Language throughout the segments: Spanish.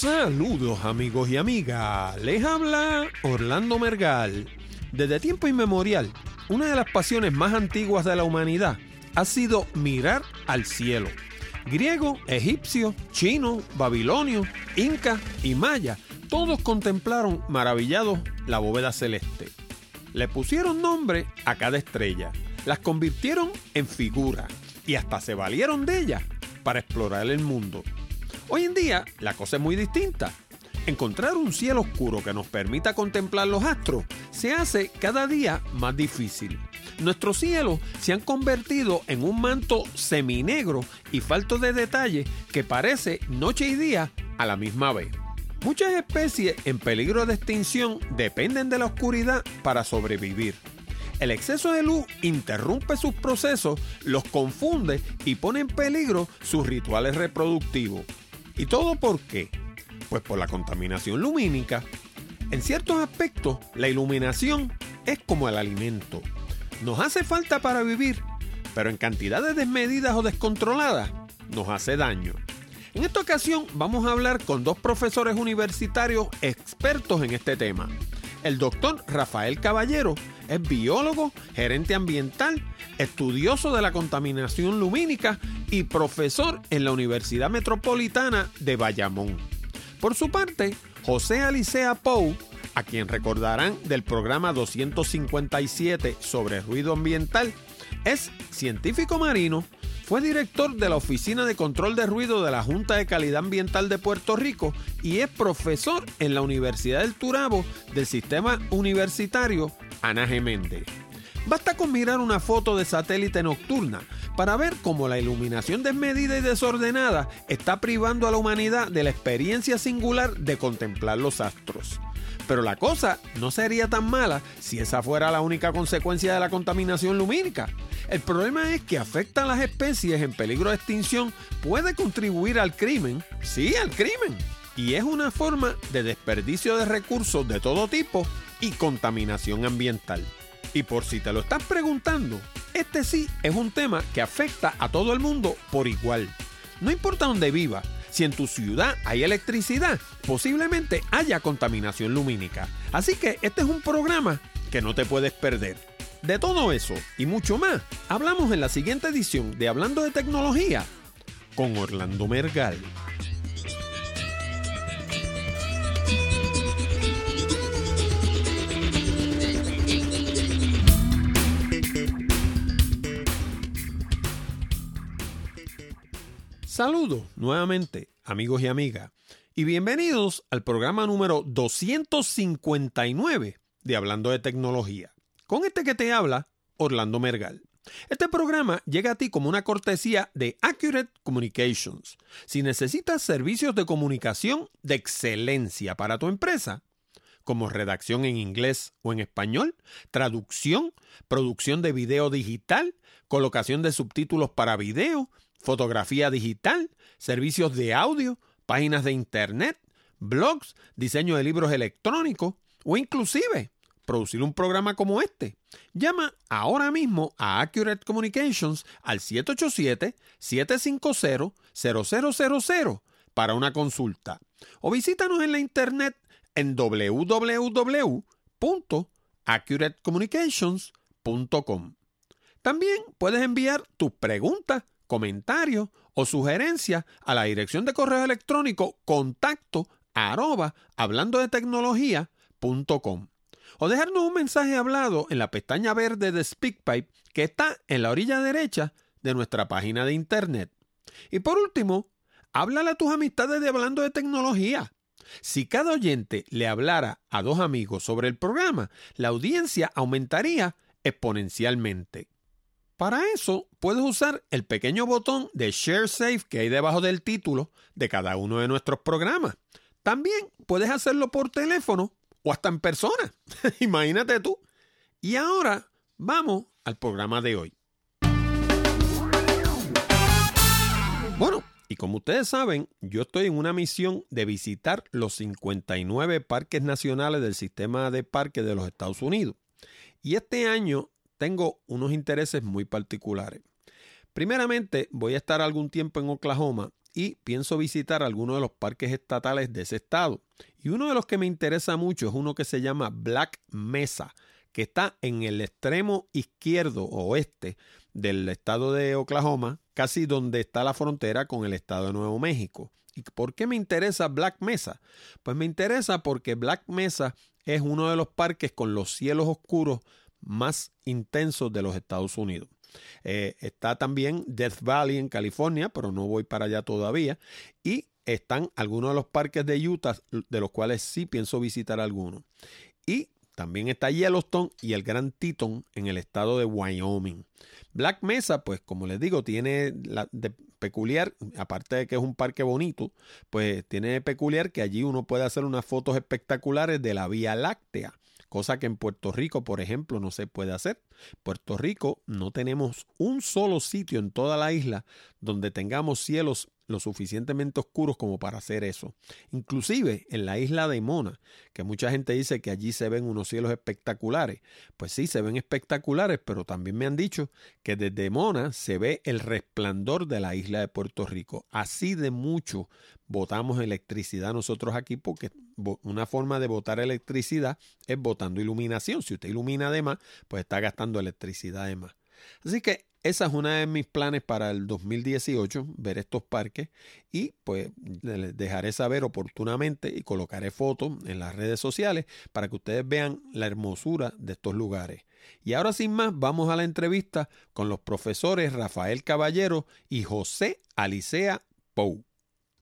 Saludos amigos y amigas, les habla Orlando Mergal. Desde tiempo inmemorial, una de las pasiones más antiguas de la humanidad ha sido mirar al cielo. Griego, egipcio, chino, babilonio, inca y maya, todos contemplaron maravillados la bóveda celeste. Le pusieron nombre a cada estrella, las convirtieron en figura y hasta se valieron de ellas para explorar el mundo. Hoy en día la cosa es muy distinta. Encontrar un cielo oscuro que nos permita contemplar los astros se hace cada día más difícil. Nuestros cielos se han convertido en un manto seminegro y falto de detalle que parece noche y día a la misma vez. Muchas especies en peligro de extinción dependen de la oscuridad para sobrevivir. El exceso de luz interrumpe sus procesos, los confunde y pone en peligro sus rituales reproductivos. ¿Y todo por qué? Pues por la contaminación lumínica. En ciertos aspectos, la iluminación es como el alimento. Nos hace falta para vivir, pero en cantidades desmedidas o descontroladas nos hace daño. En esta ocasión vamos a hablar con dos profesores universitarios expertos en este tema. El doctor Rafael Caballero es biólogo, gerente ambiental, estudioso de la contaminación lumínica y profesor en la Universidad Metropolitana de Bayamón. Por su parte, José Alicea Pou, a quien recordarán del programa 257 sobre ruido ambiental, es científico marino, fue director de la Oficina de Control de Ruido de la Junta de Calidad Ambiental de Puerto Rico y es profesor en la Universidad del Turabo del Sistema Universitario Ana Geméndez. Basta con mirar una foto de satélite nocturna para ver cómo la iluminación desmedida y desordenada está privando a la humanidad de la experiencia singular de contemplar los astros. Pero la cosa no sería tan mala si esa fuera la única consecuencia de la contaminación lumínica. El problema es que afecta a las especies en peligro de extinción, puede contribuir al crimen, sí, al crimen, y es una forma de desperdicio de recursos de todo tipo y contaminación ambiental. Y por si te lo estás preguntando, este sí es un tema que afecta a todo el mundo por igual. No importa dónde viva, si en tu ciudad hay electricidad, posiblemente haya contaminación lumínica. Así que este es un programa que no te puedes perder. De todo eso y mucho más, hablamos en la siguiente edición de Hablando de Tecnología con Orlando Mergal. Saludos nuevamente, amigos y amigas, y bienvenidos al programa número 259 de Hablando de Tecnología. Con este que te habla, Orlando Mergal. Este programa llega a ti como una cortesía de Accurate Communications. Si necesitas servicios de comunicación de excelencia para tu empresa, como redacción en inglés o en español, traducción, producción de video digital, colocación de subtítulos para video, fotografía digital, servicios de audio, páginas de internet, blogs, diseño de libros electrónicos o inclusive producir un programa como este. Llama ahora mismo a Accurate Communications al 787-750-0000 para una consulta o visítanos en la internet en www.accuratecommunications.com. También puedes enviar tus preguntas, comentarios o sugerencias a la dirección de correo electrónico contacto arroba hablando de tecnología.com o dejarnos un mensaje hablado en la pestaña verde de SpeakPipe que está en la orilla derecha de nuestra página de internet. Y por último, háblale a tus amistades de hablando de tecnología. Si cada oyente le hablara a dos amigos sobre el programa, la audiencia aumentaría exponencialmente. Para eso puedes usar el pequeño botón de Share Safe que hay debajo del título de cada uno de nuestros programas. También puedes hacerlo por teléfono o hasta en persona. Imagínate tú. Y ahora vamos al programa de hoy. Bueno, y como ustedes saben, yo estoy en una misión de visitar los 59 parques nacionales del sistema de parques de los Estados Unidos. Y este año tengo unos intereses muy particulares. Primeramente, voy a estar algún tiempo en Oklahoma y pienso visitar algunos de los parques estatales de ese estado. Y uno de los que me interesa mucho es uno que se llama Black Mesa, que está en el extremo izquierdo oeste del estado de Oklahoma, casi donde está la frontera con el estado de Nuevo México. ¿Y por qué me interesa Black Mesa? Pues me interesa porque Black Mesa es uno de los parques con los cielos oscuros más intensos de los Estados Unidos. Eh, está también Death Valley en California, pero no voy para allá todavía. Y están algunos de los parques de Utah, de los cuales sí pienso visitar algunos. Y también está Yellowstone y el Gran Teton en el estado de Wyoming. Black Mesa, pues como les digo, tiene la de peculiar, aparte de que es un parque bonito, pues tiene de peculiar que allí uno puede hacer unas fotos espectaculares de la Vía Láctea cosa que en Puerto Rico, por ejemplo, no se puede hacer. Puerto Rico no tenemos un solo sitio en toda la isla donde tengamos cielos lo suficientemente oscuros como para hacer eso. Inclusive en la isla de Mona, que mucha gente dice que allí se ven unos cielos espectaculares. Pues sí, se ven espectaculares, pero también me han dicho que desde Mona se ve el resplandor de la isla de Puerto Rico. Así de mucho botamos electricidad nosotros aquí porque una forma de botar electricidad es botando iluminación. Si usted ilumina además, pues está gastando electricidad además. Así que esa es una de mis planes para el 2018, ver estos parques y pues les dejaré saber oportunamente y colocaré fotos en las redes sociales para que ustedes vean la hermosura de estos lugares. Y ahora sin más, vamos a la entrevista con los profesores Rafael Caballero y José Alicea Pou.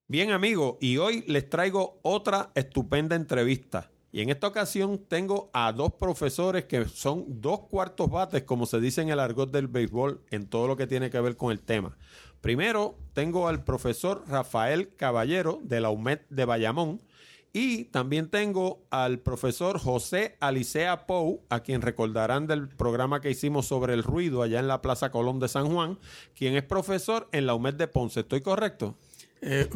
Bien amigos, y hoy les traigo otra estupenda entrevista. Y en esta ocasión tengo a dos profesores que son dos cuartos bates, como se dice en el argot del béisbol, en todo lo que tiene que ver con el tema. Primero tengo al profesor Rafael Caballero de la UMED de Bayamón. Y también tengo al profesor José Alicea Pou, a quien recordarán del programa que hicimos sobre el ruido allá en la Plaza Colón de San Juan, quien es profesor en la UMED de Ponce. ¿Estoy correcto? Eh,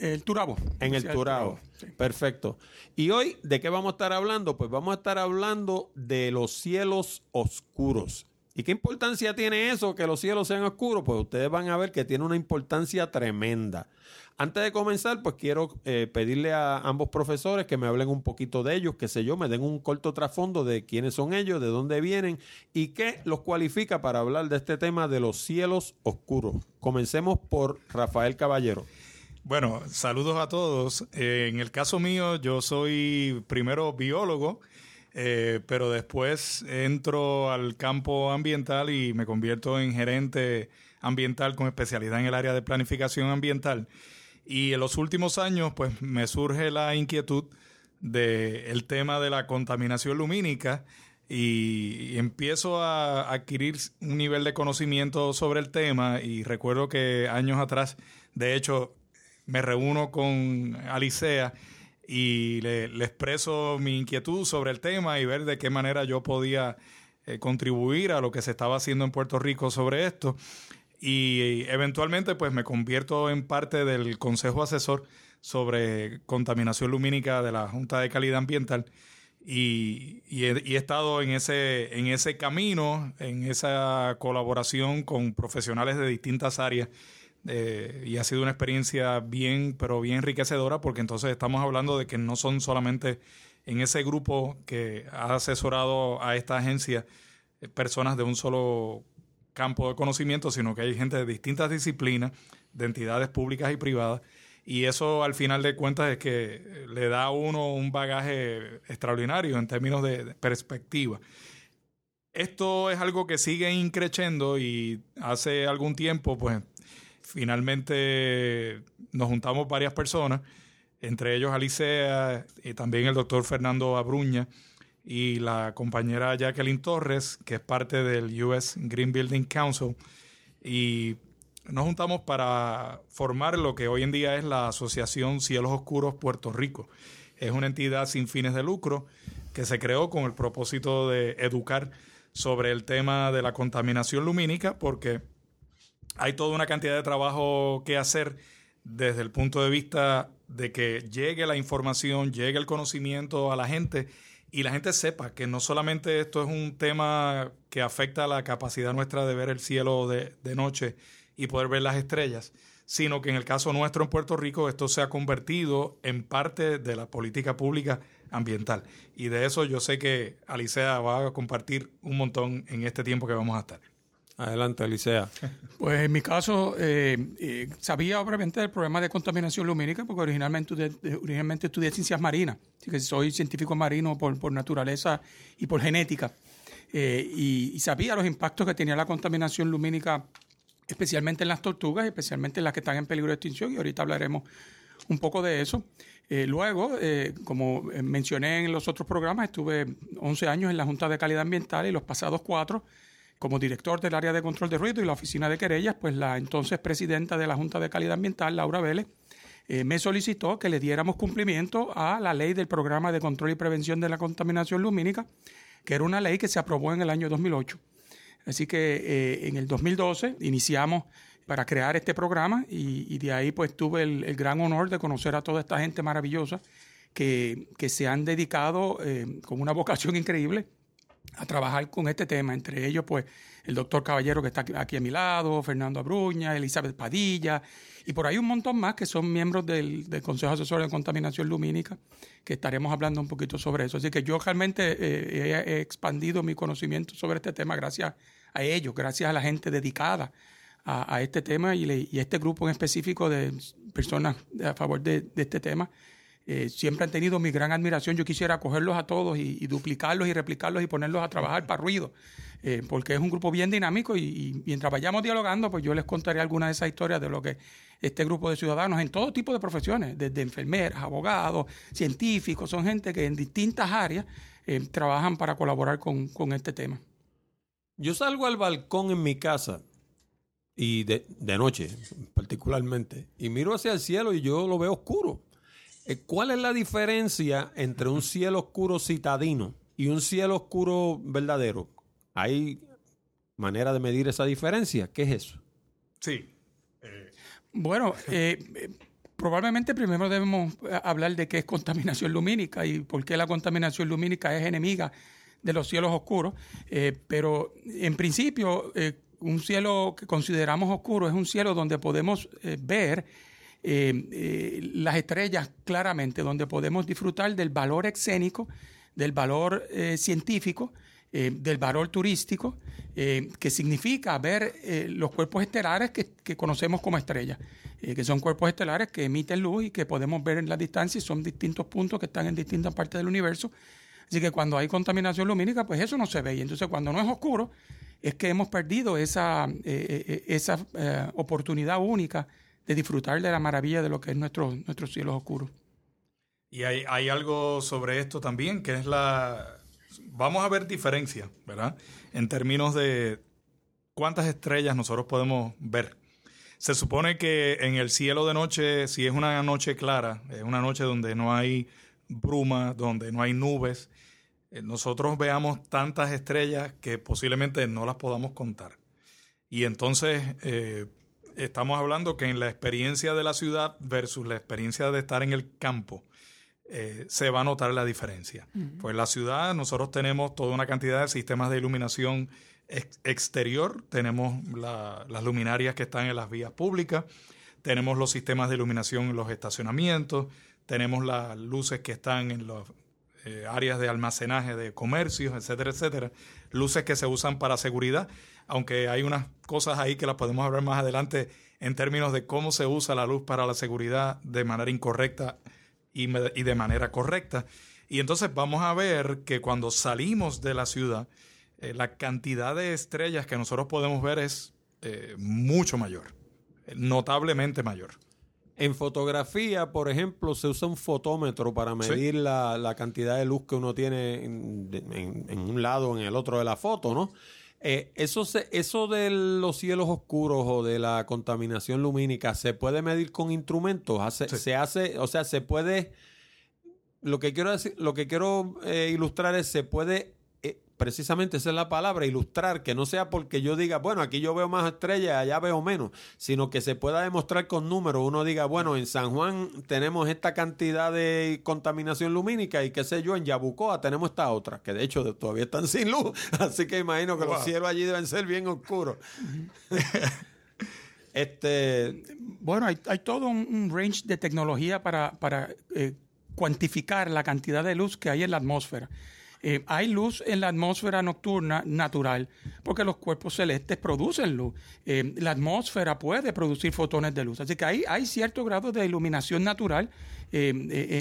el Turabo. En el Turabo. Perfecto. Y hoy, ¿de qué vamos a estar hablando? Pues vamos a estar hablando de los cielos oscuros. ¿Y qué importancia tiene eso, que los cielos sean oscuros? Pues ustedes van a ver que tiene una importancia tremenda. Antes de comenzar, pues quiero eh, pedirle a ambos profesores que me hablen un poquito de ellos, que sé yo, me den un corto trasfondo de quiénes son ellos, de dónde vienen y qué los cualifica para hablar de este tema de los cielos oscuros. Comencemos por Rafael Caballero. Bueno, saludos a todos. Eh, en el caso mío, yo soy primero biólogo, eh, pero después entro al campo ambiental y me convierto en gerente ambiental con especialidad en el área de planificación ambiental. Y en los últimos años, pues me surge la inquietud del tema de la contaminación lumínica y, empiezo a adquirir un nivel de conocimiento sobre el tema y recuerdo que años atrás, de hecho, me reúno con Alicea y le, expreso mi inquietud sobre el tema y ver de qué manera yo podía eh, contribuir a lo que se estaba haciendo en Puerto Rico sobre esto y eventualmente pues me convierto en parte del consejo asesor sobre contaminación lumínica de la Junta de Calidad Ambiental y, he, estado en ese, en ese camino, en esa colaboración con profesionales de distintas áreas eh, y ha sido una experiencia bien, pero bien enriquecedora porque entonces estamos hablando de que no son solamente en ese grupo que ha asesorado a esta agencia eh, personas de un solo campo de conocimiento, sino que hay gente de distintas disciplinas, de entidades públicas y privadas, y eso al final de cuentas es que le da a uno un bagaje extraordinario en términos de perspectiva. Esto es algo que sigue increciendo y hace algún tiempo, pues finalmente nos juntamos varias personas, entre ellos Alicea y también el doctor Fernando Abruña, y la compañera Jacqueline Torres, que es parte del US Green Building Council. Y nos juntamos para formar lo que hoy en día es la Asociación Cielos Oscuros Puerto Rico. Es una entidad sin fines de lucro que se creó con el propósito de educar sobre el tema de la contaminación lumínica, porque hay toda una cantidad de trabajo que hacer desde el punto de vista de que llegue la información, llegue el conocimiento a la gente y la gente sepa que no solamente esto es un tema que afecta la capacidad nuestra de ver el cielo de, noche y poder ver las estrellas, sino que en el caso nuestro en Puerto Rico esto se ha convertido en parte de la política pública ambiental. Y de eso yo sé que Alicea va a compartir un montón en este tiempo que vamos a estar. Adelante, Alicea. Pues en mi caso, eh, eh, sabía obviamente del problema de contaminación lumínica porque originalmente, originalmente estudié ciencias marinas, así que soy científico marino por, por naturaleza y por genética. Eh, y, sabía los impactos que tenía la contaminación lumínica, especialmente en las tortugas, especialmente en las que están en peligro de extinción, y ahorita hablaremos un poco de eso. luego, como mencioné en los otros programas, estuve 11 años en la Junta de Calidad Ambiental y los pasados cuatro como director del área de control de ruido y la oficina de querellas, pues la entonces presidenta de la Junta de Calidad Ambiental, Laura Vélez, eh, me solicitó que le diéramos cumplimiento a la ley del Programa de Control y Prevención de la Contaminación Lumínica, que era una ley que se aprobó en el año 2008. Así que eh, en el 2012 iniciamos para crear este programa y, de ahí pues tuve el, gran honor de conocer a toda esta gente maravillosa que, se han dedicado eh, con una vocación increíble a trabajar con este tema, entre ellos pues el doctor Caballero que está aquí a mi lado, Fernando Abruña, Elizabeth Padilla y por ahí un montón más que son miembros del, Consejo Asesor de Contaminación Lumínica, que estaremos hablando un poquito sobre eso. Así que yo realmente eh, he, expandido mi conocimiento sobre este tema gracias a ellos, gracias a la gente dedicada a, este tema y, a este grupo en específico de personas a favor de este tema eh, siempre han tenido mi gran admiración. Yo quisiera cogerlos a todos y, duplicarlos y replicarlos y ponerlos a trabajar para ruido, eh, porque es un grupo bien dinámico y, mientras vayamos dialogando, pues yo les contaré algunas de esas historias de lo que este grupo de ciudadanos en todo tipo de profesiones, desde enfermeras, abogados, científicos, son gente que en distintas áreas eh, trabajan para colaborar con, este tema. Yo salgo al balcón en mi casa y de, noche particularmente y miro hacia el cielo y yo lo veo oscuro ¿Cuál es la diferencia entre un cielo oscuro citadino y un cielo oscuro verdadero? ¿Hay manera de medir esa diferencia? ¿Qué es eso? Sí. Bueno, eh, probablemente primero debemos hablar de qué es contaminación lumínica y por qué la contaminación lumínica es enemiga de los cielos oscuros. Eh, pero en principio, un cielo que consideramos oscuro es un cielo donde podemos ver eh, eh, las estrellas claramente, donde podemos disfrutar del valor escénico, del valor eh, científico, del valor turístico, que significa ver los cuerpos estelares que, conocemos como estrellas, que son cuerpos estelares que emiten luz y que podemos ver en la distancia y son distintos puntos que están en distintas partes del universo. Así que cuando hay contaminación lumínica, pues eso no se ve. Y entonces cuando no es oscuro, es que hemos perdido esa, esa oportunidad única de disfrutar de la maravilla de lo que es nuestro, nuestros cielos oscuros. Y hay, hay algo sobre esto también, que es la... Vamos a ver diferencia, ¿verdad? En términos de cuántas estrellas nosotros podemos ver. Se supone que en el cielo de noche, si es una noche clara, es una noche donde no hay bruma, donde no hay nubes, eh, nosotros veamos tantas estrellas que posiblemente no las podamos contar. Y entonces eh, estamos hablando que en la experiencia de la ciudad versus la experiencia de estar en el campo, eh, se va a notar la diferencia. Pues en la ciudad nosotros tenemos toda una cantidad de sistemas de iluminación exterior, tenemos las luminarias que están en las vías públicas, tenemos los sistemas de iluminación en los estacionamientos, tenemos las luces que están en las eh, áreas de almacenaje de comercios, etcétera, etcétera, luces que se usan para seguridad aunque hay unas cosas ahí que las podemos hablar más adelante en términos de cómo se usa la luz para la seguridad de manera incorrecta y, de manera correcta. Y entonces vamos a ver que cuando salimos de la ciudad, eh, la cantidad de estrellas que nosotros podemos ver es eh, mucho mayor, notablemente mayor. En fotografía, por ejemplo, se usa un fotómetro para medir la, cantidad de luz que uno tiene en, en, un lado o en el otro de la foto, ¿no? Eh, eso, eso de los cielos oscuros o de la contaminación lumínica, ¿se puede medir con instrumentos? Se hace, o sea, se puede. Lo que quiero decir, lo que quiero eh, ilustrar es se puede precisamente esa es la palabra, ilustrar, que no sea porque yo diga, bueno, aquí yo veo más estrellas, allá veo menos, sino que se pueda demostrar con números. Uno diga, bueno, en San Juan tenemos esta cantidad de contaminación lumínica y qué sé yo, en Yabucoa tenemos esta otra, que de hecho todavía están sin luz, así que imagino que los cielos allí deben ser bien oscuros. Este, Bueno, hay, hay todo un, un range de tecnología para, para eh, cuantificar la cantidad de luz que hay en la atmósfera. Eh, hay luz en la atmósfera nocturna natural porque los cuerpos celestes producen luz. Eh, la atmósfera puede producir fotones de luz. Así que hay, hay cierto grado de iluminación natural eh,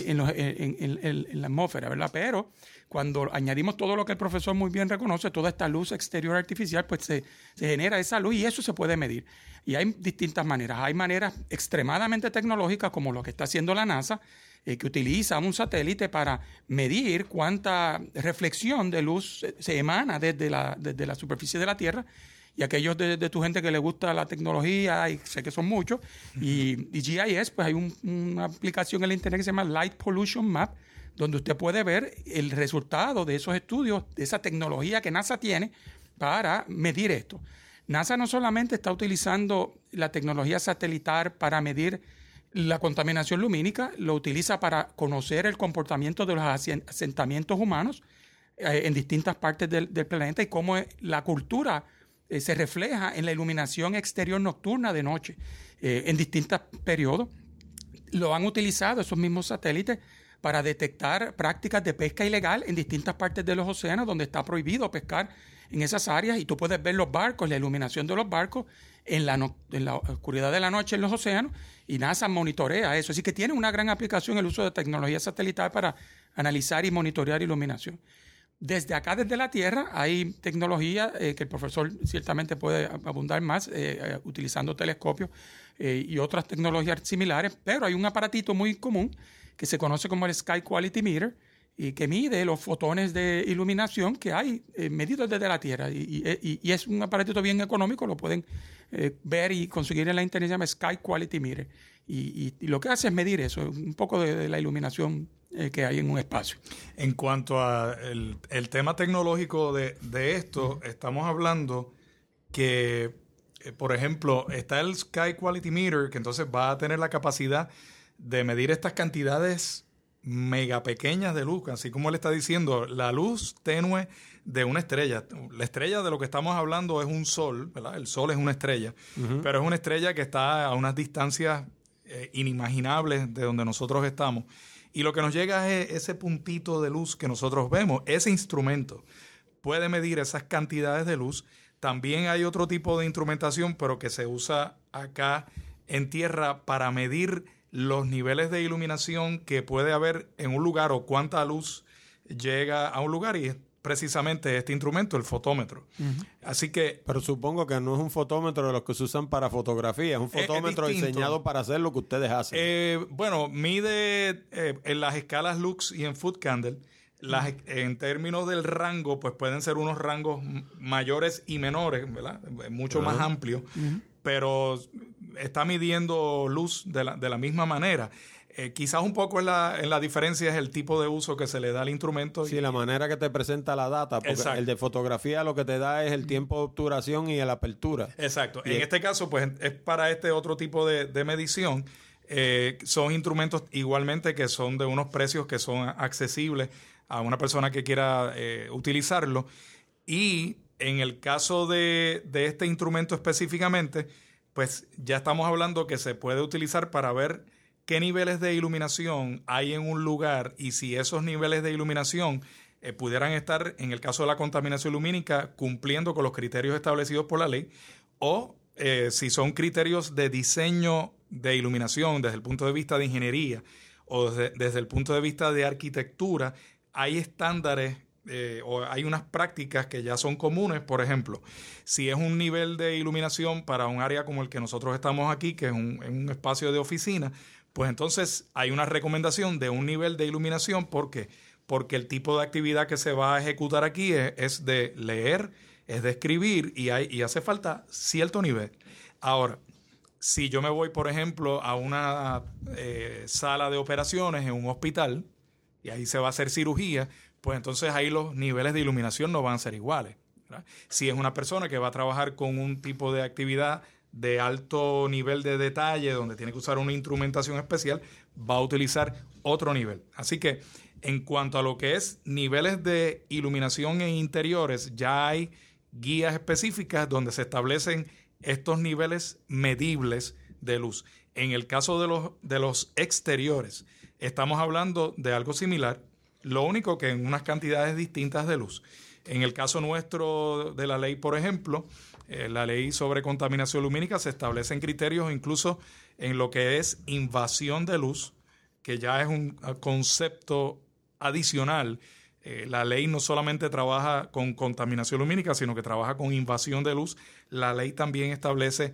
en- en- en la atmósfera, ¿verdad? Pero cuando añadimos todo lo que el profesor muy bien reconoce, toda esta luz exterior artificial, pues se, se genera esa luz y eso se puede medir. Y hay distintas maneras. Hay maneras extremadamente tecnológicas como lo que está haciendo la NASA, eh, que utiliza un satélite para medir cuánta reflexión de luz se, emana desde la, desde la superficie de la Tierra. Y aquellos de, tu gente que le gusta la tecnología, y sé que son muchos, y, GIS, pues hay un- una aplicación en la Internet que se llama Light Pollution Map, donde usted puede ver el resultado de esos estudios, de esa tecnología que NASA tiene para medir esto. NASA no solamente está utilizando la tecnología satelital para medir la contaminación lumínica, lo utiliza para conocer el comportamiento de los asen- asentamientos humanos eh, en distintas partes del, planeta y cómo eh, la cultura eh, se refleja en la iluminación exterior nocturna de noche en distintos periodos. Lo han utilizado esos mismos satélites para detectar prácticas de pesca ilegal en distintas partes de los océanos donde está prohibido pescar en esas áreas y tú puedes ver los barcos, la iluminación de los barcos en la, en la oscuridad de la noche en los océanos y NASA monitorea eso. Así que tiene una gran aplicación el uso de tecnología satelital para analizar y monitorear iluminación. Desde acá, desde la Tierra, hay tecnología eh, que el profesor ciertamente puede abundar más eh, eh, utilizando telescopios y otras tecnologías similares, pero hay un aparatito muy común que se conoce como el Sky Quality Meter y que mide los fotones de iluminación que hay eh, medidos desde la Tierra. Y, y- y es un aparatito bien económico, lo pueden eh, ver y conseguir en la internet, se llama Sky Quality Meter. Y, y- lo que hace es medir eso, un poco de, de la iluminación eh, que hay en un espacio. En cuanto a el, el tema tecnológico de, de esto, estamos hablando que, eh, por ejemplo, está el Sky Quality Meter, que entonces va a tener la capacidad de medir estas cantidades mega pequeñas de luz, así como él está diciendo, la luz tenue de una estrella. La estrella de lo que estamos hablando es un sol, ¿verdad? El sol es una estrella, pero es una estrella que está a unas distancias eh, inimaginables de donde nosotros estamos. Y lo que nos llega es ese puntito de luz que nosotros vemos, ese instrumento puede medir esas cantidades de luz. También hay otro tipo de instrumentación, pero que se usa acá en tierra para medir los niveles de iluminación que puede haber en un lugar o cuánta luz llega a un lugar y es precisamente este instrumento, el fotómetro. Así que Pero supongo que no es un fotómetro de los que se usan para fotografía, es un es fotómetro diseñado para hacer lo que ustedes hacen. Eh, bueno, mide eh, en las escalas Lux y en Foot Candle. Las, En términos del rango, pues pueden ser unos rangos mayores y menores, ¿verdad? Mucho más amplios, pero está midiendo luz de la, de la misma manera. Eh, quizás un poco en la, en la diferencia es el tipo de uso que se le da al instrumento. Sí, la manera que te presenta la data, porque Exacto. el de fotografía lo que te da es el tiempo de obturación y la apertura. Exacto. Y- En este caso, pues es para este otro tipo de, de medición. Eh, son instrumentos igualmente que son de unos precios que son accesibles a una persona que quiera eh, utilizarlo. Y en el caso de, de este instrumento específicamente, pues ya estamos hablando que se puede utilizar para ver qué niveles de iluminación hay en un lugar y si esos niveles de iluminación eh, pudieran estar, en el caso de la contaminación lumínica, cumpliendo con los criterios establecidos por la ley, o eh, si son criterios de diseño de iluminación desde el punto de vista de ingeniería o desde, desde el punto de vista de arquitectura, hay estándares eh, o hay unas prácticas que ya son comunes. Por ejemplo, si es un nivel de iluminación para un área como el que nosotros estamos aquí, que es un, un espacio de oficina, pues entonces hay una recomendación de un nivel de iluminación. ¿Por qué? Porque el tipo de actividad que se va a ejecutar aquí es, es de leer, es de escribir y, hay, y hace falta cierto nivel. Ahora, si yo me voy, por ejemplo, a una eh, sala de operaciones en un hospital y ahí se va a hacer cirugía, pues entonces ahí los niveles de iluminación no van a ser iguales. Si es una persona que va a trabajar con un tipo de actividad de alto nivel de detalle, donde tiene que usar una instrumentación especial, va a utilizar otro nivel. Así que en cuanto a lo que es niveles de iluminación en interiores, ya hay guías específicas donde se establecen estos niveles medibles de luz. En el caso de los, de los exteriores, estamos hablando de algo similar, lo único que en unas cantidades distintas de luz. En el caso nuestro de la ley, por ejemplo, eh, la ley sobre contaminación lumínica se establecen criterios incluso en lo que es invasión de luz, que ya es un ah, concepto adicional. Eh, la ley no solamente trabaja con contaminación lumínica, sino que trabaja con invasión de luz. La ley también establece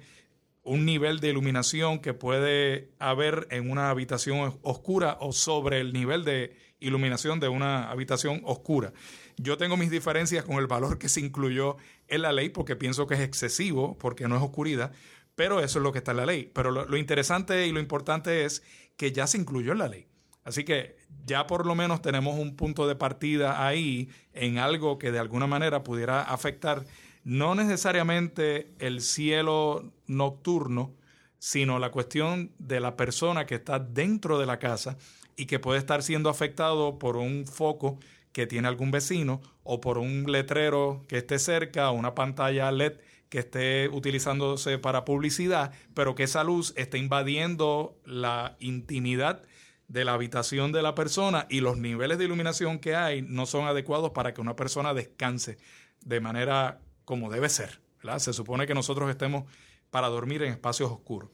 un nivel de iluminación que puede haber en una habitación oscura o sobre el nivel de iluminación de una habitación oscura. Yo tengo mis diferencias con el valor que se incluyó en la ley porque pienso que es excesivo, porque no es oscuridad, pero eso es lo que está en la ley. Pero lo, interesante y lo importante es que ya se incluyó en la ley. Así que ya por lo menos tenemos un punto de partida ahí en algo que de alguna manera pudiera afectar no necesariamente el cielo nocturno, sino la cuestión de la persona que está dentro de la casa y que puede estar siendo afectado por un foco que tiene algún vecino o por un letrero que esté cerca o una pantalla LED que esté utilizándose para publicidad, pero que esa luz esté invadiendo la intimidad de la habitación de la persona y los niveles de iluminación que hay no son adecuados para que una persona descanse de manera como debe ser. Se supone que nosotros estemos para dormir en espacios oscuros.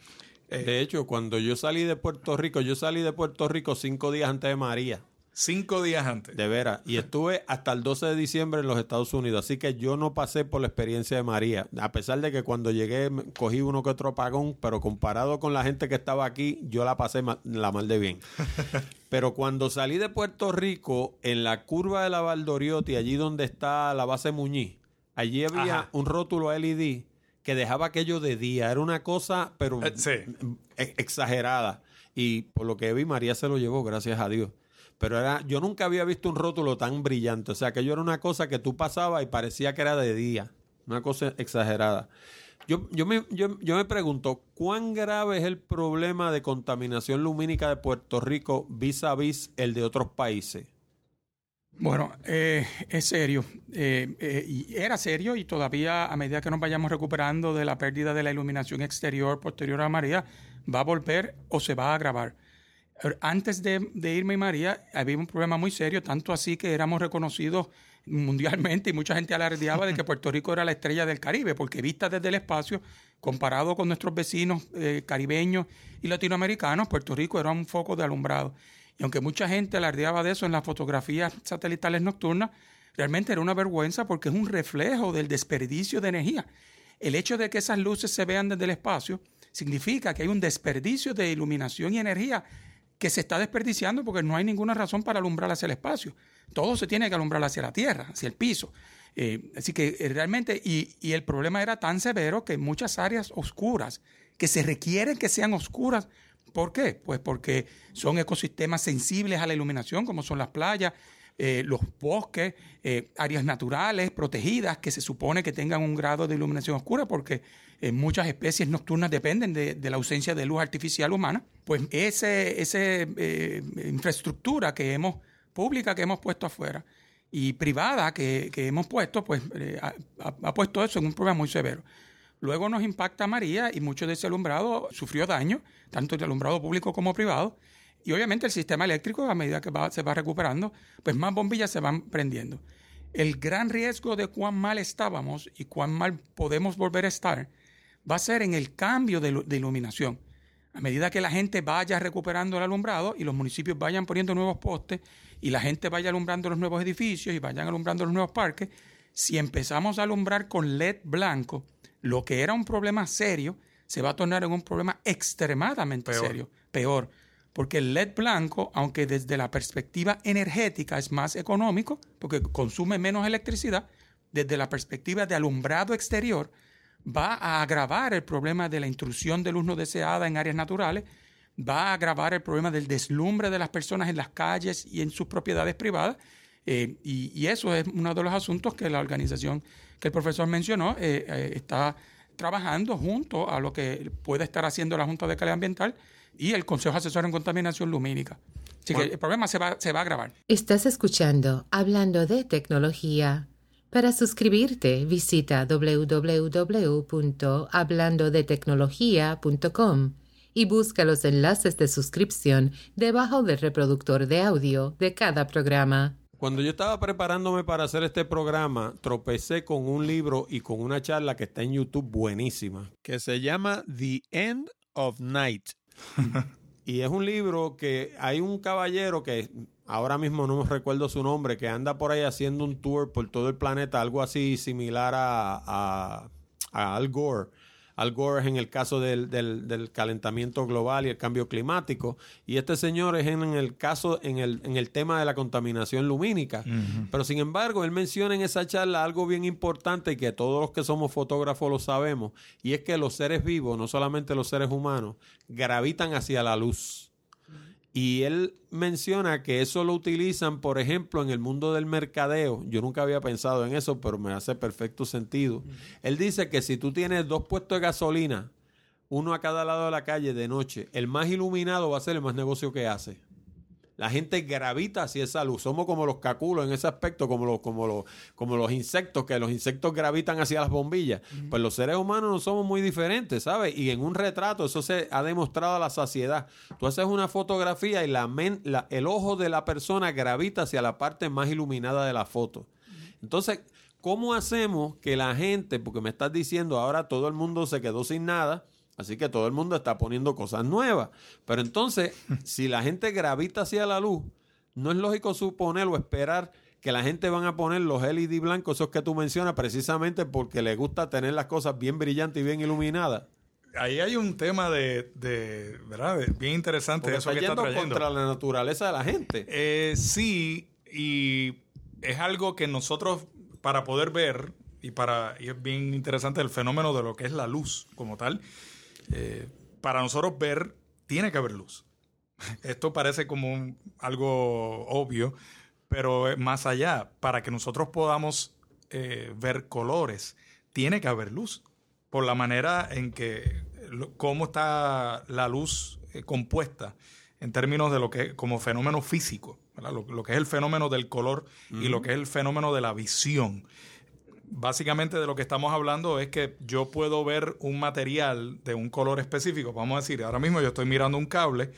Eh, de hecho, cuando yo salí de Puerto Rico, yo salí de Puerto Rico cinco días antes de María. Cinco días antes. De veras. Y estuve hasta el 12 de diciembre en los Estados Unidos. Así que yo no pasé por la experiencia de María. A pesar de que cuando llegué cogí uno que otro apagón, pero comparado con la gente que estaba aquí, yo la pasé la mal de bien. pero cuando salí de Puerto Rico, en la curva de la Valdoriotti, allí donde está la base Muñiz, allí había un rótulo LED que dejaba aquello de día. Era una cosa, pero eh, exagerada. Y por lo que vi, María se lo llevó, gracias a Dios. Pero era, yo nunca había visto un rótulo tan brillante. O sea, que yo era una cosa que tú pasabas y parecía que era de día. Una cosa exagerada. Yo, yo, me, yo, yo me pregunto, ¿cuán grave es el problema de contaminación lumínica de Puerto Rico vis a vis el de otros países? Bueno, eh, es serio. Eh, eh, y era serio y todavía a medida que nos vayamos recuperando de la pérdida de la iluminación exterior posterior a María, va a volver o se va a agravar. Antes de, irme María, había un problema muy serio, tanto así que éramos reconocidos mundialmente y mucha gente alardeaba de que Puerto Rico era la estrella del Caribe, porque vista desde el espacio, comparado con nuestros vecinos eh, caribeños y latinoamericanos, Puerto Rico era un foco de alumbrado. Y aunque mucha gente alardeaba de eso en las fotografías satelitales nocturnas, realmente era una vergüenza porque es un reflejo del desperdicio de energía. El hecho de que esas luces se vean desde el espacio significa que hay un desperdicio de iluminación y energía que se está desperdiciando porque no hay ninguna razón para alumbrar hacia el espacio. Todo se tiene que alumbrar hacia la tierra, hacia el piso. Eh, así que eh, realmente, y, y, el problema era tan severo que muchas áreas oscuras, que se requieren que sean oscuras, ¿por qué? Pues porque son ecosistemas sensibles a la iluminación, como son las playas, eh, los bosques, eh, áreas naturales protegidas que se supone que tengan un grado de iluminación oscura porque eh, muchas especies nocturnas dependen de, la ausencia de luz artificial humana, pues esa ese, infraestructura que hemos, pública que hemos puesto afuera y privada que, hemos puesto, pues ha, puesto eso en un problema muy severo. Luego nos impacta María y mucho de ese alumbrado sufrió daño, tanto el alumbrado público como privado, y obviamente el sistema eléctrico, a medida que se va recuperando, pues más bombillas se van prendiendo. El gran riesgo de cuán mal estábamos y cuán mal podemos volver a estar va a ser en el cambio de, iluminación. A medida que la gente vaya recuperando el alumbrado y los municipios vayan poniendo nuevos postes y la gente vaya alumbrando los nuevos edificios y vayan alumbrando los nuevos parques, si empezamos a alumbrar con LED blanco, lo que era un problema serio se va a tornar en un problema extremadamente serio, peor porque el LED blanco, aunque desde la perspectiva energética es más económico, porque consume menos electricidad, desde la perspectiva de alumbrado exterior, va a agravar el problema de la intrusión de luz no deseada en áreas naturales, va a agravar el problema del deslumbre de las personas en las calles y en sus propiedades privadas. Eh, y, eso es uno de los asuntos que la organización que el profesor mencionó eh, eh, está trabajando junto a lo que puede estar haciendo la Junta de Calidad Ambiental y el Consejo Asesor en Contaminación Lumínica. Así que el problema se va, se va a agravar. Estás escuchando Hablando de Tecnología. Para suscribirte, visita www.hablandodetecnología.com y busca los enlaces de suscripción debajo del reproductor de audio de cada programa. Cuando yo estaba preparándome para hacer este programa, tropecé con un libro y con una charla que está en YouTube buenísima, que se llama The End of Night. y es un libro que hay un caballero que ahora mismo no me recuerdo su nombre, que anda por ahí haciendo un tour por todo el planeta, algo así similar a, a, a Al Gore al Gore en el caso del, del, calentamiento global y el cambio climático. Y este señor es en, el caso, en el, en el tema de la contaminación lumínica. Pero sin embargo, él menciona en esa charla algo bien importante y que todos los que somos fotógrafos lo sabemos, y es que los seres vivos, no solamente los seres humanos, gravitan hacia la luz. Y él menciona que eso lo utilizan, por ejemplo, en el mundo del mercadeo. Yo nunca había pensado en eso, pero me hace perfecto sentido. Él dice que si tú tienes dos puestos de gasolina, uno a cada lado de la calle de noche, el más iluminado va a ser el más negocio que hace la gente gravita hacia esa luz. Somos como los caculos en ese aspecto, como los, como los, como los insectos, que los insectos gravitan hacia las bombillas. Pues los seres humanos no somos muy diferentes, ¿sabes? Y en un retrato eso se ha demostrado a la saciedad. Tú haces una fotografía y la, el ojo de la persona gravita hacia la parte más iluminada de la foto. Entonces, ¿cómo hacemos que la gente, porque me estás diciendo ahora todo el mundo se quedó sin nada, Así que todo el mundo está poniendo cosas nuevas. Pero entonces, si la gente gravita hacia la luz, no es lógico suponer o esperar que la gente van a poner los LED blancos, esos que tú mencionas, precisamente porque les gusta tener las cosas bien brillantes y bien iluminadas. Ahí hay un tema de, de ¿verdad? bien interesante eso que está trayendo. contra la naturaleza de la gente. Eh, sí, y es algo que nosotros, para poder ver, y para y es bien interesante el fenómeno de lo que es la luz como tal, eh, para nosotros ver, tiene que haber luz. Esto parece como algo obvio, pero más allá, para que nosotros podamos eh, ver colores, tiene que haber luz. Por la manera en que, cómo está la luz eh, compuesta en términos de lo que como fenómeno físico, lo, que es el fenómeno del color y lo que es el fenómeno de la visión básicamente de lo que estamos hablando es que yo puedo ver un material de un color específico. Vamos a decir, ahora mismo yo estoy mirando un cable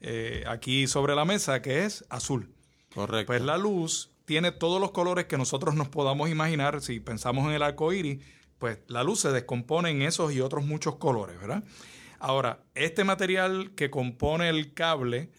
eh, aquí sobre la mesa que es azul. Correcto. Pues la luz tiene todos los colores que nosotros nos podamos imaginar. Si pensamos en el arco iris, pues la luz se descompone en esos y otros muchos colores, ¿verdad? Ahora, este material que compone el cable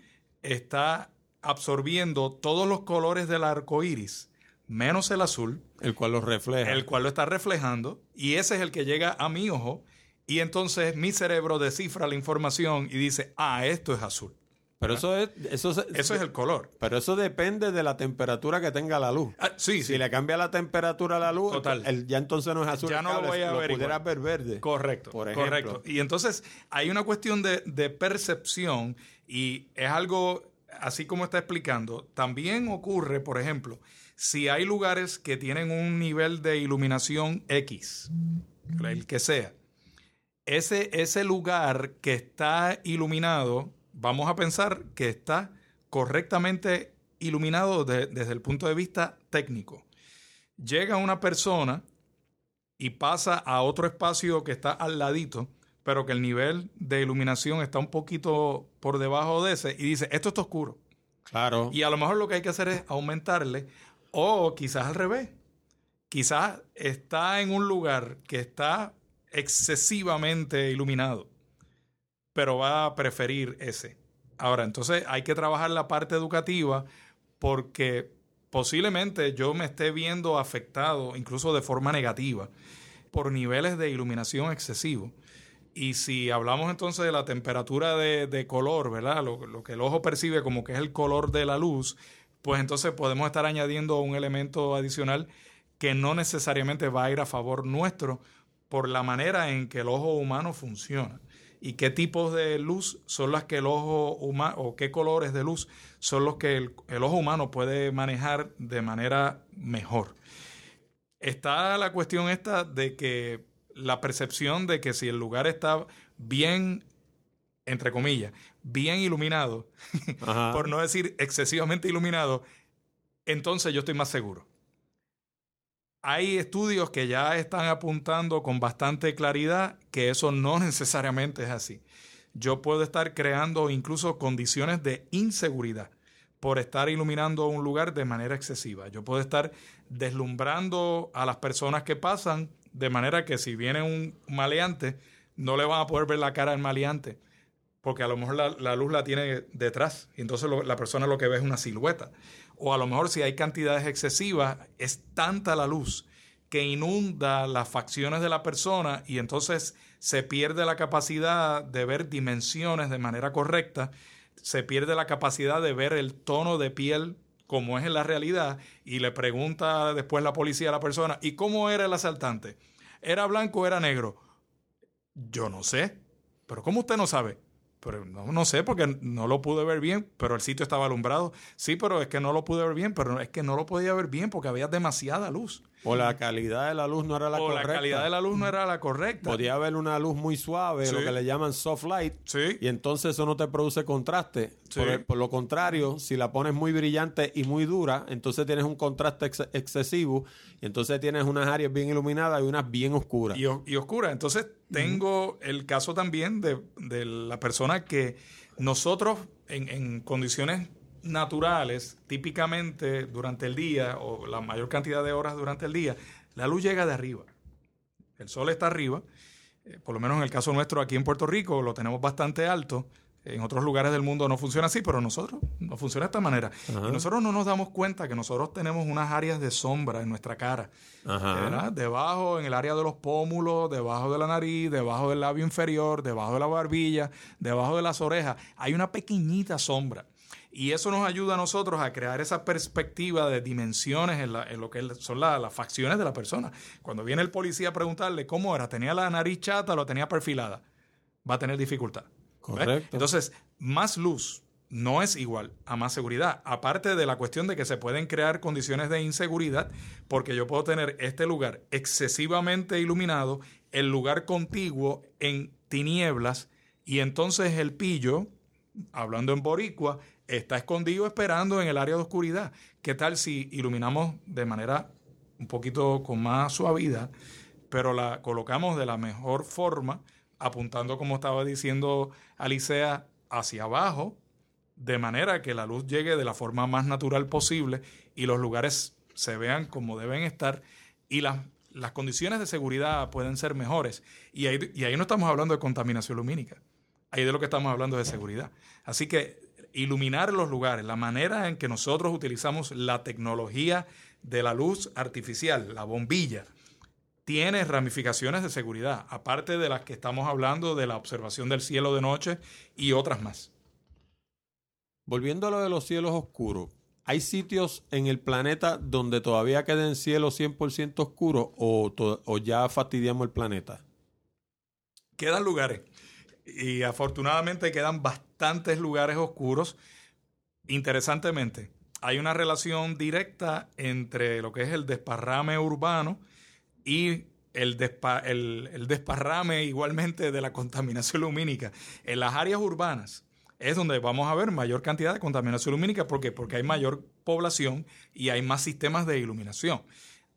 está absorbiendo todos los colores del arco iris menos el azul. El cual lo refleja. El cual lo está reflejando. Y ese es el que llega a mi ojo. Y entonces mi cerebro descifra la información y dice, ah, esto es azul. Pero eso es, eso, eso es el color. Pero eso depende de la temperatura que tenga la luz. Ah, sí, si le cambia la temperatura a la luz, Total. ya entonces no es azul. Ya no lo voy a ver. Pudieras ver verde. Correcto. Por correcto. Y entonces hay una cuestión de, de percepción y es algo, así como está explicando, también ocurre, por ejemplo, si hay lugares que tienen un nivel de iluminación X, el que sea, ese, ese lugar que está iluminado, vamos a pensar que está correctamente iluminado desde el punto de vista técnico. Llega una persona y pasa a otro espacio que está al ladito, pero que el nivel de iluminación está un poquito por debajo de ese y dice, esto está oscuro. Claro. Y a lo mejor lo que hay que hacer es aumentarle o quizás al revés. Quizás está en un lugar que está excesivamente iluminado, pero va a preferir ese. Ahora, entonces hay que trabajar la parte educativa porque posiblemente yo me esté viendo afectado, incluso de forma negativa, por niveles de iluminación excesivo. Y si hablamos entonces de la temperatura de, color, ¿verdad? lo, que el ojo percibe como que es el color de la luz, pues entonces podemos estar añadiendo un elemento adicional que no necesariamente va a ir a favor nuestro por la manera en que el ojo humano funciona y qué tipos de luz son las que el ojo humano o qué colores de luz son los que el, el, ojo humano puede manejar de manera mejor. Está la cuestión esta de que la percepción de que si el lugar está bien, entre comillas, bien iluminado, por no decir excesivamente iluminado, entonces yo estoy más seguro. hay estudios que ya están apuntando con bastante claridad que eso no necesariamente es así. Yo puedo estar creando incluso condiciones de inseguridad por estar iluminando un lugar de manera excesiva. Yo puedo estar deslumbrando a las personas que pasan de manera que si viene un maleante, no le van a poder ver la cara al maleante, porque a lo mejor la, luz la tiene detrás y entonces la persona lo que ve es una silueta. O a lo mejor si hay cantidades excesivas, es tanta la luz que inunda las facciones de la persona y entonces se pierde la capacidad de ver dimensiones de manera correcta, se pierde la capacidad de ver el tono de piel como es en la realidad y le pregunta después la policía a la persona, ¿y cómo era el asaltante? ¿Era blanco o era negro? Yo no sé. Pero ¿cómo usted no sabe? Pero no, no, sé porque no lo pude ver bien, pero el sitio estaba alumbrado. Sí, pero es que no lo pude ver bien, pero es que no lo podía ver bien porque había demasiada luz. O la calidad de la luz no era la correcta. O la calidad de la luz no era la correcta. Podía haber una luz muy suave, lo que le llaman soft light. Sí. Y entonces eso no te produce contraste. Por, lo contrario, si la pones muy brillante y muy dura, entonces tienes un contraste excesivo. Y entonces tienes unas áreas bien iluminadas y unas bien oscuras. Y, y oscuras. Entonces tengo el caso también de, de, la persona que nosotros en, en condiciones naturales, típicamente durante el día o la mayor cantidad de horas durante el día, la luz llega de arriba. El sol está arriba, eh, por lo menos en el caso nuestro aquí en Puerto Rico lo tenemos bastante alto. En otros lugares del mundo no funciona así, pero nosotros nos funciona de esta manera. Y nosotros no nos damos cuenta que nosotros tenemos unas áreas de sombra en nuestra cara. Debajo, en el área de los pómulos, debajo de la nariz, debajo del labio inferior, debajo de la barbilla, debajo de las orejas, hay una pequeñita sombra. Y eso nos ayuda a nosotros a crear esa perspectiva de dimensiones en, lo que son las facciones de la persona. Cuando viene el policía a preguntarle cómo era, tenía la nariz chata o lo tenía perfilada, va a tener dificultad. Correcto. Entonces, más luz no es igual a más seguridad. Aparte de la cuestión de que se pueden crear condiciones de inseguridad, porque yo puedo tener este lugar excesivamente iluminado, el lugar contiguo en tinieblas, y entonces el pillo, hablando en boricua, está escondido esperando en el área de oscuridad. ¿Qué tal si iluminamos de manera un poquito con más suavidad, pero la colocamos de la mejor forma, apuntando, como estaba diciendo Alicea, hacia abajo, de manera que la luz llegue de la forma más natural posible y los lugares se vean como deben estar y las, las condiciones de seguridad pueden ser mejores. Y ahí, y ahí no estamos hablando de contaminación lumínica, ahí de lo que estamos hablando de seguridad. Así que iluminar los lugares, la manera en que nosotros utilizamos la tecnología de la luz artificial, la bombilla, tiene ramificaciones de seguridad, aparte de las que estamos hablando de la observación del cielo de noche y otras más. Volviendo a lo de los cielos oscuros, ¿hay sitios en el planeta donde todavía queden cielos 100% oscuros o, o ya fastidiamos el planeta? Quedan lugares y afortunadamente quedan bastantes lugares oscuros. Interesantemente, hay una relación directa entre lo que es el desparrame urbano y el, desparrame igualmente de la contaminación lumínica. En las áreas urbanas es donde vamos a ver mayor cantidad de contaminación lumínica. ¿Por qué? Porque hay mayor población y hay más sistemas de iluminación.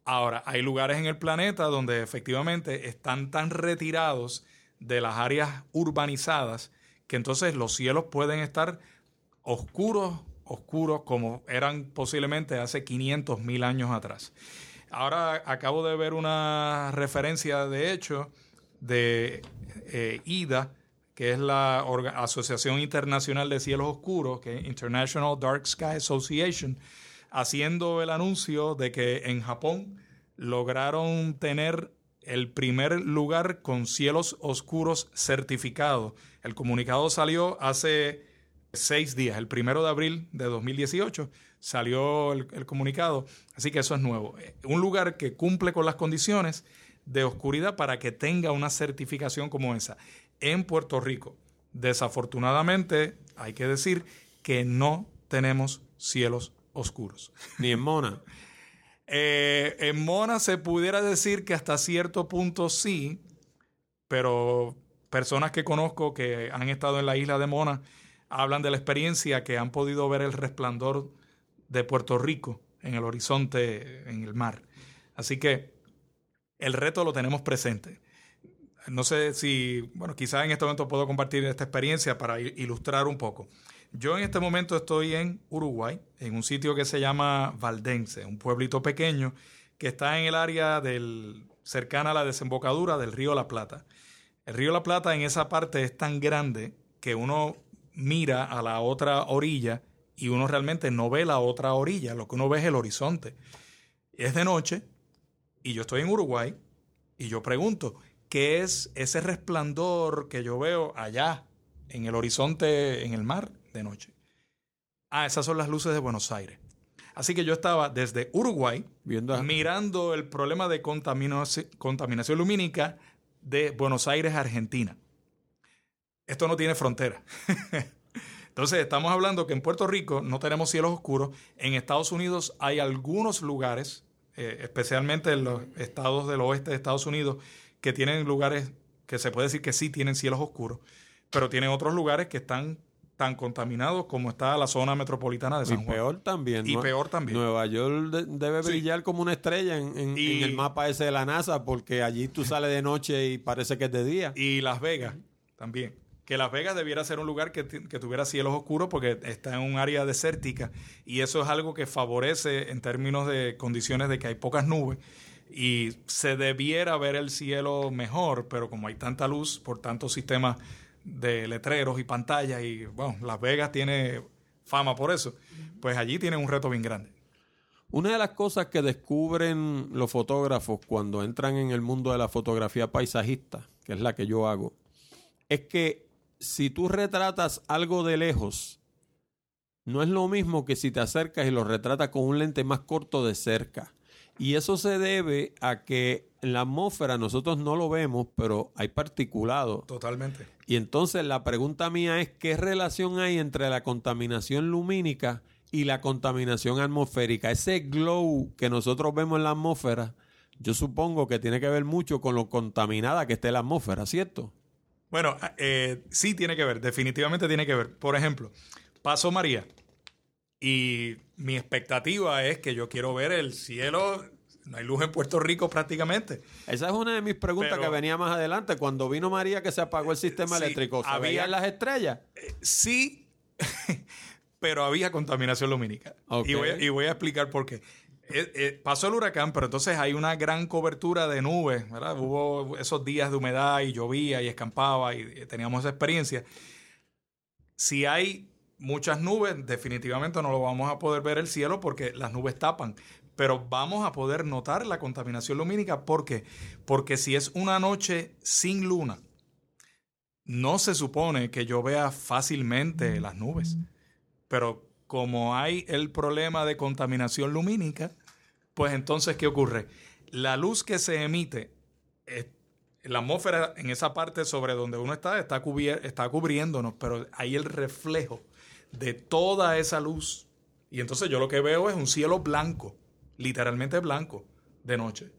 Ahora, hay lugares en el planeta donde efectivamente están tan retirados de las áreas urbanizadas, que entonces los cielos pueden estar oscuros, oscuros como eran posiblemente hace 500 mil años atrás. Ahora acabo de ver una referencia, de hecho, de eh, IDA, que es la Asociación Internacional de Cielos Oscuros, que es International Dark Sky Association, haciendo el anuncio de que en Japón lograron tener el primer lugar con cielos oscuros certificados. El comunicado salió hace seis días, el primero de abril de 2018 salió el, comunicado, así que eso es nuevo. Un lugar que cumple con las condiciones de oscuridad para que tenga una certificación como esa. En Puerto Rico, desafortunadamente, hay que decir que no tenemos cielos oscuros. Ni en Mona. Eh, en Mona se pudiera decir que hasta cierto punto sí, pero personas que conozco que han estado en la isla de Mona hablan de la experiencia que han podido ver el resplandor de Puerto Rico en el horizonte, en el mar. Así que el reto lo tenemos presente. No sé si, bueno, quizás en este momento puedo compartir esta experiencia para ilustrar un poco. Yo en este momento estoy en Uruguay, en un sitio que se llama Valdense, un pueblito pequeño que está en el área del, cercana a la desembocadura del río La Plata. El río La Plata en esa parte es tan grande que uno mira a la otra orilla y uno realmente no ve la otra orilla, lo que uno ve es el horizonte. Es de noche y yo estoy en Uruguay y yo pregunto, ¿qué es ese resplandor que yo veo allá en el horizonte, en el mar de noche? Ah, esas son las luces de Buenos Aires. Así que yo estaba desde Uruguay Viendo mirando el problema de contaminación, contaminación lumínica de Buenos Aires, Argentina. Esto no tiene frontera. Entonces, estamos hablando que en Puerto Rico no tenemos cielos oscuros. En Estados Unidos hay algunos lugares, eh, especialmente en los estados del oeste de Estados Unidos, que tienen lugares que se puede decir que sí tienen cielos oscuros, pero tienen otros lugares que están tan contaminados como está la zona metropolitana de San Juan. Y peor también. Y peor también. Nueva York debe brillar como una estrella en, en, el mapa ese de la NASA, porque allí tú sales de noche y parece que es de día. Y Las Vegas también. Que Las Vegas debiera ser un lugar que, que tuviera cielos oscuros porque está en un área desértica y eso es algo que favorece en términos de condiciones de que hay pocas nubes y se debiera ver el cielo mejor, pero como hay tanta luz por tantos sistemas de letreros y pantallas y bueno, Las Vegas tiene fama por eso, pues allí tiene un reto bien grande. Una de las cosas que descubren los fotógrafos cuando entran en el mundo de la fotografía paisajista, que es la que yo hago, es que si tú retratas algo de lejos, no es lo mismo que si te acercas y lo retratas con un lente más corto de cerca. Y eso se debe a que en la atmósfera nosotros no lo vemos, pero hay particulado. Totalmente. Y entonces la pregunta mía es, ¿qué relación hay entre la contaminación lumínica y la contaminación atmosférica? Ese glow que nosotros vemos en la atmósfera, yo supongo que tiene que ver mucho con lo contaminada que esté la atmósfera, ¿cierto? Bueno, eh, sí tiene que ver, definitivamente tiene que ver. Por ejemplo, pasó María y mi expectativa es que yo quiero ver el cielo no hay luz en Puerto Rico prácticamente. Esa es una de mis preguntas que venía más adelante. Cuando vino María que se apagó el sistema eléctrico, ¿se había, las estrellas? Eh, sí, pero había contaminación lumínica. Y, voy a, explicar por qué. Eh, eh, pasó el huracán, pero entonces hay una gran cobertura de nubes, ¿verdad? Hubo esos días de humedad y llovía y escampaba y teníamos esa experiencia. Si hay muchas nubes, definitivamente no lo vamos a poder ver el cielo porque las nubes tapan pero vamos a poder notar la contaminación lumínica. ¿Por qué? Porque si es una noche sin luna, no se supone que yo vea fácilmente las nubes. Pero como hay el problema de contaminación lumínica, pues entonces, ¿qué ocurre? La luz que se emite, la atmósfera en esa parte sobre donde uno está, está, está cubriéndonos, pero hay el reflejo de toda esa luz. Y entonces yo lo que veo es un cielo blanco literalmente blanco de noche.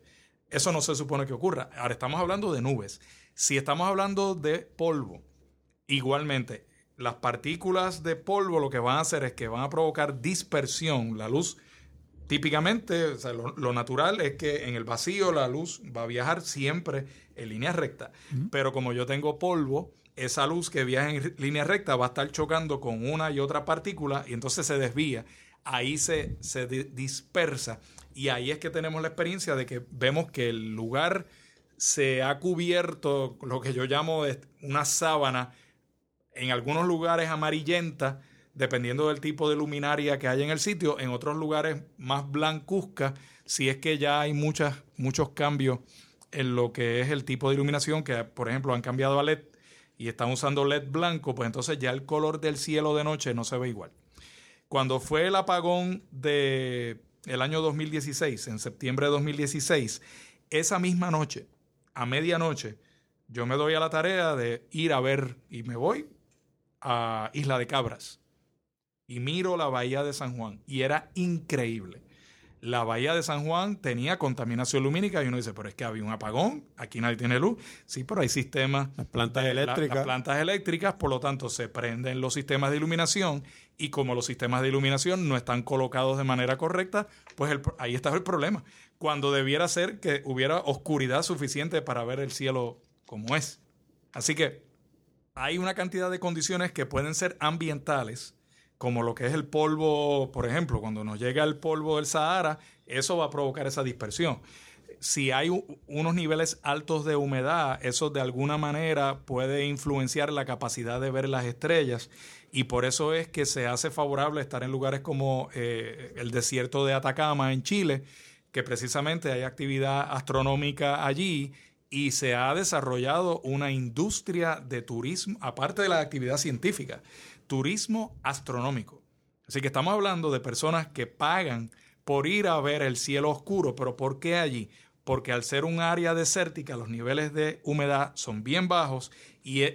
Eso no se supone que ocurra. Ahora estamos hablando de nubes. Si estamos hablando de polvo, igualmente, las partículas de polvo lo que van a hacer es que van a provocar dispersión. La luz, típicamente, lo, natural es que en el vacío la luz va a viajar siempre en línea recta. Pero como yo tengo polvo, esa luz que viaja en línea recta va a estar chocando con una y otra partícula y entonces se desvía ahí se, se dispersa. Y ahí es que tenemos la experiencia de que vemos que el lugar se ha cubierto, lo que yo llamo una sábana, en algunos lugares amarillenta, dependiendo del tipo de luminaria que haya en el sitio, en otros lugares más blancuzca, si es que ya hay muchas, muchos cambios en lo que es el tipo de iluminación, que por ejemplo han cambiado a LED y están usando LED blanco, pues entonces ya el color del cielo de noche no se ve igual. Cuando fue el apagón de el año 2016, en septiembre de 2016, esa misma noche, a medianoche, yo me doy a la tarea de ir a ver y me voy a Isla de Cabras y miro la bahía de San Juan y era increíble. la bahía de San Juan tenía contaminación lumínica y uno dice, pero es que había un apagón, aquí nadie tiene luz. Sí, pero hay sistemas. Las plantas eléctricas. las plantas eléctricas, por lo tanto, se prenden los sistemas de iluminación y como los sistemas de iluminación no están colocados de manera correcta, pues ahí está el problema. Cuando debiera ser que hubiera oscuridad suficiente para ver el cielo como es. Así que hay una cantidad de condiciones que pueden ser ambientales como lo que es el polvo, por ejemplo, cuando nos llega el polvo del Sahara, eso va a provocar esa dispersión. Si hay unos niveles altos de humedad, eso de alguna manera puede influenciar la capacidad de ver las estrellas y por eso es que se hace favorable estar en lugares como eh, el desierto de Atacama en Chile, que precisamente hay actividad astronómica allí y se ha desarrollado una industria de turismo, aparte de la actividad científica turismo astronómico. Así que estamos hablando de personas que pagan por ir a ver el cielo oscuro, pero ¿por qué allí? Porque al ser un área desértica los niveles de humedad son bien bajos y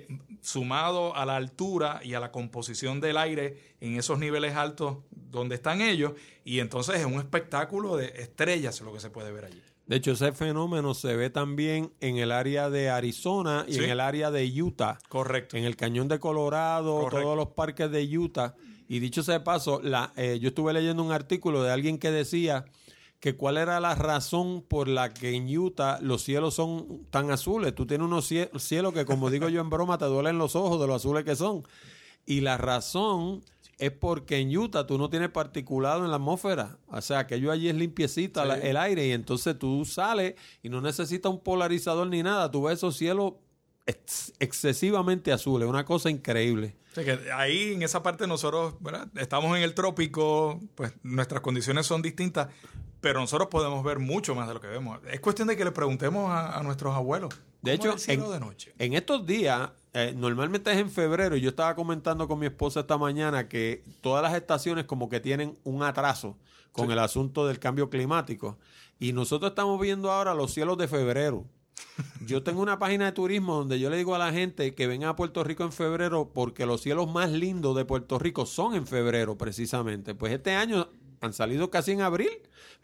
sumado a la altura y a la composición del aire en esos niveles altos donde están ellos, y entonces es un espectáculo de estrellas lo que se puede ver allí. De hecho, ese fenómeno se ve también en el área de Arizona y en el área de Utah. Correcto. En el cañón de Colorado, todos los parques de Utah. Y dicho sea de paso, la, eh, yo estuve leyendo un artículo de alguien que decía que cuál era la razón por la que en Utah los cielos son tan azules. Tú tienes unos cielos que, como digo yo en broma, te duelen los ojos de lo azules que son. Y la razón es porque en Utah tú no tienes particulado en la atmósfera. O sea, que yo allí es limpiecita el aire y entonces tú sales y no necesitas un polarizador ni nada. Tú ves esos cielos excesivamente azules, una cosa increíble. que ahí en esa parte nosotros estamos en el trópico, pues nuestras condiciones son distintas, pero nosotros podemos ver mucho más de lo que vemos. Es cuestión de que le preguntemos a, nuestros abuelos. De hecho, de noche? en estos días eh, normalmente es en febrero y yo estaba comentando con mi esposa esta mañana que todas las estaciones como que tienen un atraso con el asunto del cambio climático y nosotros estamos viendo ahora los cielos de febrero. Yo tengo una página de turismo donde yo le digo a la gente que venga a Puerto Rico en febrero porque los cielos más lindos de Puerto Rico son en febrero precisamente. Pues este año han salido casi en abril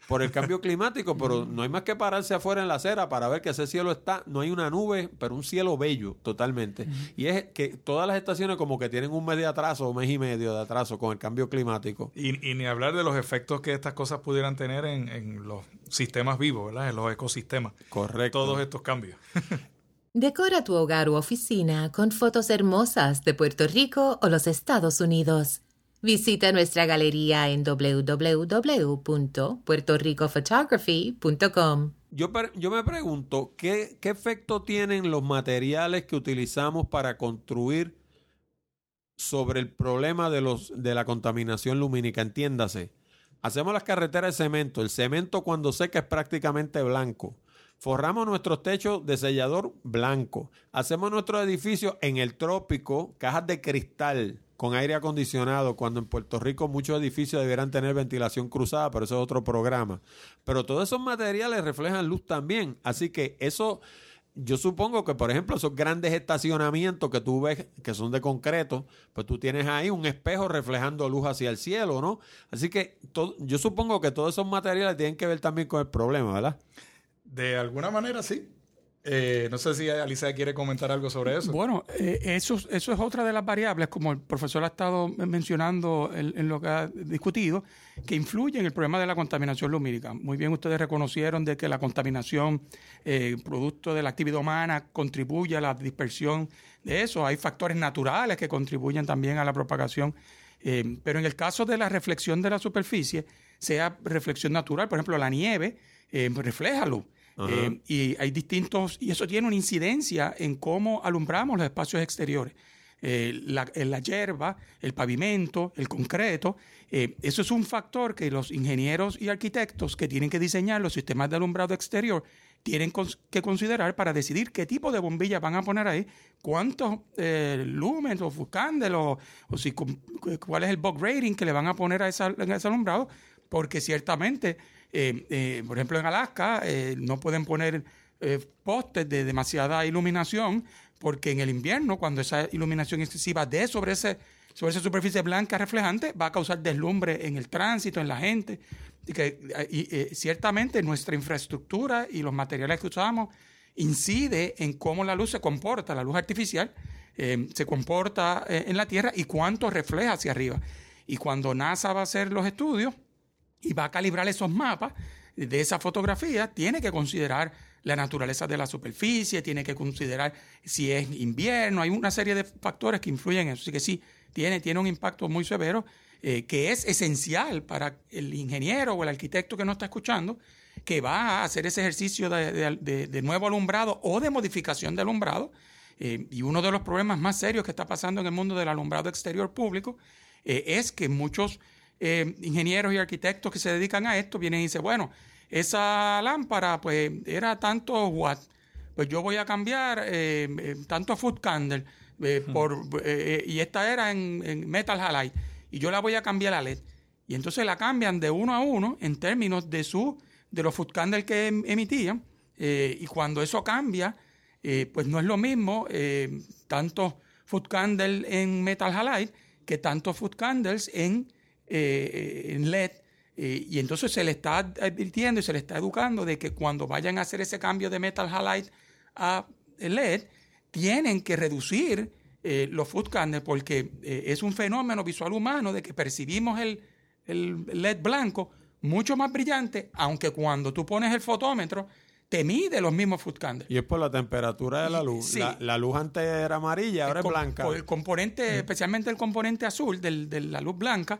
por el cambio climático, pero no hay más que pararse afuera en la acera para ver que ese cielo está, no hay una nube, pero un cielo bello totalmente. Y es que todas las estaciones como que tienen un mes de atraso, un mes y medio de atraso con el cambio climático. Y, ni hablar de los efectos que estas cosas pudieran tener en, en los sistemas vivos, ¿verdad? En los ecosistemas. Correcto. Todos estos cambios. Decora tu hogar u oficina con fotos hermosas de Puerto Rico o los Estados Unidos. Visita nuestra galería en www.puertoricophotography.com. Yo, yo me pregunto, ¿qué, ¿qué efecto tienen los materiales que utilizamos para construir sobre el problema de, los, de la contaminación lumínica? Entiéndase, hacemos las carreteras de cemento. El cemento cuando seca es prácticamente blanco. Forramos nuestros techos de sellador blanco. Hacemos nuestros edificios en el trópico, cajas de cristal con aire acondicionado, cuando en Puerto Rico muchos edificios debieran tener ventilación cruzada, pero eso es otro programa. Pero todos esos materiales reflejan luz también. Así que eso, yo supongo que, por ejemplo, esos grandes estacionamientos que tú ves que son de concreto, pues tú tienes ahí un espejo reflejando luz hacia el cielo, ¿no? Así que yo supongo que todos esos materiales tienen que ver también con el problema, ¿verdad? De alguna manera sí. Eh, no sé si Alicia quiere comentar algo sobre eso. Bueno, eh, eso, eso es otra de las variables, como el profesor ha estado mencionando en, lo que ha discutido, que influye en el problema de la contaminación lumínica. Muy bien, ustedes reconocieron de que la contaminación eh, producto de la actividad humana contribuye a la dispersión de eso. Hay factores naturales que contribuyen también a la propagación. pero en el caso de la reflexión de la superficie, sea reflexión natural, por ejemplo, la nieve refleja luz. Eh, y hay distintos, y eso tiene una incidencia en cómo alumbramos los espacios exteriores. Eh, la, la, hierba, el pavimento, el concreto. Eh, eso es un factor que los ingenieros y arquitectos que tienen que diseñar los sistemas de alumbrado exterior tienen que considerar para decidir qué tipo de bombillas van a poner ahí, cuántos lumens o cándelos, o si, cuál es el bulk rating que le van a poner a, esa, a ese alumbrado, porque ciertamente eh, eh, por ejemplo, en Alaska eh, no pueden poner postes de demasiada iluminación porque en el invierno, cuando esa iluminación excesiva de sobre, ese, sobre esa superficie blanca reflejante, va a causar deslumbre en el tránsito, en la gente. Y y, ciertamente nuestra infraestructura y los materiales que usamos incide en cómo la luz se comporta, la luz artificial eh, se comporta eh, en la Tierra y cuánto refleja hacia arriba. Y cuando NASA va a hacer los estudios y va a calibrar esos mapas de esa fotografía, tiene que considerar la naturaleza de la superficie, tiene que considerar si es invierno, hay una serie de factores que influyen en eso. Así que sí, tiene, tiene un impacto muy severo eh, que es esencial para el ingeniero o el arquitecto que no está escuchando, que va a hacer ese ejercicio de, nuevo alumbrado o de modificación de alumbrado. Eh, y uno de los problemas más serios que está pasando en el mundo del alumbrado exterior público eh, es que muchos ingenieros y arquitectos que se dedican a esto vienen y dicen, bueno, esa lámpara pues era tanto watt, pues yo voy a cambiar tanto foot candle por, y esta era en, en metal halide y yo la voy a cambiar a LED. Y entonces la cambian de uno a uno en términos de su de los food candles que em, emitían. Eh, y cuando eso cambia, eh, pues no es lo mismo eh, tanto food candle en metal halide que tantos food candles en, en LED. y entonces se le está advirtiendo y se le está educando de que cuando vayan a hacer ese cambio de metal halide a LED, tienen que reducir eh, los food candles porque eh, es un fenómeno visual humano de que percibimos el, el, LED blanco mucho más brillante, aunque cuando tú pones el fotómetro te mide los mismos food candles. Y es por la temperatura de la luz. la, luz antes era amarilla, ahora es blanca. el componente, especialmente el componente azul del, de la luz blanca,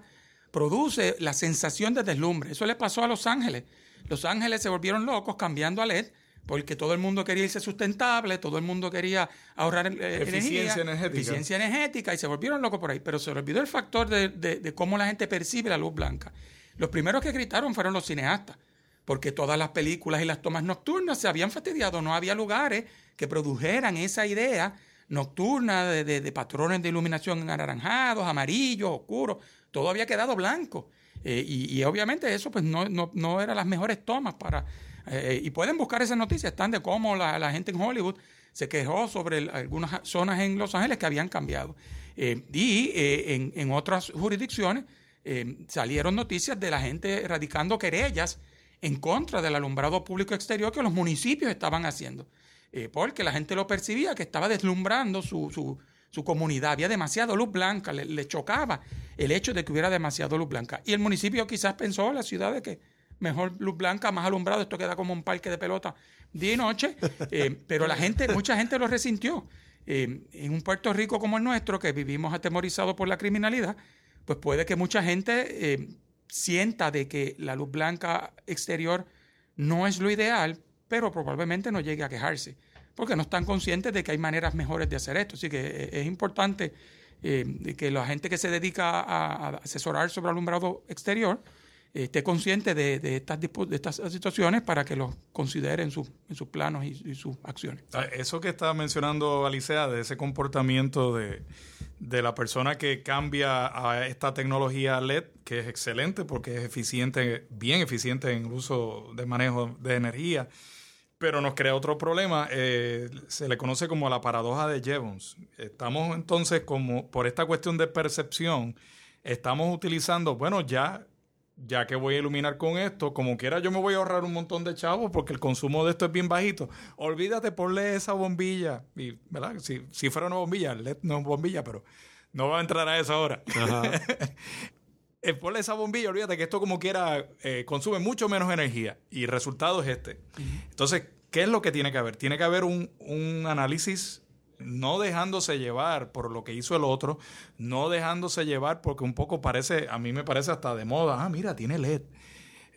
produce la sensación de deslumbre. Eso le pasó a Los Ángeles. Los Ángeles se volvieron locos cambiando a LED porque todo el mundo quería irse sustentable, todo el mundo quería ahorrar eh, eficiencia energética. Eficiencia energética y se volvieron locos por ahí. Pero se olvidó el factor de, cómo la gente percibe la luz blanca. Los primeros que gritaron fueron los cineastas, porque todas las películas y las tomas nocturnas se habían fastidiado. No había lugares que produjeran esa idea nocturna de, patrones de iluminación anaranjados, amarillos, oscuros. Todo había quedado blanco. Eh, y, obviamente eso pues no, no, no eran las mejores tomas para eh, y pueden buscar esas noticias, están de cómo la, gente en Hollywood se quejó sobre algunas zonas en Los Ángeles que habían cambiado. Eh, y eh, en, otras jurisdicciones salieron noticias de la gente radicando querellas en contra del alumbrado público exterior que los municipios estaban haciendo, porque la gente lo percibía que estaba deslumbrando su, su, comunidad. Había demasiado luz blanca, le, chocaba el hecho de que hubiera demasiado luz blanca. Y el municipio quizás pensó, la ciudad, de que mejor luz blanca, más alumbrado, esto queda como un parque de pelota día y noche, eh, pero la gente, mucha gente lo resintió. Eh, en un Puerto Rico como el nuestro, que vivimos atemorizados por la criminalidad, pues puede que mucha gente eh, sienta de que la luz blanca exterior no es lo ideal, pero probablemente no llegue a quejarse, porque no están conscientes de que hay maneras mejores de hacer esto. Así que es importante que la gente que se dedica a asesorar sobre alumbrado exterior, esté consciente de, estas, de estas situaciones para que los considere en, en sus planos y, sus acciones. Ah, eso que estaba mencionando Alicia, de ese comportamiento de, la persona que cambia a esta tecnología LED, que es excelente porque es eficiente, bien eficiente en el uso de manejo de energía, pero nos crea otro problema. Eh, se le conoce como la paradoja de Jevons. Estamos entonces como, por esta cuestión de percepción, estamos utilizando, bueno, ya ya que voy a iluminar con esto, como quiera yo me voy a ahorrar un montón de chavos porque el consumo de esto es bien bajito. Olvídate, ponle esa bombilla. Y, ¿verdad? Si, si fuera una bombilla, LED no es bombilla, pero no va a entrar a eso ahora. Eh, ponle esa bombilla, olvídate que esto como quiera eh, consume mucho menos energía y el resultado es este. Entonces, ¿qué es lo que tiene que haber? Tiene que haber un, un análisis no dejándose llevar por lo que hizo el otro, no dejándose llevar porque un poco parece, a mí me parece hasta de moda, ah, mira, tiene LED.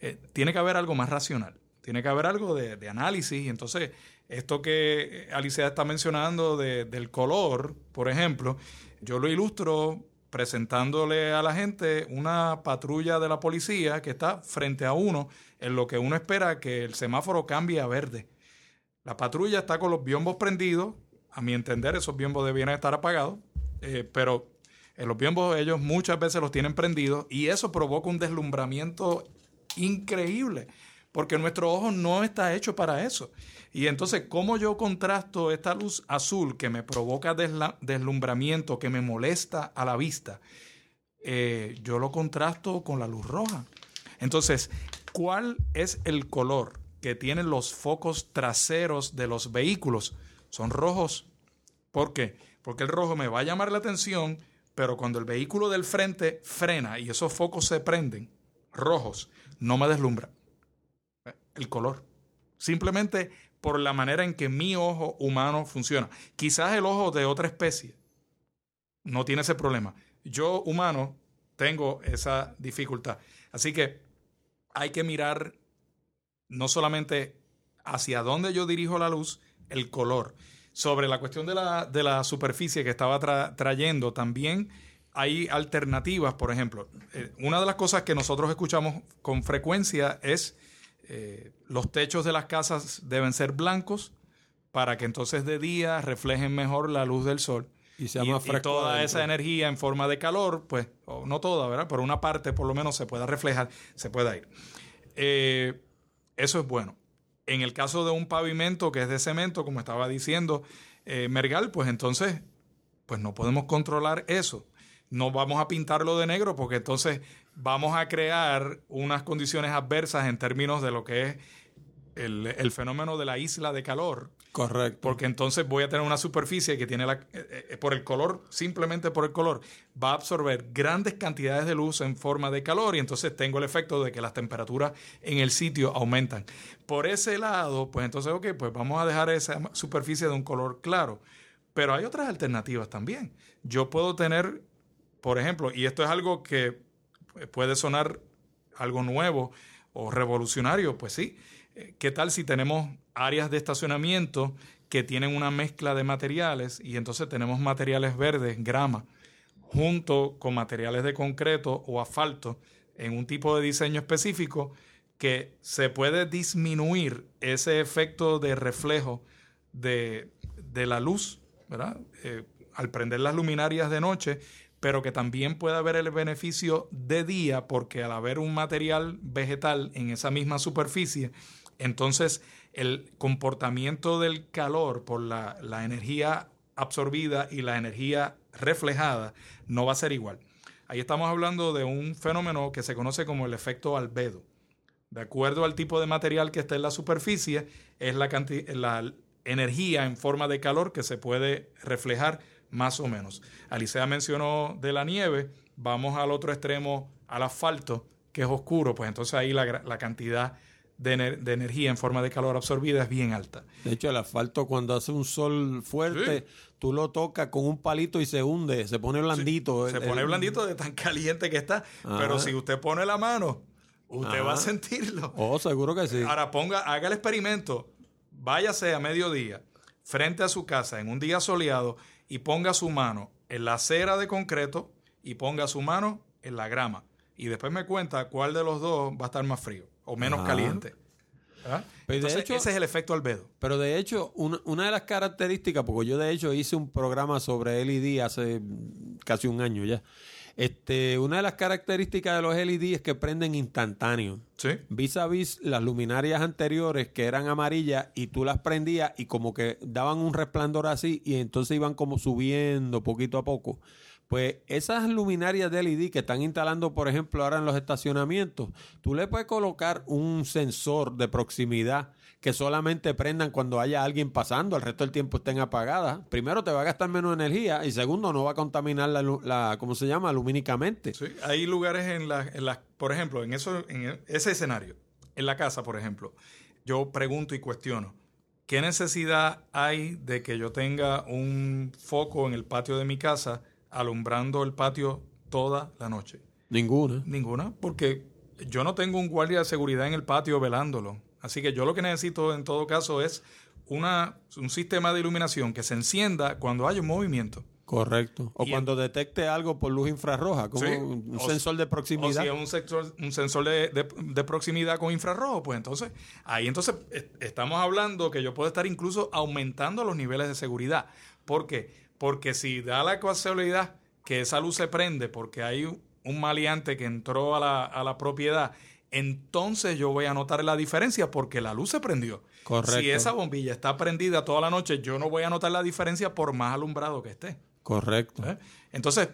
Eh, tiene que haber algo más racional, tiene que haber algo de, análisis. Y entonces, esto que Alicia está mencionando del color, por ejemplo, yo lo ilustro presentándole a la gente una patrulla de la policía que está frente a uno en lo que uno espera que el semáforo cambie a verde. La patrulla está con los biombos prendidos, a mi entender, esos biombos debían estar apagados, eh, pero en los biombos ellos muchas veces los tienen prendidos y eso provoca un deslumbramiento increíble, porque nuestro ojo no está hecho para eso. Y entonces, ¿cómo yo contrasto esta luz azul que me provoca deslumbramiento, que me molesta a la vista? Eh, yo lo contrasto con la luz roja. Entonces, ¿Cuál es el color que tienen los focos traseros de los vehículos? Son rojos. ¿Por qué? Porque el rojo me va a llamar la atención, pero cuando el vehículo del frente frena y esos focos se prenden, rojos, no me deslumbra. El color. Simplemente por la manera en que mi ojo humano funciona. Quizás el ojo de otra especie no tiene ese problema. Yo, humano, tengo esa dificultad. Así que hay que mirar no solamente hacia dónde yo dirijo la luz, el color. Sobre la cuestión de la, de la superficie que estaba trayendo, también hay alternativas, por ejemplo. Eh, una de las cosas que nosotros escuchamos con frecuencia es eh, los techos de las casas deben ser blancos para que entonces de día reflejen mejor la luz del sol. Y, sea más y toda esa energía en forma de calor, pues, no toda, ¿verdad? Pero una parte por lo menos se pueda reflejar, se pueda ir. Eh, eso es bueno. En el caso de un pavimento que es de cemento, como estaba diciendo eh, Mergal, pues entonces, pues no podemos controlar eso. No vamos a pintarlo de negro porque entonces vamos a crear unas condiciones adversas en términos de lo que es el, fenómeno de la isla de calor. Correcto. Porque entonces voy a tener una superficie que tiene la, eh, eh, por el color, simplemente por el color, va a absorber grandes cantidades de luz en forma de calor y entonces tengo el efecto de que las temperaturas en el sitio aumentan. Por ese lado, pues entonces, ok, pues vamos a dejar esa superficie de un color claro. Pero hay otras alternativas también. Yo puedo tener, por ejemplo, y esto es algo que puede sonar algo nuevo o revolucionario, pues sí ¿Qué tal si tenemos áreas de estacionamiento que tienen una mezcla de materiales y entonces tenemos materiales verdes, grama, junto con materiales de concreto o asfalto en un tipo de diseño específico que se puede disminuir ese efecto de reflejo de, la luz, ¿verdad? Eh, al prender las luminarias de noche, pero que también puede haber el beneficio de día porque al haber un material vegetal en esa misma superficie, entonces el comportamiento del calor por la, energía absorbida y la energía reflejada no va a ser igual. Ahí estamos hablando de un fenómeno que se conoce como el efecto albedo. De acuerdo al tipo de material que está en la superficie, es la, la energía en forma de calor que se puede reflejar más o menos. Alicia mencionó de la nieve, vamos al otro extremo, al asfalto, que es oscuro, pues entonces ahí la, la cantidad de, energía en forma de calor absorbida es bien alta. De hecho, el asfalto cuando hace un sol fuerte, tú lo tocas con un palito y se hunde, se pone blandito. se pone blandito de tan caliente que está. Pero si usted pone la mano, usted va a sentirlo. Oh, seguro que sí. Ahora ponga, haga el experimento, váyase a mediodía, frente a su casa, en un día soleado, y ponga su mano en la acera de concreto y ponga su mano en la grama. Y después me cuenta cuál de los dos va a estar más frío o menos caliente. Entonces, ese es el efecto albedo. Pero de hecho, una, de las características, porque yo de hecho hice un programa sobre LED hace casi un año ya. Este, una de las características de los LED es que prenden instantáneo. Sí. Vis a vis las luminarias anteriores que eran amarillas y tú las prendías y como que daban un resplandor así y entonces iban como subiendo poquito a poco. Pues esas luminarias de LED que están instalando, por ejemplo, ahora en los estacionamientos, tú le puedes colocar un sensor de proximidad que solamente prendan cuando haya alguien pasando, el resto del tiempo estén apagadas. Primero te va a gastar menos energía y segundo no va a contaminar la, la ¿cómo se llama? Lumínicamente. Sí, hay lugares en las, en por ejemplo, en, eso, en ese escenario, en la casa, por ejemplo, yo pregunto y cuestiono. ¿Qué necesidad hay de que yo tenga un foco en el patio de mi casa alumbrando el patio toda la noche. Ninguna. Ninguna, porque yo no tengo un guardia de seguridad en el patio velándolo. Así que yo lo que necesito en todo caso es una, un sistema de iluminación que se encienda cuando haya un movimiento. Correcto. O cuando detecte algo por luz infrarroja, como un sensor de proximidad. O si es un, un sensor de, de, proximidad con infrarrojo, pues entonces, ahí entonces estamos hablando que yo puedo estar incluso aumentando los niveles de seguridad. ¿Por qué? Porque si da la casualidad que esa luz se prende porque hay un maleante que entró a la, a la propiedad, entonces yo voy a notar la diferencia porque la luz se prendió. Correcto. Si esa bombilla está prendida toda la noche, yo no voy a notar la diferencia por más alumbrado que esté. Correcto. ¿Eh? Entonces,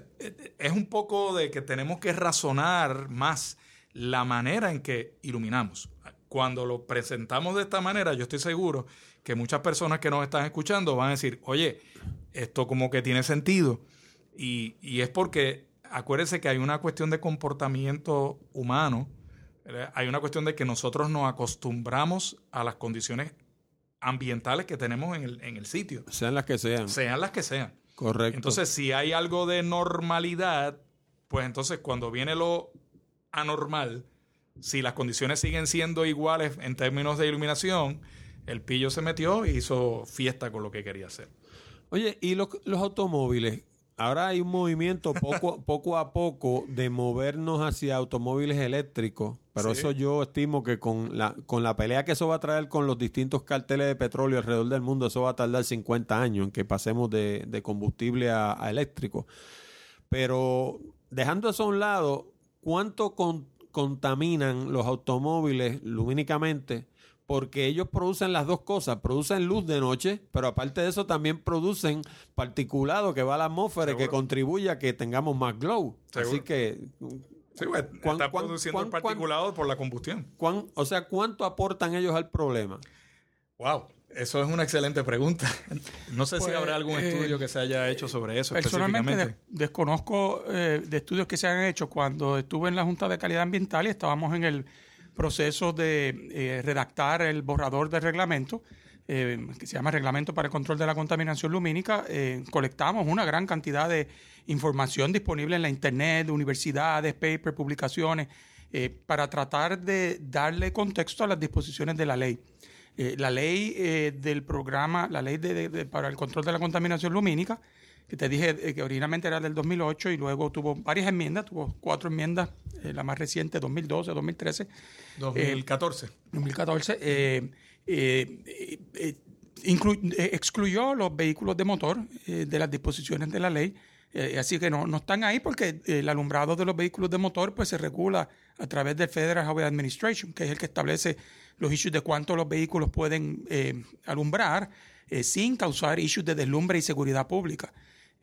es un poco de que tenemos que razonar más la manera en que iluminamos. Cuando lo presentamos de esta manera, yo estoy seguro que muchas personas que nos están escuchando van a decir, oye, esto como que tiene sentido. Y, y es porque acuérdense que hay una cuestión de comportamiento humano, hay una cuestión de que nosotros nos acostumbramos a las condiciones ambientales que tenemos en el, en el sitio. Sean las que sean. Sean las que sean. Correcto. Entonces, si hay algo de normalidad, pues entonces cuando viene lo anormal, si las condiciones siguen siendo iguales en términos de iluminación, el pillo se metió y hizo fiesta con lo que quería hacer. Oye, ¿y los, los automóviles? Ahora hay un movimiento poco, poco a poco de movernos hacia automóviles eléctricos, pero Sí. eso yo estimo que con la, con la pelea que eso va a traer con los distintos carteles de petróleo alrededor del mundo, eso va a tardar 50 años en que pasemos de, de combustible a, a eléctrico. Pero dejando eso a un lado, ¿cuánto con- contaminan los automóviles lumínicamente? Porque ellos producen las dos cosas, producen luz de noche, pero aparte de eso también producen particulado que va a la atmósfera y que contribuye a que tengamos más glow. Así que, Sí, pues, ¿Cuán- está cuán- produciendo cuán- cuán- particulados por la combustión. ¿cuán- o sea, ¿cuánto aportan ellos al problema? Wow, eso es una excelente pregunta. No sé si Pues, habrá algún eh, estudio que se haya hecho sobre eso Personalmente específicamente. des- desconozco eh, de estudios que se han hecho. Cuando estuve en la Junta de Calidad Ambiental y estábamos en el proceso de eh, redactar el borrador del reglamento, eh, que se llama Reglamento para el Control de la Contaminación Lumínica, eh, colectamos una gran cantidad de información disponible en la Internet, de universidades, papers, publicaciones, para tratar de darle contexto a las disposiciones de la ley. La ley del programa, la ley de- para el control de la contaminación lumínica, que te dije eh, que originalmente era del 2008 y luego tuvo varias enmiendas, tuvo cuatro enmiendas, eh, la más reciente 2012, 2013, 2014. 2014, eh, eh, eh, eh, excluyó los vehículos de motor de las disposiciones de la ley. así que no, no están ahí porque el alumbrado de los vehículos de motor pues se regula a través del Federal Highway Administration, que es el que establece los issues de cuánto los vehículos pueden alumbrar sin causar issues de deslumbre y seguridad pública.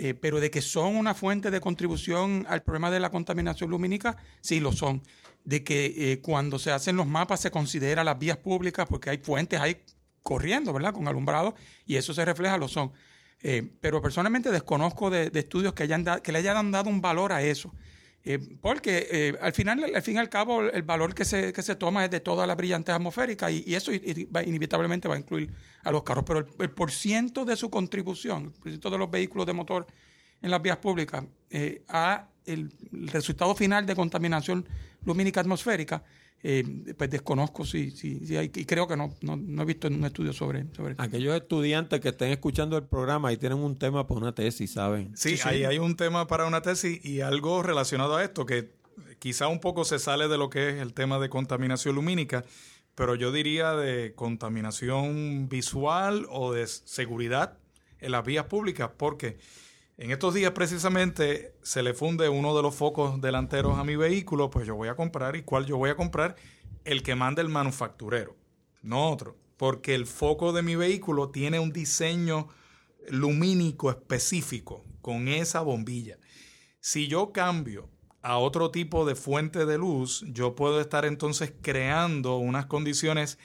Eh, pero de que son una fuente de contribución al problema de la contaminación lumínica, sí lo son. De que eh, cuando se hacen los mapas se considera las vías públicas porque hay fuentes ahí corriendo, ¿verdad? Con alumbrado y eso se refleja, lo son. Eh, pero personalmente desconozco de, estudios que le hayan dado un valor a eso. Eh, porque eh, al final, al fin y al cabo, el valor que se, que se toma es de todas las brillantes atmosféricas y, eso va- inevitablemente va a incluir a los carros. Pero el, el porciento de su contribución, el porciento de los vehículos de motor en las vías públicas eh, a el, el resultado final de contaminación lumínica atmosférica, eh, pues desconozco si, si, si hay, y creo que no, no, no he visto un estudio sobre, sobre Aquellos estudiantes que estén escuchando el programa y tienen un tema para una tesis, ¿saben? Sí, ahí hay un tema para una tesis y algo relacionado a esto que quizá un poco se sale de lo que es el tema de contaminación lumínica, pero yo diría de contaminación visual o de seguridad en las vías públicas, porque en estos días precisamente se le funde uno de los focos delanteros a mi vehículo, pues yo voy a comprar y cuál yo voy a comprar el que manda el manufacturero, no otro, porque el foco de mi vehículo tiene un diseño lumínico específico con esa bombilla. Si yo cambio a otro tipo de fuente de luz, yo puedo estar entonces creando unas condiciones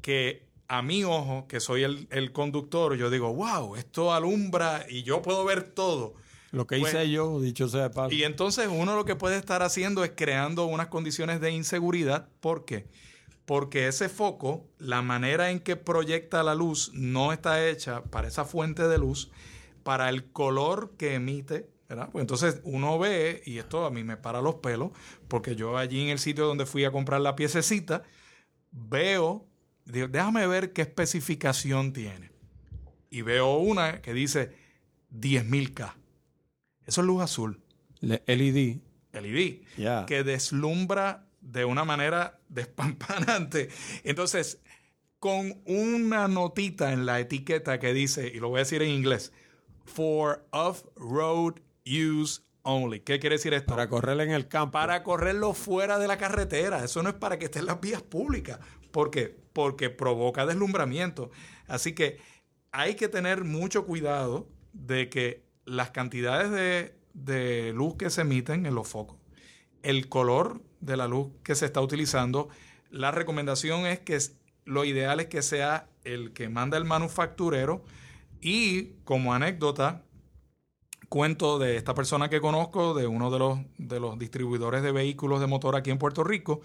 que a mi ojo, que soy el, el conductor, yo digo, wow, esto alumbra y yo puedo ver todo. Lo que hice Pues- yo, dicho sea de paso. Y entonces uno lo que puede estar haciendo es creando unas condiciones de inseguridad. ¿Por qué? Porque ese foco, la manera en que proyecta la luz, no está hecha para esa fuente de luz, para el color que emite. ¿verdad? Pues entonces uno ve, y esto a mí me para los pelos, porque yo allí en el sitio donde fui a comprar la piececita, veo, digo, déjame ver qué especificación tiene. Y veo una que dice 10.000K. Eso es luz azul. Le- LED. LED, Ya. que deslumbra de una manera despampanante. Entonces, con una notita en la etiqueta que dice, y lo voy a decir en inglés, for off-road use only. ¿Qué quiere decir esto? Para correr en el campo. para correrlo fuera de la carretera. Eso no es para que esté en las vías públicas. ¿Por qué? Porque provoca deslumbramiento. Así que hay que tener mucho cuidado de que las cantidades de, de luz que se emiten en los focos, el color de la luz que se está utilizando. La recomendación es que lo ideal es que sea el que manda el manufacturero y como anécdota, cuento de esta persona que conozco, de uno de los, de los distribuidores de vehículos de motor aquí en Puerto Rico,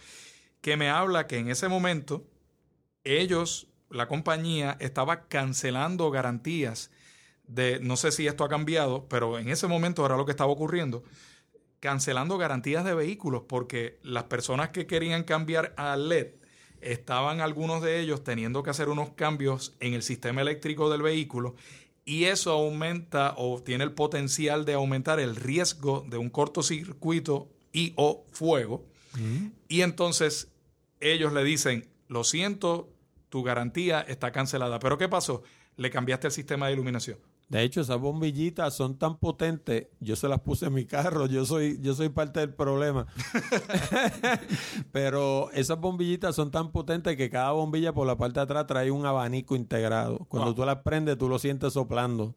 que me habla que en ese momento ellos, la compañía, estaba cancelando garantías de, no sé si esto ha cambiado, pero en ese momento era lo que estaba ocurriendo, cancelando garantías de vehículos porque las personas que querían cambiar a LED estaban algunos de ellos teniendo que hacer unos cambios en el sistema eléctrico del vehículo y eso aumenta o tiene el potencial de aumentar el riesgo de un cortocircuito y o fuego. Y entonces ellos le dicen, lo siento, tu garantía está cancelada. Pero ¿qué pasó? Le cambiaste el sistema de iluminación. De hecho, esas bombillitas son tan potentes, yo se las puse en mi carro, yo soy, yo soy parte del problema. Pero esas bombillitas son tan potentes que cada bombilla por la parte de atrás trae un abanico integrado. Cuando tú las prendes, tú lo sientes soplando.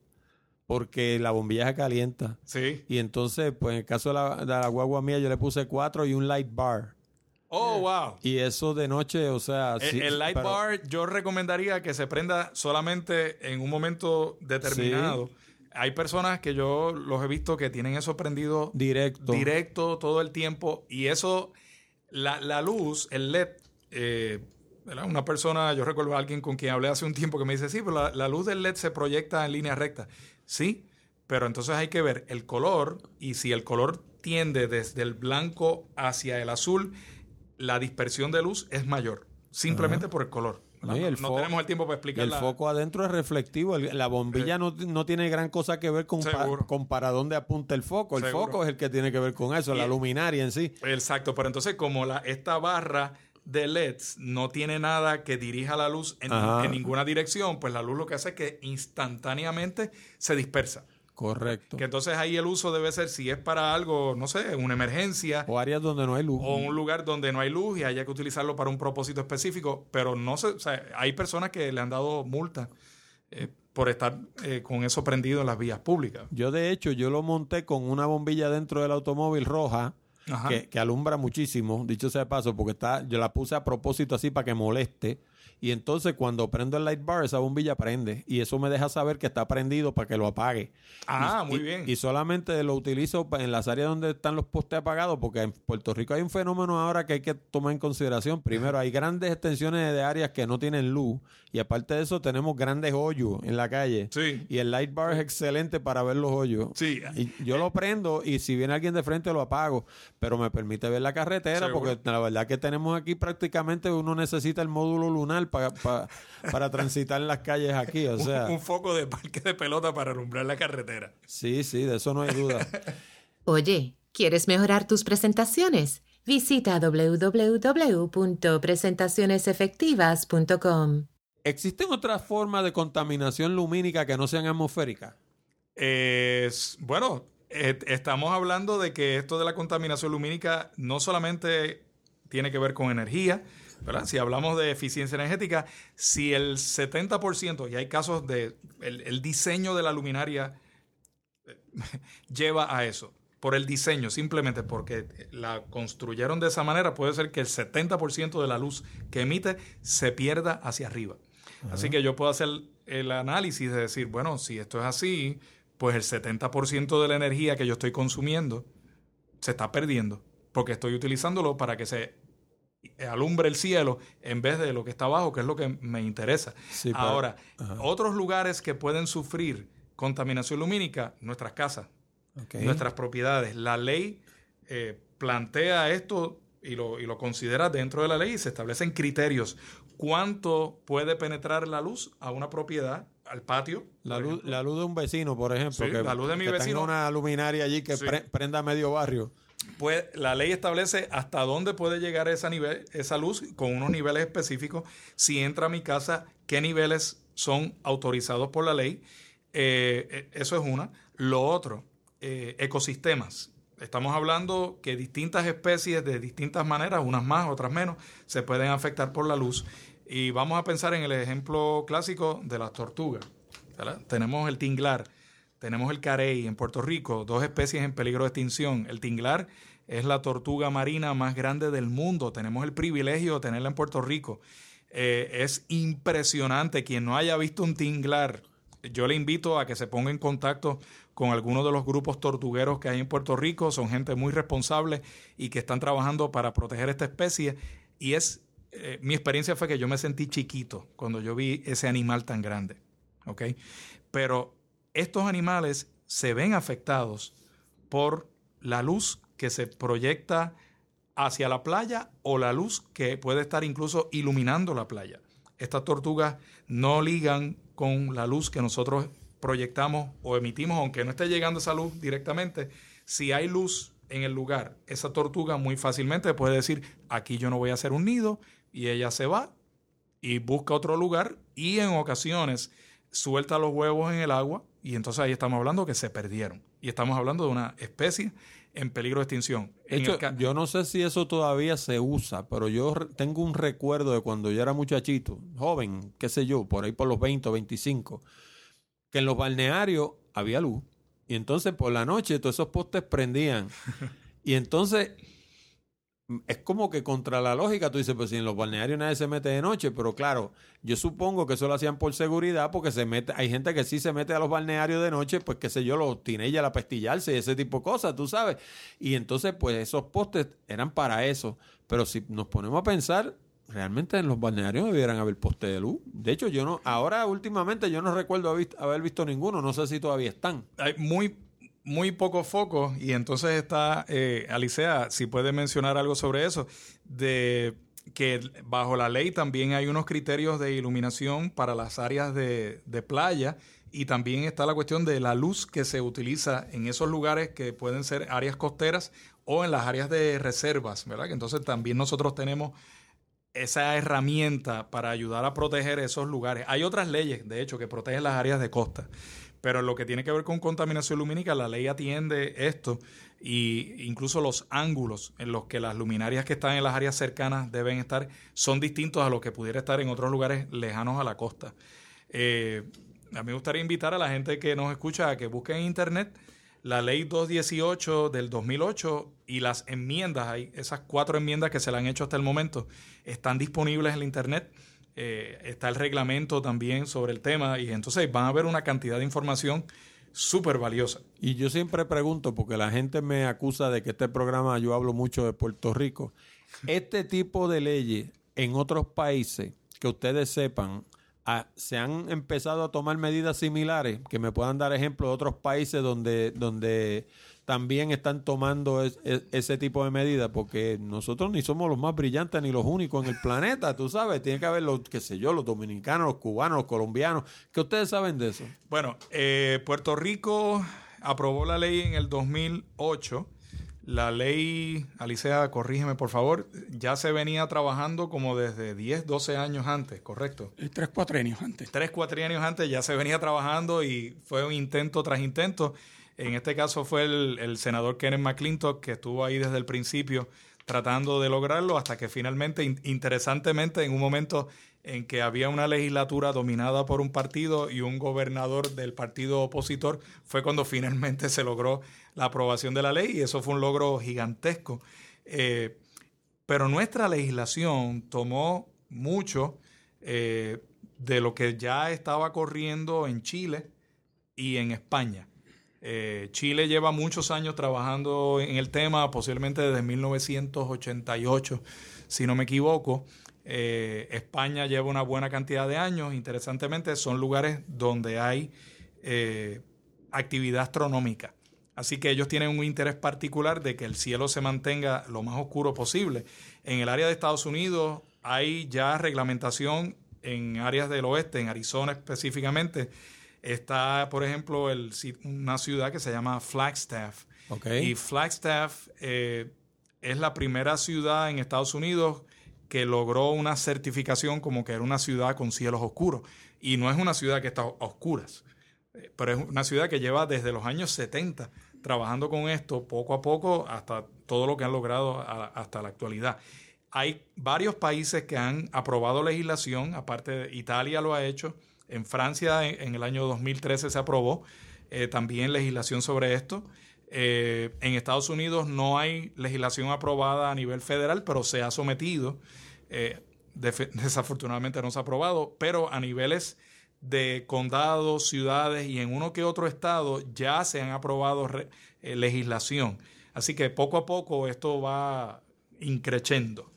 Porque la bombilla se calienta. Sí. Y entonces, pues en el caso de la, de la guagua mía, yo le puse cuatro y un light bar. Oh, wow. Y eso de noche, o sea... El, el light bar yo recomendaría que se prenda solamente en un momento determinado. Hay personas que yo los he visto que tienen eso prendido directo. Directo todo el tiempo. Y eso, la, la luz, el LED, eh, una persona, yo recuerdo a alguien con quien hablé hace un tiempo que me dice, sí, pero la, la luz del LED se proyecta en línea recta. Sí, pero entonces hay que ver el color y si el color tiende desde el blanco hacia el azul, la dispersión de luz es mayor, simplemente por el color. No, no, y el no fo- tenemos el tiempo para explicar el foco adentro es reflectivo. el- la bombilla no, no tiene gran cosa que ver con, pa- con para dónde apunta el foco. El Seguro. foco es el que tiene que ver con eso, Y- la luminaria en sí. Exacto, pero entonces como la, esta barra de LEDs no tiene nada que dirija la luz en ninguna dirección, pues la luz lo que hace es que instantáneamente se dispersa. Correcto. Que entonces ahí el uso debe ser si es para algo, no sé, una emergencia O áreas donde no hay luz. o un lugar donde no hay luz y haya que utilizarlo para un propósito específico, pero no sé, o sea, hay personas que le han dado multa eh, por estar eh, con eso prendido en las vías públicas. Yo, de hecho, yo lo monté con una bombilla dentro del automóvil roja. Que, que alumbra muchísimo, dicho sea de paso, porque está, yo la puse a propósito así para que moleste. Y entonces cuando prendo el light bar, esa bombilla prende. Y eso me deja saber que está prendido para que lo apague. Ah, Y- muy y- bien. Y solamente lo utilizo en las áreas donde están los postes apagados, porque en Puerto Rico hay un fenómeno ahora que hay que tomar en consideración. Primero, hay grandes extensiones de áreas que no tienen luz. Y aparte de eso, tenemos grandes hoyos en la calle. Sí. Y el light bar es excelente para ver los hoyos. Sí. Y yo lo prendo y si viene alguien de frente lo apago, pero me permite ver la carretera Seguro. porque la verdad que tenemos aquí prácticamente uno necesita el módulo lunar pa- pa- para transitar en las calles aquí, o sea, un, un foco de parque de pelota para alumbrar la carretera. sí, sí, de eso no hay duda. Oye, ¿quieres mejorar tus presentaciones? Visita www.presentacionesefectivas.com. ¿Existen otras formas de contaminación lumínica que no sean atmosféricas? Es- bueno, eh, estamos hablando de que esto de la contaminación lumínica no solamente tiene que ver con energía, ¿verdad? Si hablamos de eficiencia energética, si el 70%, y hay casos de el, el diseño de la luminaria eh, lleva a eso, por el diseño, simplemente porque la construyeron de esa manera, puede ser que el 70% de la luz que emite se pierda hacia arriba. Así que yo puedo hacer el análisis de decir, bueno, si esto es así, pues el 70% de la energía que yo estoy consumiendo se está perdiendo, porque estoy utilizándolo para que se alumbre el cielo en vez de lo que está abajo, que es lo que me interesa. Sí, pero- Ahora, otros lugares que pueden sufrir contaminación lumínica, nuestras casas, nuestras propiedades. La ley eh, plantea esto y lo, y lo considera dentro de la ley y se establecen criterios. ¿Cuánto puede penetrar la luz a una propiedad, al patio? La luz, la luz de un vecino, por ejemplo, Sí, que, la luz de mi que tenga vecino. una luminaria allí que Sí. pre- prenda medio barrio. Pues la ley establece hasta dónde puede llegar esa, nivel, esa luz con unos niveles específicos. Si entra a mi casa, qué niveles son autorizados por la ley. Eh, eh, eso es una. Lo otro, eh, ecosistemas. Estamos hablando que distintas especies de distintas maneras, unas más, otras menos, se pueden afectar por la luz. Y vamos a pensar en el ejemplo clásico de las tortugas. Tenemos el tinglar, tenemos el carey en Puerto Rico, dos especies en peligro de extinción. El tinglar es la tortuga marina más grande del mundo. Tenemos el privilegio de tenerla en Puerto Rico. Eh, es impresionante. Quien no haya visto un tinglar, yo le invito a que se ponga en contacto con algunos de los grupos tortugueros que hay en Puerto Rico. Son gente muy responsable y que están trabajando para proteger esta especie. Y es eh, mi experiencia fue que yo me sentí chiquito cuando yo vi ese animal tan grande. ¿Ok? Pero estos animales se ven afectados por la luz que se proyecta hacia la playa o la luz que puede estar incluso iluminando la playa. Estas tortugas no ligan con la luz que nosotros proyectamos o emitimos, aunque no esté llegando esa luz directamente. Si hay luz en el lugar, esa tortuga muy fácilmente puede decir, aquí yo no voy a hacer un nido, y ella se va y busca otro lugar y en ocasiones suelta los huevos en el agua y entonces ahí estamos hablando que se perdieron. Y estamos hablando de una especie en peligro de extinción. yo no sé si eso todavía se usa, pero yo tengo un recuerdo de cuando yo era muchachito, joven, qué sé yo, por ahí por los 20 o 25, que en los balnearios había luz. Y entonces por la noche todos esos postes prendían. y entonces es como que contra la lógica, tú dices, pues si en los balnearios nadie se mete de noche, pero claro, yo supongo que eso lo hacían por seguridad, porque se mete, hay gente que sí se mete a los balnearios de noche, pues qué sé yo, los ya la pestillarse y ese tipo de cosas, tú sabes. Y entonces, pues esos postes eran para eso. Pero si nos ponemos a pensar, realmente en los balnearios debieran haber postes de luz. De hecho, yo no, ahora últimamente yo no recuerdo haber visto ninguno, no sé si todavía están. Hay muy muy pocos focos y entonces está, eh, Alicia, si puede mencionar algo sobre eso, de que bajo la ley también hay unos criterios de iluminación para las áreas de, de playa y también está la cuestión de la luz que se utiliza en esos lugares que pueden ser áreas costeras o en las áreas de reservas, ¿verdad? Que entonces también nosotros tenemos esa herramienta para ayudar a proteger esos lugares. Hay otras leyes, de hecho, que protegen las áreas de costa. Pero lo que tiene que ver con contaminación lumínica, la ley atiende esto y incluso los ángulos en los que las luminarias que están en las áreas cercanas deben estar son distintos a los que pudiera estar en otros lugares lejanos a la costa. Eh, a mí me gustaría invitar a la gente que nos escucha a que busque en internet la ley 218 del 2008 y las enmiendas, hay esas cuatro enmiendas que se le han hecho hasta el momento, están disponibles en la internet eh, está el reglamento también sobre el tema y entonces van a haber una cantidad de información súper valiosa. Y yo siempre pregunto, porque la gente me acusa de que este programa yo hablo mucho de Puerto Rico, este tipo de leyes en otros países, que ustedes sepan, ah, se han empezado a tomar medidas similares, que me puedan dar ejemplos de otros países donde, donde también están tomando ese tipo de medidas, porque nosotros ni somos los más brillantes ni los únicos en el planeta, tú sabes, tiene que haber los, qué sé yo, los dominicanos, los cubanos, los colombianos, ¿qué ustedes saben de eso? Bueno, eh, Puerto Rico aprobó la ley en el 2008. La ley, Alicia, corrígeme por favor, ya se venía trabajando como desde 10, 12 años antes, ¿correcto? Eh, tres, cuatro años antes. Tres, cuatro años antes ya se venía trabajando y fue un intento tras intento. En este caso fue el, senador Kenneth McClintock que estuvo ahí desde el principio tratando de lograrlo hasta que finalmente, interesantemente, en un momento en que había una legislatura dominada por un partido y un gobernador del partido opositor, fue cuando finalmente se logró la aprobación de la ley y eso fue un logro gigantesco. Eh, pero nuestra legislación tomó mucho eh, de lo que ya estaba corriendo en Chile y en España. Eh, Chile lleva muchos años trabajando en el tema, posiblemente desde 1988, si no me equivoco. Eh, España lleva una buena cantidad de años. Interesantemente, son lugares donde hay eh, actividad astronómica. Así que ellos tienen un interés particular de que el cielo se mantenga lo más oscuro posible. En el área de Estados Unidos hay ya reglamentación en áreas del oeste, en Arizona específicamente, Está, por ejemplo, el, una ciudad que se llama Flagstaff. Y Flagstaff eh, es la primera ciudad en Estados Unidos que logró una certificación como que era una ciudad con cielos oscuros. Y no es una ciudad que está a oscuras, eh, pero es una ciudad que lleva desde los años 70 trabajando con esto poco a poco hasta todo lo que han logrado hasta la actualidad. Hay varios países que han aprobado legislación, aparte de Italia lo ha hecho, en Francia en, el año 2013 se aprobó eh, también legislación sobre esto. Eh, en Estados Unidos no hay legislación aprobada a nivel federal, pero se ha sometido. Eh, desafortunadamente no se ha aprobado, pero a niveles de condados, ciudades y en uno que otro estado ya se han aprobado legislación. Así que poco a poco esto va increciendo.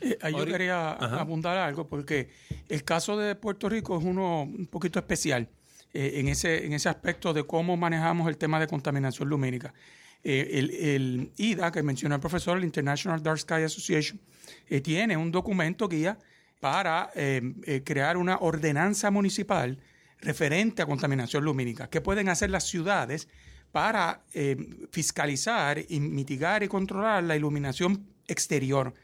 Eh, yo quería abundar algo porque el caso de Puerto Rico es uno un poquito especial eh, en, ese, en ese aspecto de cómo manejamos el tema de contaminación lumínica. el, el, IDA, que mencionó el profesor, el International Dark Sky Association, tiene un documento guía para eh, crear una ordenanza municipal referente a contaminación lumínica. ¿Qué pueden hacer las ciudades para fiscalizar y mitigar y controlar la iluminación exterior?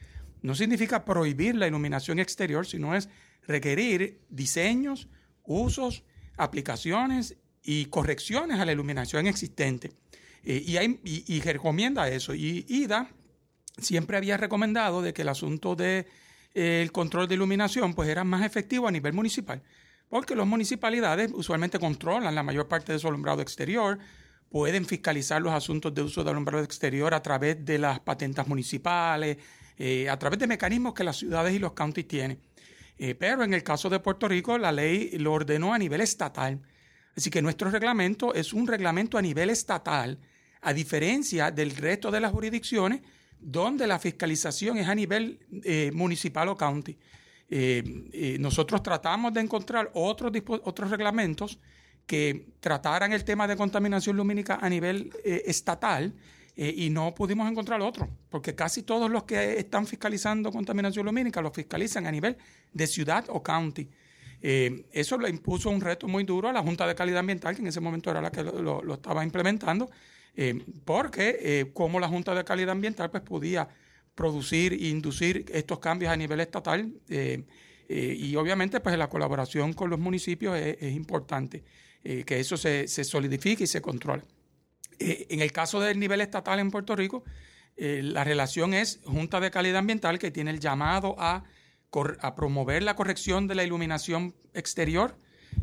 No significa prohibir la iluminación exterior, sino es requerir diseños, usos, aplicaciones y correcciones a la iluminación existente. Eh, y, hay, y recomienda eso. Y IDA siempre había recomendado de que el asunto de el control de iluminación pues era más efectivo a nivel municipal, porque las municipalidades usualmente controlan la mayor parte de su alumbrado exterior, pueden fiscalizar los asuntos de uso de alumbrado exterior a través de las patentes municipales, eh, a través de mecanismos que las ciudades y los counties tienen. Eh, pero en el caso de Puerto Rico, la ley lo ordenó a nivel estatal. Así que nuestro reglamento es un reglamento a nivel estatal, a diferencia del resto de las jurisdicciones donde la fiscalización es a nivel eh, municipal o county. Eh, nosotros tratamos de encontrar otros, otros reglamentos que trataran el tema de contaminación lumínica a nivel estatal y no pudimos encontrar otro, porque casi todos los que están fiscalizando contaminación lumínica lo fiscalizan a nivel de ciudad o county. eso le impuso un reto muy duro a la Junta de Calidad Ambiental, que en ese momento era la que lo estaba implementando, eh, porque eh, como la Junta de Calidad Ambiental pues podía producir e inducir estos cambios a nivel estatal eh, y obviamente pues la colaboración con los municipios es, importante, que eso se, solidifique y se controle. En el caso del nivel estatal en Puerto Rico, la relación es Junta de Calidad Ambiental que tiene el llamado a, promover la corrección de la iluminación exterior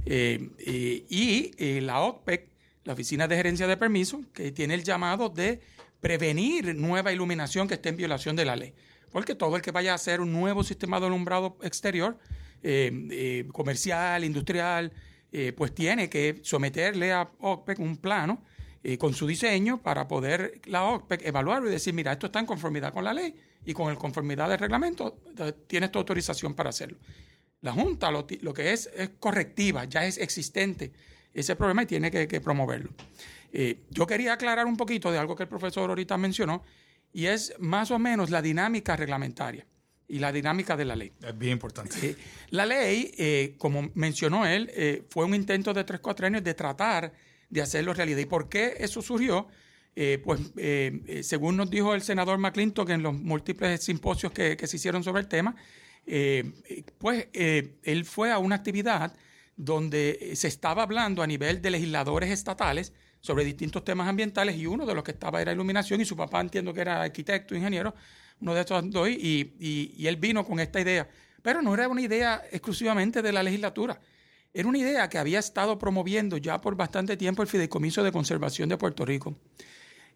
y la OPEC la Oficina de Gerencia de Permiso, que tiene el llamado de prevenir nueva iluminación que esté en violación de la ley. Porque todo el que vaya a hacer un nuevo sistema de alumbrado exterior, eh, eh, comercial, industrial, eh, pues tiene que someterle a OPEC un plano con su diseño para poder la OPEC evaluarlo y decir, mira, esto está en conformidad con la ley y con el conformidad del reglamento, tienes tu autorización para hacerlo. La Junta lo, lo que es es correctiva, ya es existente ese problema y tiene que, promoverlo. Eh, yo quería aclarar un poquito de algo que el profesor ahorita mencionó, y es más o menos la dinámica reglamentaria y la dinámica de la ley. Es bien importante. Eh, la ley, eh, como mencionó él, fue un intento de tres, cuatro años de tratar de hacerlo realidad. ¿Y por qué eso surgió? pues según nos dijo el senador McClintock en los múltiples simposios que, que se hicieron sobre el tema, pues él fue a una actividad donde se estaba hablando a nivel de legisladores estatales sobre distintos temas ambientales y uno de los que estaba era iluminación y su papá entiendo que era arquitecto, ingeniero, uno de estos dos, y, y, él vino con esta idea. Pero no era una idea exclusivamente de la legislatura, era una idea que había estado promoviendo ya por bastante tiempo el Fideicomiso de Conservación de Puerto Rico.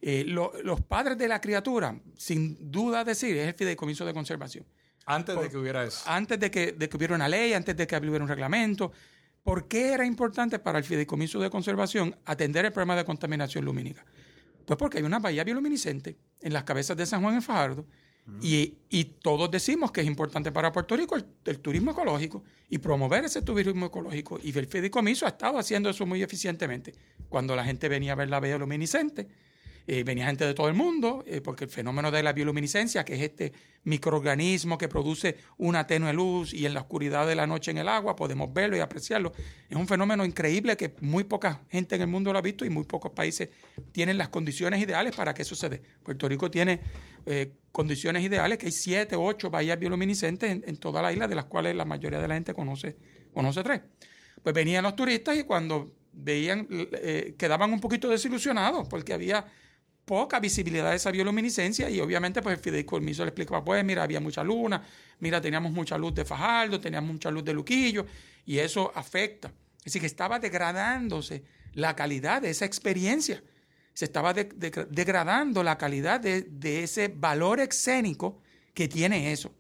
Eh, los padres de la criatura, sin duda decir, es el Fideicomiso de Conservación. Antes de que hubiera eso. Antes de que, de que hubiera una ley, antes de que hubiera un reglamento. ¿Por qué era importante para el Fideicomiso de Conservación atender el problema de contaminación lumínica? Pues porque hay una bahía bioluminiscente en las cabezas de San Juan en Fajardo y, todos decimos que es importante para Puerto Rico el, turismo ecológico y promover ese turismo ecológico. Y el Fideicomiso ha estado haciendo eso muy eficientemente. Cuando la gente venía a ver la bahía bioluminiscente, eh, venía gente de todo el mundo, eh, porque el fenómeno de la bioluminiscencia, que es este microorganismo que produce una tenue luz y en la oscuridad de la noche en el agua podemos verlo y apreciarlo, es un fenómeno increíble que muy poca gente en el mundo lo ha visto y muy pocos países tienen las condiciones ideales para que eso se dé. Puerto Rico tiene eh, condiciones ideales, que hay siete ocho bahías bioluminiscentes en, toda la isla, de las cuales la mayoría de la gente conoce, conoce tres. Pues venían los turistas y cuando veían, quedaban un poquito desilusionados porque había poca visibilidad de esa bioluminiscencia y obviamente pues el fideicomiso le explicaba, pues mira, había mucha luna, mira, teníamos mucha luz de Fajardo, teníamos mucha luz de Luquillo y eso afecta. Así que estaba degradándose la calidad de esa experiencia. se estaba degradando la calidad de, ese valor escénico que tiene eso.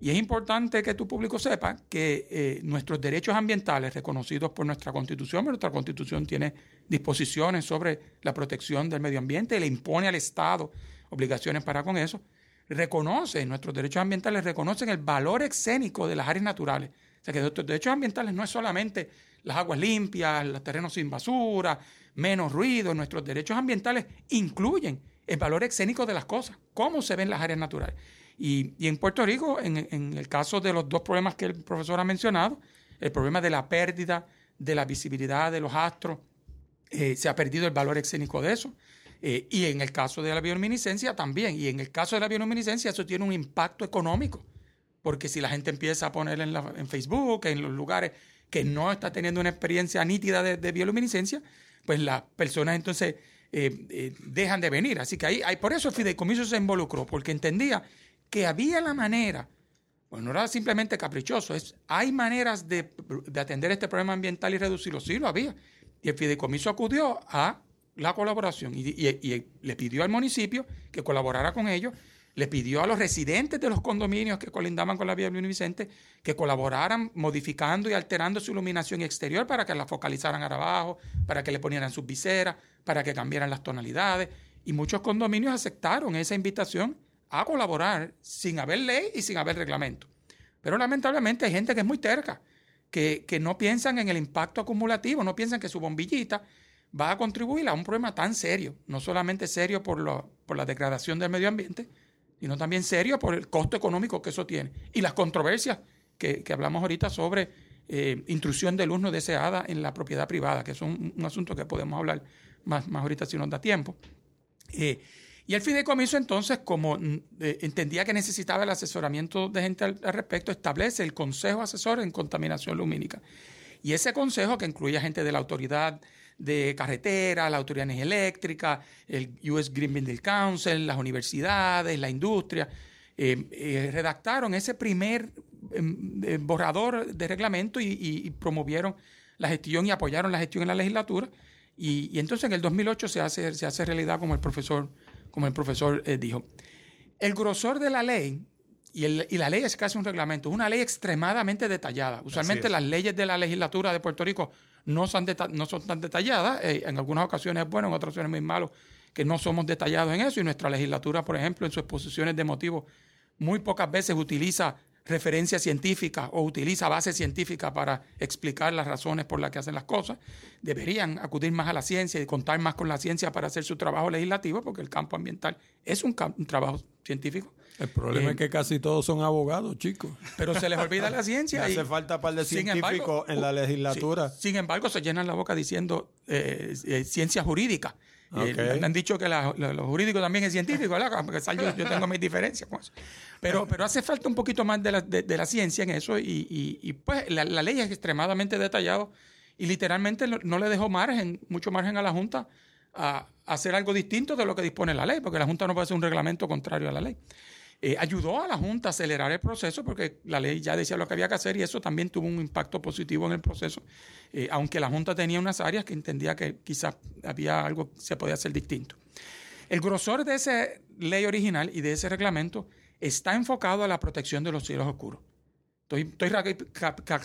Y es importante que tu público sepa que eh, nuestros derechos ambientales reconocidos por nuestra constitución, nuestra constitución tiene disposiciones sobre la protección del medio ambiente y le impone al Estado obligaciones para con eso, reconoce, nuestros derechos ambientales reconocen el valor escénico de las áreas naturales. O sea que nuestros derechos ambientales no es solamente las aguas limpias, los terrenos sin basura, menos ruido. Nuestros derechos ambientales incluyen el valor escénico de las cosas, cómo se ven las áreas naturales. Y, en Puerto Rico, en, el caso de los dos problemas que el profesor ha mencionado, el problema de la pérdida de la visibilidad de los astros, eh, se ha perdido el valor escénico de eso. Eh, y en el caso de la bioluminiscencia también. Y en el caso de la bioluminiscencia eso tiene un impacto económico. Porque si la gente empieza a poner en, en Facebook, en los lugares que no está teniendo una experiencia nítida de, bioluminiscencia, pues las personas entonces eh, dejan de venir. Así que ahí, hay, por eso el fideicomiso se involucró, porque entendía que había la manera, bueno, no era simplemente caprichoso, es, hay maneras de, atender este problema ambiental y reducirlo. Sí, lo había. Y el fideicomiso acudió a la colaboración y, y le pidió al municipio que colaborara con ellos le pidió a los residentes de los condominios que colindaban con la vía Vicente que colaboraran modificando y alterando su iluminación exterior para que la focalizaran abajo, para que le ponieran sus viseras, para que cambiaran las tonalidades. Y muchos condominios aceptaron esa invitación a colaborar sin haber ley y sin haber reglamento. Pero lamentablemente hay gente que es muy terca, que, no piensan en el impacto acumulativo, no piensan que su bombillita va a contribuir a un problema tan serio, no solamente serio por, por la degradación del medio ambiente, sino también serio por el costo económico que eso tiene. Y las controversias que, hablamos ahorita sobre eh, intrusión de luz no deseada en la propiedad privada, que es un, asunto que podemos hablar más, más ahorita si nos da tiempo. Eh, y el fideicomiso entonces, como mm, eh, entendía que necesitaba el asesoramiento de gente al, respecto, establece el Consejo Asesor en Contaminación Lumínica. Y ese consejo, que incluye gente de la autoridad de carretera, la Autoridad de Energía Eléctrica, el US Green Building Council, las universidades, la industria, eh, eh, redactaron ese primer em, borrador de reglamento y, promovieron la gestión y apoyaron la gestión en la legislatura. Y, entonces en el 2008 se hace, se hace realidad como el profesor, como el profesor dijo. El grosor de la ley y, y, la ley es casi un reglamento, es una ley extremadamente detallada. Usualmente las leyes de la legislatura de Puerto Rico no son, no son tan detalladas. Eh, en algunas ocasiones es bueno, en otras ocasiones muy malo que no somos detallados en eso. Y nuestra legislatura, por ejemplo, en sus exposiciones de motivos, muy pocas veces utiliza referencia científica o utiliza base científica para explicar las razones por las que hacen las cosas. Deberían acudir más a la ciencia y contar más con la ciencia para hacer su trabajo legislativo, porque el campo ambiental es un, trabajo científico. El problema es que casi todos son abogados, chicos. Pero se les olvida la ciencia. y hace falta par de científicos en la legislatura. sin embargo, se llenan la boca diciendo eh, eh, ciencia jurídica. Eh, han dicho que los jurídicos también es científico, ¿verdad? Porque yo, tengo mis diferencias con eso. Pero, pero hace falta un poquito más de la, de, la ciencia en eso y, pues la, ley es extremadamente detallada y literalmente no le dejó margen, mucho margen a la Junta a, a hacer algo distinto de lo que dispone la ley, porque la Junta no puede hacer un reglamento contrario a la ley. Eh, ayudó a la Junta a acelerar el proceso porque la ley ya decía lo que había que hacer y eso también tuvo un impacto positivo en el proceso, eh, aunque la Junta tenía unas áreas que entendía que quizás había algo que se podía hacer distinto. El grosor de esa ley original y de ese reglamento está enfocado a la protección de los cielos oscuros. Estoy, estoy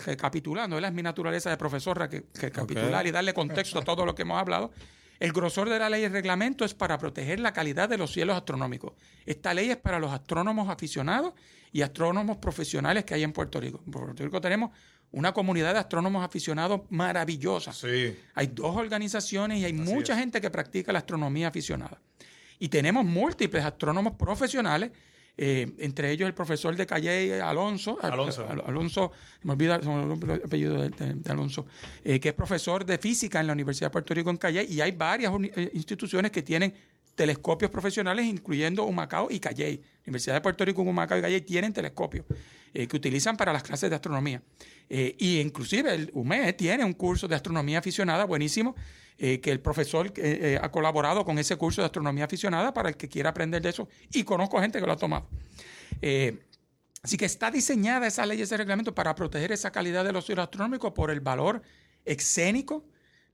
recapitulando, es mi naturaleza de profesor recapitular y darle contexto a todo lo que hemos hablado. El grosor de la ley y reglamento es para proteger la calidad de los cielos astronómicos. Esta ley es para los astrónomos aficionados y astrónomos profesionales que hay en Puerto Rico. En Puerto Rico tenemos una comunidad de astrónomos aficionados maravillosa. Sí. Hay dos organizaciones y hay mucha gente que practica la astronomía aficionada. Y tenemos múltiples astrónomos profesionales eh, entre ellos el profesor de Calle Alonso, Alonso, Alonso me olvida el apellido de, Alonso, eh, que es profesor de física en la Universidad de Puerto Rico en Calle, y hay varias eh, instituciones que tienen telescopios profesionales, incluyendo Humacao y Calle. La Universidad de Puerto Rico, Humacao y Calle tienen telescopios que utilizan para las clases de astronomía. y inclusive el UME tiene un curso de astronomía aficionada buenísimo eh, que el profesor eh, eh, ha colaborado con ese curso de astronomía aficionada para el que quiera aprender de eso y conozco gente que lo ha tomado. así que está diseñada esa ley, ese reglamento para proteger esa calidad de los cielos astronómicos por el valor escénico,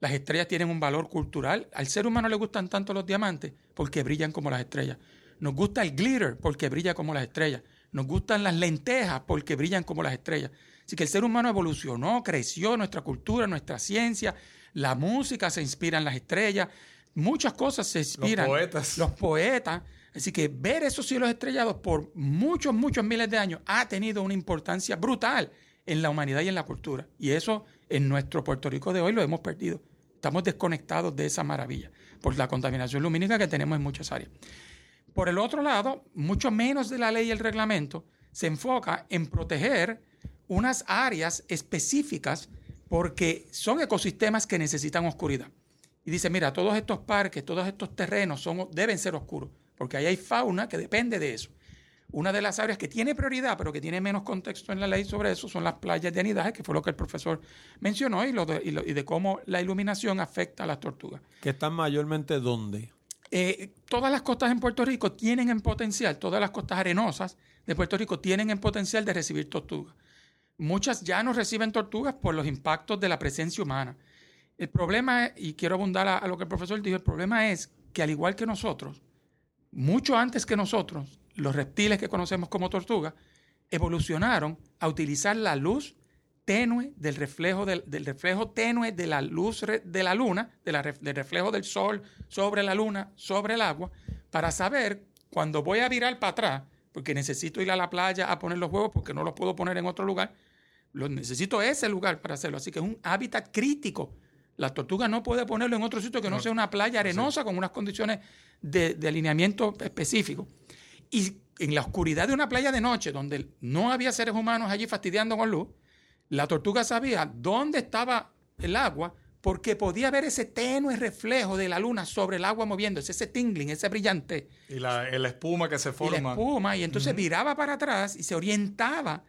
Las estrellas tienen un valor cultural. Al ser humano le gustan tanto los diamantes porque brillan como las estrellas. Nos gusta el glitter porque brilla como las estrellas. Nos gustan las lentejas porque brillan como las estrellas. Así que el ser humano evolucionó, creció, nuestra cultura, nuestra ciencia, la música se inspira en las estrellas, muchas cosas se inspiran. Los poetas. Los poetas. Así que ver esos cielos estrellados por muchos, muchos miles de años ha tenido una importancia brutal en la humanidad y en la cultura. Y eso en nuestro Puerto Rico de hoy lo hemos perdido. Estamos desconectados de esa maravilla por la contaminación lumínica que tenemos en muchas áreas. Por el otro lado, mucho menos de la ley y el reglamento se enfoca en proteger unas áreas específicas porque son ecosistemas que necesitan oscuridad. Y dice, mira, todos estos parques, todos estos terrenos son, deben ser oscuros, porque ahí hay fauna que depende de eso. Una de las áreas que tiene prioridad, pero que tiene menos contexto en la ley sobre eso, son las playas de anidaje, que fue lo que el profesor mencionó, y, lo de, y, de cómo la iluminación afecta a las tortugas. ¿Que están mayormente dónde? Eh, todas las costas en Puerto Rico tienen en potencial, todas las costas arenosas de Puerto Rico tienen en potencial de recibir tortugas. Muchas ya no reciben tortugas por los impactos de la presencia humana. El problema, es, y quiero abundar a, a lo que el profesor dijo, el problema es que al igual que nosotros, mucho antes que nosotros, los reptiles que conocemos como tortugas evolucionaron a utilizar la luz tenue del reflejo del, del reflejo tenue de la luz de la luna, de la, del reflejo del sol sobre la luna, sobre el agua, para saber cuando voy a virar para atrás, porque necesito ir a la playa a poner los huevos porque no los puedo poner en otro lugar, los necesito ese lugar para hacerlo. Así que es un hábitat crítico. La tortuga no puede ponerlo en otro sitio que no, no sea una playa arenosa sí. con unas condiciones de, de alineamiento específico. Y en la oscuridad de una playa de noche, donde no había seres humanos allí fastidiando con luz, la tortuga sabía dónde estaba el agua porque podía ver ese tenue reflejo de la luna sobre el agua moviéndose, ese tingling, ese brillante. Y la, la espuma que se forma. Y la espuma, y entonces uh -huh. viraba para atrás y se orientaba.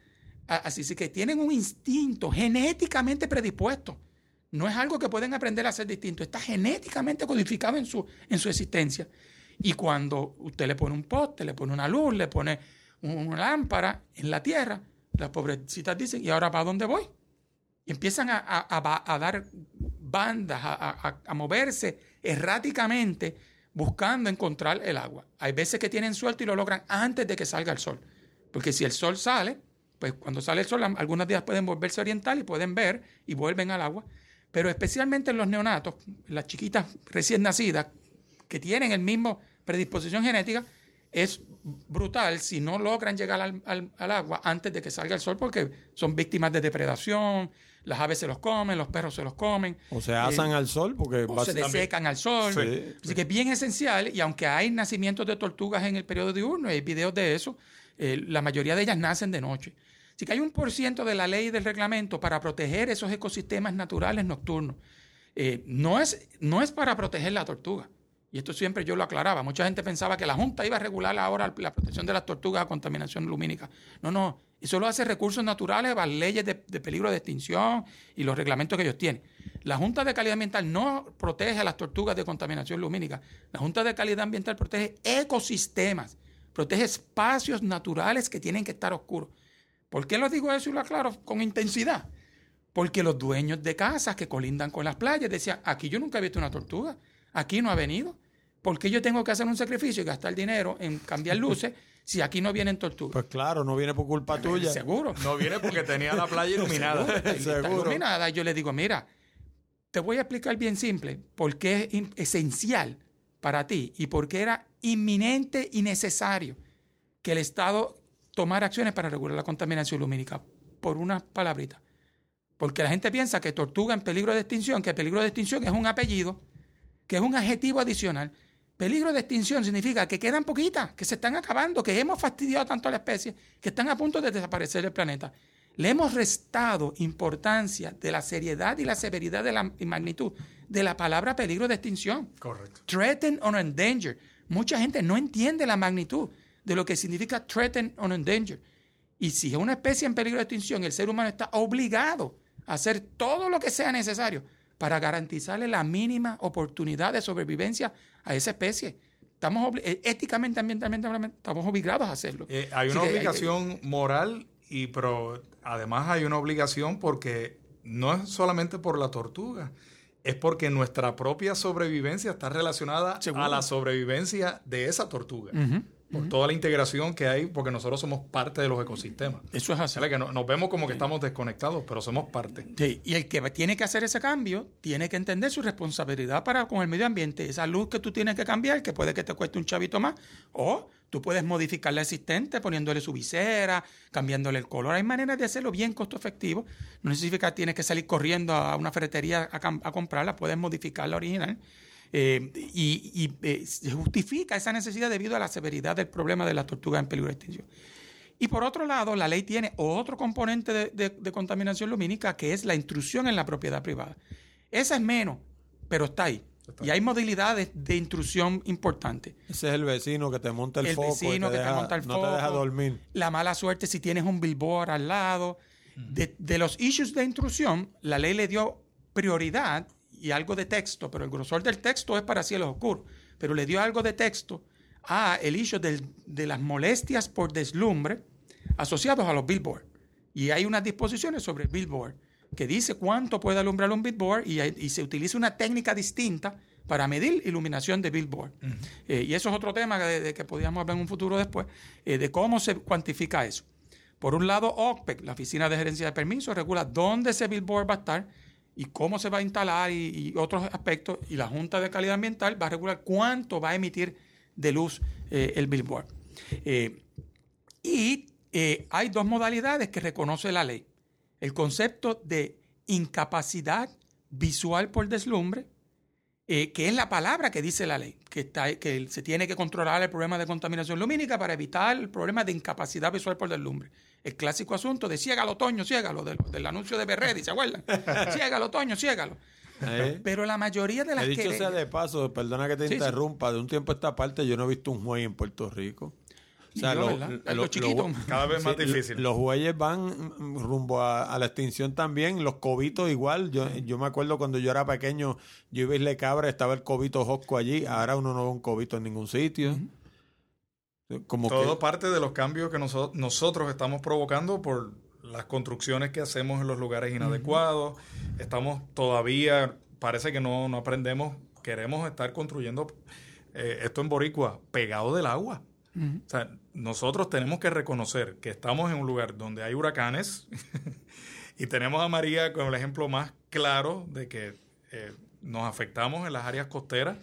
Así, así que tienen un instinto genéticamente predispuesto. No es algo que pueden aprender a ser distinto, está genéticamente codificado en su, en su existencia. Y cuando usted le pone un poste, le pone una luz, le pone una lámpara en la tierra, las pobrecitas dicen, ¿y ahora para dónde voy? Y empiezan a, dar bandas, a, moverse erráticamente buscando encontrar el agua. Hay veces que tienen suerte y lo logran antes de que salga el sol. Porque si el sol sale, pues cuando sale el sol, algunos días pueden volverse oriental y pueden ver y vuelven al agua. Pero especialmente en los neonatos, las chiquitas recién nacidas, que tienen el mismo predisposición genética, es brutal si no logran llegar al, al, al, agua antes de que salga el sol porque son víctimas de depredación, las aves se los comen, los perros se los comen. O se asan eh, al sol porque o se desecan al sol. Sí, Así sí. que es bien esencial y aunque hay nacimientos de tortugas en el periodo diurno, hay videos de eso, eh, la mayoría de ellas nacen de noche. Así que hay un por ciento de la ley y del reglamento para proteger esos ecosistemas naturales nocturnos. Eh, no, es, no es para proteger la tortuga. Y esto siempre yo lo aclaraba. Mucha gente pensaba que la Junta iba a regular ahora la protección de las tortugas a contaminación lumínica. No, no. Eso lo hace recursos naturales, las leyes de, de, peligro de extinción y los reglamentos que ellos tienen. La Junta de Calidad Ambiental no protege a las tortugas de contaminación lumínica. La Junta de Calidad Ambiental protege ecosistemas, protege espacios naturales que tienen que estar oscuros. ¿Por qué lo digo eso y lo aclaro con intensidad? Porque los dueños de casas que colindan con las playas decían, aquí yo nunca he visto una tortuga, aquí no ha venido. ¿Por qué yo tengo que hacer un sacrificio y gastar dinero en cambiar luces si aquí no vienen tortugas? Pues claro, no viene por culpa tuya. Seguro. No viene porque tenía la playa iluminada. Seguro. Está iluminada. Y yo le digo, mira, te voy a explicar bien simple por qué es esencial para ti y por qué era inminente y necesario que el Estado tomara acciones para regular la contaminación lumínica. Por unas palabritas. Porque la gente piensa que tortuga en peligro de extinción, que peligro de extinción es un apellido, que es un adjetivo adicional. Peligro de extinción significa que quedan poquitas, que se están acabando, que hemos fastidiado tanto a la especie, que están a punto de desaparecer el planeta. Le hemos restado importancia de la seriedad y la severidad de la magnitud de la palabra peligro de extinción. Correcto. Threaten or endanger. Mucha gente no entiende la magnitud de lo que significa threaten or endanger. Y si es una especie en peligro de extinción, el ser humano está obligado a hacer todo lo que sea necesario para garantizarle la mínima oportunidad de sobrevivencia a esa especie. Estamos eh, éticamente, ambientalmente, estamos obligados a hacerlo. Eh, hay una Así obligación que, moral, y pero además hay una obligación porque no es solamente por la tortuga, es porque nuestra propia sobrevivencia está relacionada Seguro. a la sobrevivencia de esa tortuga. Por toda la integración que hay, porque nosotros somos parte de los ecosistemas. Eso es así. ¿Sale? Que no- nos vemos como que estamos desconectados, pero somos parte. Sí, y el que tiene que hacer ese cambio tiene que entender su responsabilidad para con el medio ambiente. Esa luz que tú tienes que cambiar, que puede que te cueste un chavito más, o tú puedes modificar la existente poniéndole su visera, cambiándole el color. Hay maneras de hacerlo bien costo efectivo. No significa que tienes que salir corriendo a una ferretería a, a comprarla, puedes modificar la original. Eh, y y, eh, se justifica esa necesidad debido a la severidad del problema de las tortugas en peligro de extinción. Y por otro lado, la ley tiene otro componente de, de- de contaminación lumínica que es la intrusión en la propiedad privada. Esa es menos, pero está ahí. Y hay modalidades de intrusión importantes. Ese es el vecino que te monta el, El foco. vecino te que te monta el no te deja dormir. La mala suerte si tienes un billboard al lado. De, de los issues de intrusión, la ley le dio prioridad y algo de texto, pero el grosor del texto es para cielos oscuros, pero le dio algo de texto a el issue del- de las molestias por deslumbre asociados a los billboards. Y hay unas disposiciones sobre el billboard que dice cuánto puede alumbrar un billboard y, hay- y se utiliza una técnica distinta para medir iluminación de billboard. Eh, y eso es otro tema de, de que podríamos hablar en un futuro después, eh, de cómo se cuantifica eso. Por un lado, OPEC, la Oficina de Gerencia de Permisos, regula dónde ese billboard va a estar y cómo se va a instalar y, otros aspectos. Y la Junta de Calidad Ambiental va a regular cuánto va a emitir de luz eh, el billboard. Eh, y eh, hay dos modalidades que reconoce la ley. El concepto de incapacidad visual por deslumbre, eh, que es la palabra que dice la ley, que, está, que se tiene que controlar el problema de contaminación lumínica para evitar el problema de incapacidad visual por deslumbre. El clásico asunto de ciégalo, Toño, ciégalo, del, del anuncio de Berredi, ¿se acuerdan? ciégalo, Toño, ciégalo. ¿Eh? Pero la mayoría de las He dicho que... sea de paso, perdona que te sí. interrumpa, de un tiempo a esta parte yo no he visto un juez en Puerto Rico. O sea, Yo, lo- ¿verdad? lo- Algo lo- chiquito. Cada vez más Sí, difícil. Los bueyes van rumbo a, a la extinción también, los cobitos igual. Yo, yo me acuerdo cuando yo era pequeño, yo iba a Isle Cabra, estaba el cobito Josco allí, ahora uno no ve un cobito en ningún sitio. Como Todo que, parte de los cambios que noso- nosotros estamos provocando por las construcciones que hacemos en los lugares inadecuados. Estamos todavía, parece que no, no aprendemos, queremos estar construyendo eh, esto en Boricua, pegado del agua. O sea, nosotros tenemos que reconocer que estamos en un lugar donde hay huracanes y tenemos a María como el ejemplo más claro de que eh, nos afectamos en las áreas costeras.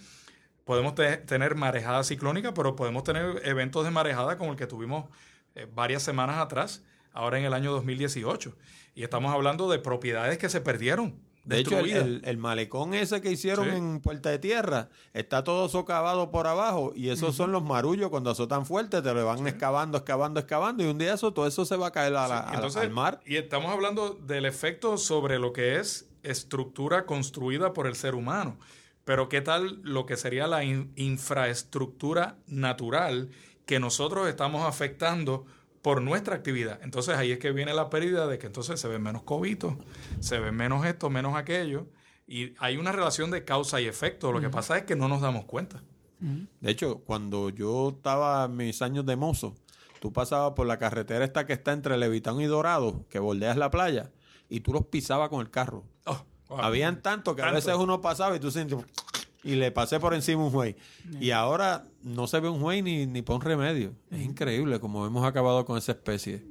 Podemos te- tener marejada ciclónica, pero podemos tener eventos de marejada como el que tuvimos eh, varias semanas atrás, ahora en el año 2018. Y estamos hablando de propiedades que se perdieron. De hecho, el, el- el malecón ese que hicieron Sí. en Puerta de Tierra está todo socavado por abajo y esos son los marullos cuando azotan fuerte, te lo van excavando, excavando, excavando y un día eso, todo eso se va a caer a la- Entonces, al mar. Y estamos hablando del efecto sobre lo que es estructura construida por el ser humano. Pero ¿qué tal lo que sería la in- infraestructura natural que nosotros estamos afectando por nuestra actividad? Entonces ahí es que viene la pérdida de que entonces se ven menos cobitos, se ven menos esto, menos aquello. Y hay una relación de causa y efecto. Lo que pasa es que no nos damos cuenta. De hecho, cuando yo estaba en mis años de mozo, tú pasabas por la carretera esta que está entre Levitán y Dorado, que bordeas la playa, y tú los pisabas con el carro. Oh, wow. Habían tanto que a veces uno pasaba y tú sientes... Y le pasé por encima un juez. Y ahora no se ve un juez ni, ni por un remedio. Es increíble como hemos acabado con esa especie.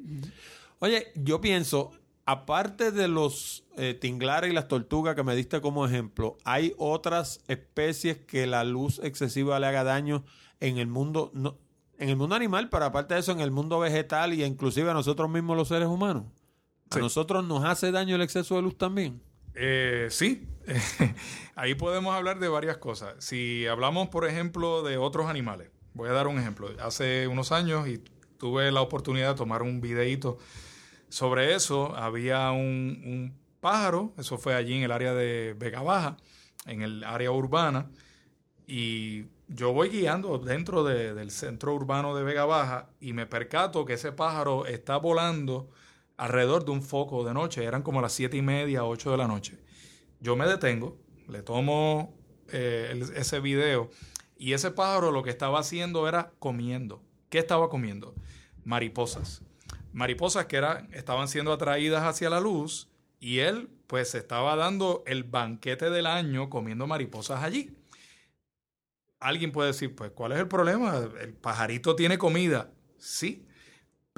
Oye, yo pienso, aparte de los eh, tinglares y las tortugas que me diste como ejemplo, ¿hay otras especies que la luz excesiva le haga daño en el mundo, no, en el mundo animal, pero aparte de eso, en el mundo vegetal y inclusive a nosotros mismos los seres humanos? ¿A Sí. nosotros nos hace daño el exceso de luz también? Eh, sí, ahí podemos hablar de varias cosas. Si hablamos, por ejemplo, de otros animales, voy a dar un ejemplo. Hace unos años y tuve la oportunidad de tomar un videíto sobre eso. Había un, pájaro, eso fue allí en el área de Vega Baja, en el área urbana, y yo voy guiando dentro de- del centro urbano de Vega Baja y me percato que ese pájaro está volando alrededor de un foco de noche. Eran como las siete y media, ocho de la noche. Yo me detengo, le tomo eh, ese video y ese pájaro lo que estaba haciendo era comiendo. ¿Qué estaba comiendo? Mariposas. Mariposas que eran, estaban siendo atraídas hacia la luz Y él, pues, estaba dando el banquete del año comiendo mariposas allí. Alguien puede decir, pues, ¿cuál es el problema? El pajarito tiene comida. Sí,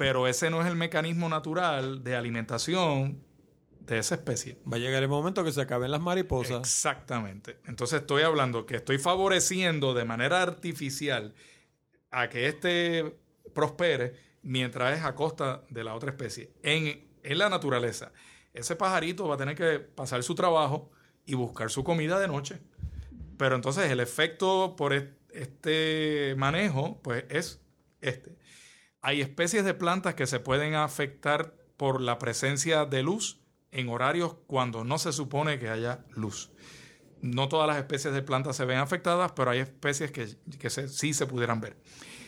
pero ese no es el mecanismo natural de alimentación de esa especie. Va a llegar el momento que se acaben las mariposas. Exactamente. Entonces estoy hablando que estoy favoreciendo de manera artificial a que este prospere mientras es a costa de la otra especie. En, en la naturaleza, ese pajarito va a tener que pasar su trabajo y buscar su comida de noche. Pero entonces el efecto por este manejo, pues es este. Hay especies de plantas que se pueden afectar por la presencia de luz en horarios cuando no se supone que haya luz. No todas las especies de plantas se ven afectadas, pero hay especies que, sí se pudieran ver.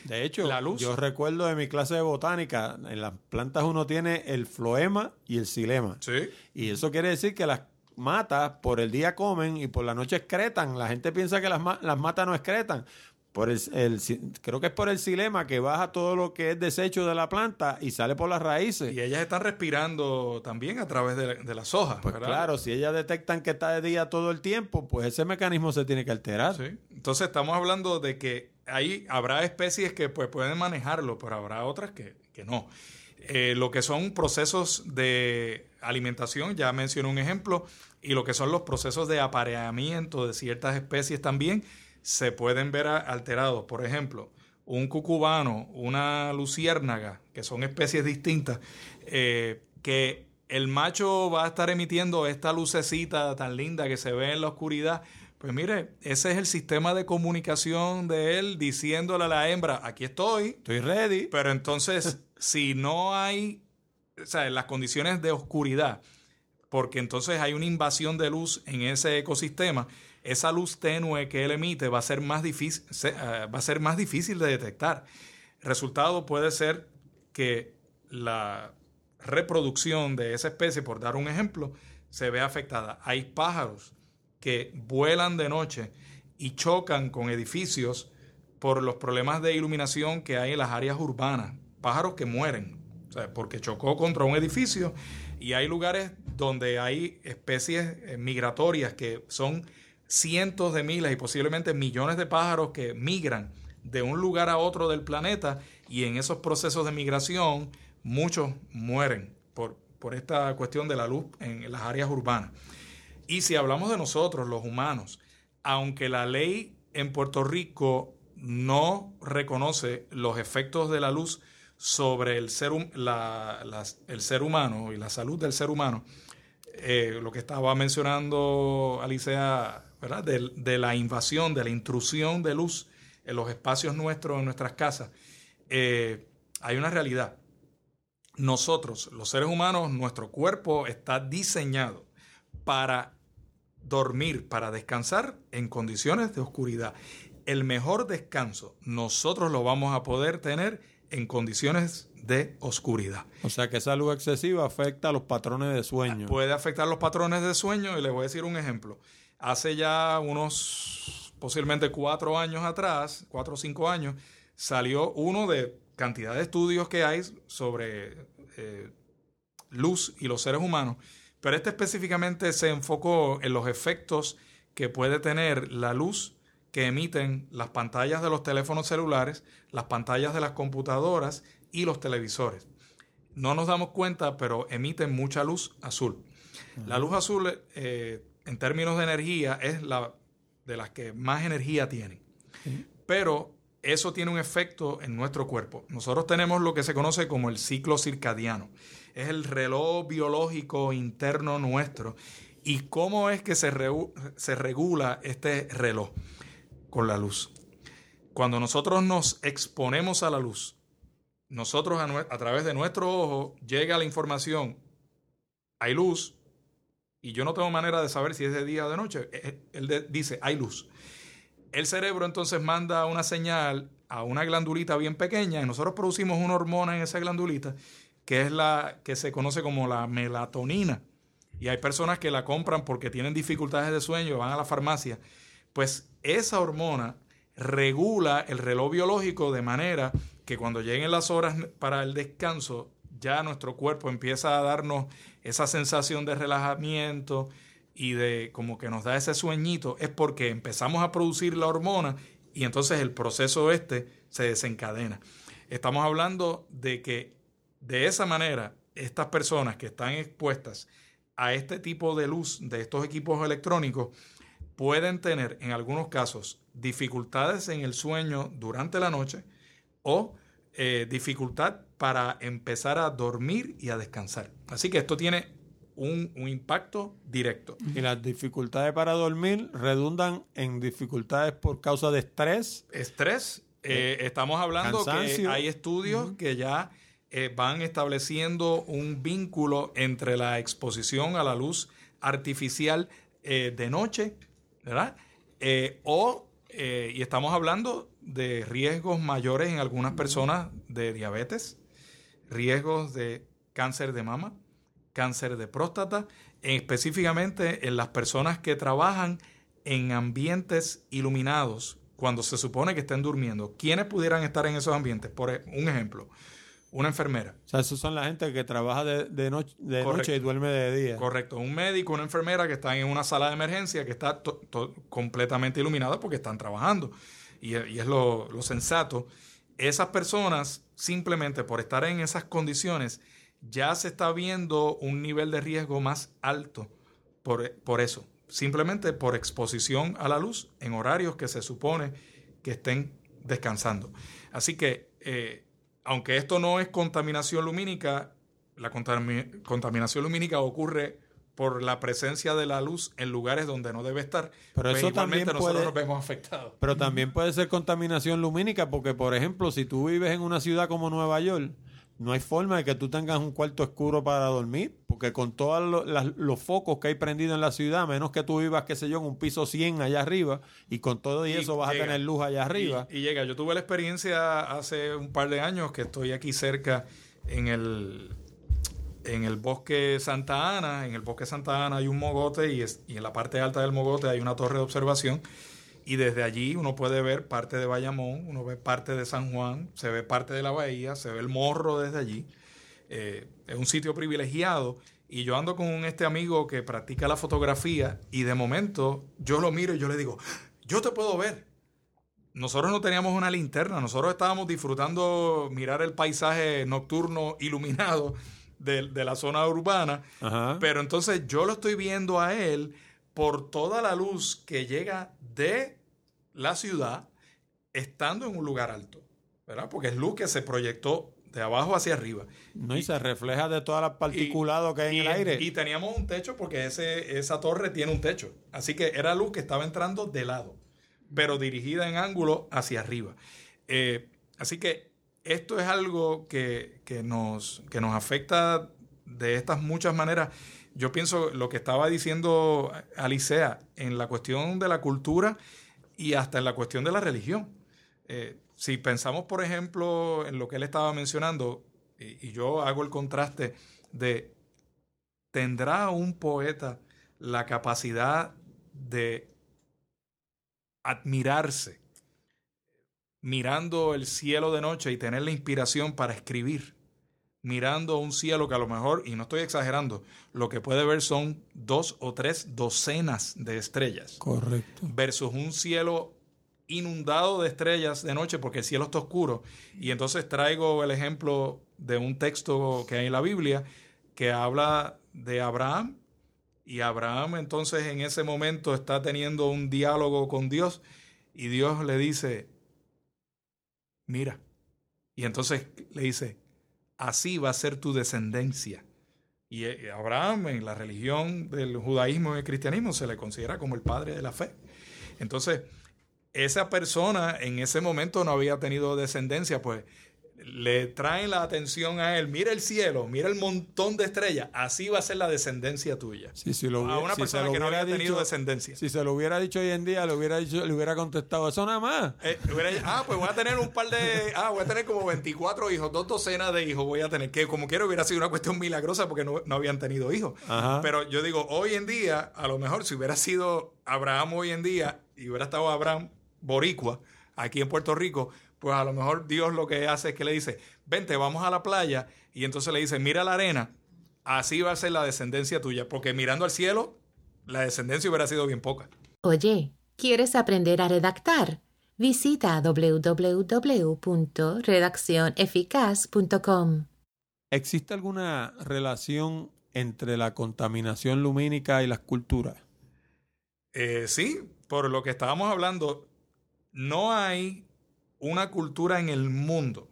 De hecho, yo recuerdo de mi clase de botánica, en las plantas uno tiene el floema y el xilema. Sí. Y eso quiere decir que las matas por el día comen y por la noche excretan. La gente piensa que las, las matas no excretan, por el, creo que es por el silema que baja todo lo que es desecho de la planta y sale por las raíces. Y ellas están respirando también a través de, las hojas. Pues claro, si ellas detectan que está de día todo el tiempo, pues ese mecanismo se tiene que alterar. Entonces estamos hablando de que ahí habrá especies que pues, pueden manejarlo, pero habrá otras que, no. Eh, lo que son procesos de alimentación, ya mencioné un ejemplo, y lo que son los procesos de apareamiento de ciertas especies también se pueden ver alterados. Por ejemplo, un cucubano, una luciérnaga, que son especies distintas, eh, que el macho va a estar emitiendo esta lucecita tan linda que se ve en la oscuridad. Pues mire, ese es el sistema de comunicación de él diciéndole a la hembra, aquí estoy. Estoy ready. Pero entonces, si no hay, o sea, en las condiciones de oscuridad, porque entonces hay una invasión de luz en ese ecosistema, esa luz tenue que él emite va a ser más difícil, eh, va a ser más difícil de detectar. Resultado puede ser que la reproducción de esa especie, por dar un ejemplo, se ve afectada. Hay pájaros que vuelan de noche y chocan con edificios por los problemas de iluminación que hay en las áreas urbanas. Pájaros que mueren, porque chocó contra un edificio y hay lugares donde hay especies eh, migratorias que son cientos de miles y posiblemente millones de pájaros que migran de un lugar a otro del planeta y en esos procesos de migración muchos mueren por, por esta cuestión de la luz en las áreas urbanas. Y si hablamos de nosotros, los humanos, aunque la ley en Puerto Rico no reconoce los efectos de la luz sobre el ser, el ser humano y la salud del ser humano, eh, lo que estaba mencionando Alicia de, la invasión, de la intrusión de luz en los espacios nuestros, en nuestras casas, eh, hay una realidad. Nosotros, los seres humanos, nuestro cuerpo está diseñado para dormir, para descansar en condiciones de oscuridad. El mejor descanso nosotros lo vamos a poder tener en condiciones de oscuridad. O sea que esa luz excesiva afecta a los patrones de sueño. Puede afectar los patrones de sueño y les voy a decir un ejemplo hace ya unos posiblemente cuatro años atrás, cuatro o cinco años, salió uno de cantidad de estudios que hay sobre eh, luz y los seres humanos, pero este específicamente se enfocó en los efectos que puede tener la luz que emiten las pantallas de los teléfonos celulares, las pantallas de las computadoras y los televisores. No nos damos cuenta, pero emiten mucha luz azul. La luz azul eh, en términos de energía, es la de las que más energía tienen. Pero eso tiene un efecto en nuestro cuerpo. Nosotros tenemos lo que se conoce como el ciclo circadiano. Es el reloj biológico interno nuestro. ¿Y cómo es que se, se regula este reloj? Con la luz. Cuando nosotros nos exponemos a la luz, nosotros a, a través de nuestro ojo llega la información, hay luz, y yo no tengo manera de saber si es de día o de noche, eh, eh, él dice, hay luz. El cerebro entonces manda una señal a una glandulita bien pequeña y nosotros producimos una hormona en esa glandulita que es la que se conoce como la melatonina. Y hay personas que la compran porque tienen dificultades de sueño, van a la farmacia. Pues esa hormona regula el reloj biológico de manera que cuando lleguen las horas para el descanso ya nuestro cuerpo empieza a darnos esa sensación de relajamiento y de como que nos da ese sueñito, es porque empezamos a producir la hormona y entonces el proceso este se desencadena. Estamos hablando de que de esa manera estas personas que están expuestas a este tipo de luz de estos equipos electrónicos pueden tener en algunos casos dificultades en el sueño durante la noche o eh, dificultad para empezar a dormir y a descansar. Así que esto tiene un, impacto directo. Y las dificultades para dormir redundan en dificultades por causa de estrés. Estrés. Eh, estamos hablando que hay estudios que ya eh, van estableciendo un vínculo entre la exposición a la luz artificial de noche, ¿verdad? o, y estamos hablando de riesgos mayores en algunas personas de diabetes, riesgos de cáncer de mama, cáncer de próstata, específicamente en las personas que trabajan en ambientes iluminados cuando se supone que estén durmiendo. ¿Quiénes pudieran estar en esos ambientes? Por e, un ejemplo, una enfermera. O sea, esos son la gente que trabaja de, noche, de noche y duerme de día. Correcto. Un médico, una enfermera que están en una sala de emergencia que está completamente iluminada porque están trabajando y, es lo, sensato, esas personas simplemente por estar en esas condiciones ya se está viendo un nivel de riesgo más alto por, por eso, simplemente por exposición a la luz en horarios que se supone que estén descansando. Así que, eh, aunque esto no es contaminación lumínica, la contaminación lumínica ocurre por la presencia de la luz en lugares donde no debe estar, pero pues eso también nosotros nos vemos afectados. Pero también puede ser contaminación lumínica, porque por ejemplo, si tú vives en una ciudad como Nueva York, no hay forma de que tú tengas un cuarto oscuro para dormir, porque con todos los, focos que hay prendidos en la ciudad, menos que tú vivas, qué sé yo, en un piso 100 allá arriba, y con todo y, eso vas a tener luz allá arriba. y llega, yo tuve la experiencia hace un par de años que estoy aquí cerca en el en el bosque Santa Ana, en el bosque Santa Ana hay un mogote y, en la parte alta del mogote hay una torre de observación y desde allí uno puede ver parte de Bayamón, uno ve parte de San Juan, se ve parte de la bahía, se ve el morro desde allí. Eh, es un sitio privilegiado y yo ando con este amigo que practica la fotografía y de momento yo lo miro y yo le digo, yo te puedo ver. Nosotros no teníamos una linterna, nosotros estábamos disfrutando mirar el paisaje nocturno iluminado de, la zona urbana, pero entonces yo lo estoy viendo a él por toda la luz que llega de la ciudad estando en un lugar alto, ¿verdad? Porque es luz que se proyectó de abajo hacia arriba. No, y, se refleja de todas las particuladas que hay en el aire. Y teníamos un techo porque ese, esa torre tiene un techo. Así que era luz que estaba entrando de lado, pero dirigida en ángulo hacia arriba. Eh, así que esto es algo que, nos, que nos afecta de estas muchas maneras. Yo pienso lo que estaba diciendo Alicea en la cuestión de la cultura y hasta en la cuestión de la religión. Eh, si pensamos, por ejemplo, en lo que él estaba mencionando, y, y yo hago el contraste de, ¿tendrá un poeta la capacidad de admirarse mirando el cielo de noche y tener la inspiración para escribir, mirando un cielo que a lo mejor, y no estoy exagerando, lo que puede ver son dos o tres docenas de estrellas. Correcto. Versus un cielo inundado de estrellas de noche porque el cielo está oscuro. Y entonces traigo el ejemplo de un texto que hay en la Biblia que habla de Abraham. Y Abraham entonces en ese momento está teniendo un diálogo con Dios y Dios le dice, mira. Y entonces le dice, así va a ser tu descendencia. Y eh, Abraham en la religión del judaísmo y el cristianismo se le considera como el padre de la fe. Entonces, esa persona en ese momento no había tenido descendencia, pues le traen la atención a él, mira el cielo, mira el montón de estrellas, así va a ser la descendencia tuya. si lo a una persona que no había tenido descendencia. Si se lo hubiera dicho hoy en día, le hubiera dicho, le hubiera contestado, eso nada más. Eh, ah, pues voy a tener un par de, ah, voy a tener como 24 hijos, dos docenas de hijos voy a tener, que como quiero hubiera sido una cuestión milagrosa porque no, habían tenido hijos. Pero yo digo, hoy en día, a lo mejor si hubiera sido Abraham hoy en día y hubiera estado Abraham boricua aquí en Puerto Rico, pues a lo mejor Dios lo que hace es que le dice, vente, vamos a la playa y entonces le dice, mira la arena, así va a ser la descendencia tuya, porque mirando al cielo, la descendencia hubiera sido bien poca. Oye, ¿quieres aprender a redactar? Visita www.redaccioneficaz.com. ¿Existe alguna relación entre la contaminación lumínica y las culturas? Eh, sí, por lo que estábamos hablando, no hay una cultura en el mundo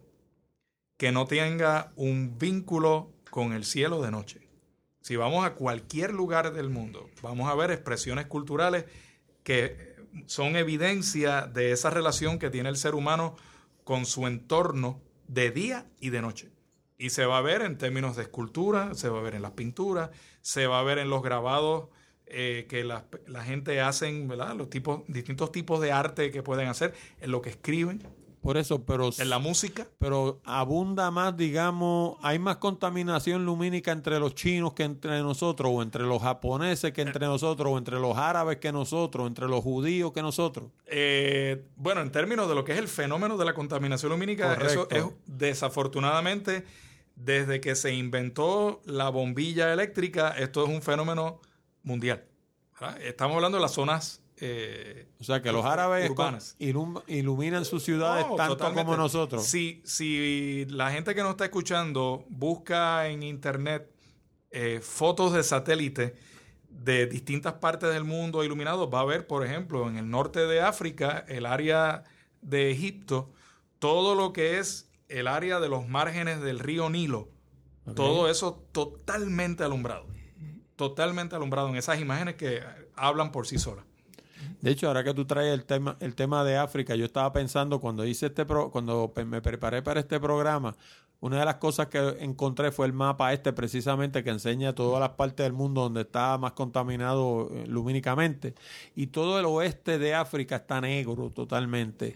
que no tenga un vínculo con el cielo de noche. Si vamos a cualquier lugar del mundo, vamos a ver expresiones culturales que son evidencia de esa relación que tiene el ser humano con su entorno de día y de noche. Y se va a ver en términos de escultura, se va a ver en las pinturas, se va a ver en los grabados eh, que la, gente hacen, ¿verdad? Los tipos, distintos tipos de arte que pueden hacer, en lo que escriben. Por eso, pero... En la música. Pero abunda más, digamos, hay más contaminación lumínica entre los chinos que entre nosotros, o entre los japoneses que entre nosotros, o entre los árabes que nosotros, entre los judíos que nosotros. Eh, bueno, en términos de lo que es el fenómeno de la contaminación lumínica, Correcto. eso es desafortunadamente, desde que se inventó la bombilla eléctrica, esto es un fenómeno mundial. ¿verdad? Estamos hablando de las zonas eh, o sea, que los árabes urbanas. Ilum, iluminan sus ciudades no, tanto totalmente. como nosotros. Si, si la gente que nos está escuchando busca en internet eh, fotos de satélite de distintas partes del mundo iluminados, va a ver, por ejemplo, en el norte de África, el área de Egipto, todo lo que es el área de los márgenes del río Nilo, okay. todo eso totalmente alumbrado. Totalmente alumbrado en esas imágenes que hablan por sí solas. De hecho, ahora que tú traes el tema, el tema de África, yo estaba pensando cuando hice este pro, cuando me preparé para este programa, una de las cosas que encontré fue el mapa este precisamente que enseña todas las partes del mundo donde está más contaminado eh, lumínicamente. Y todo el oeste de África está negro totalmente.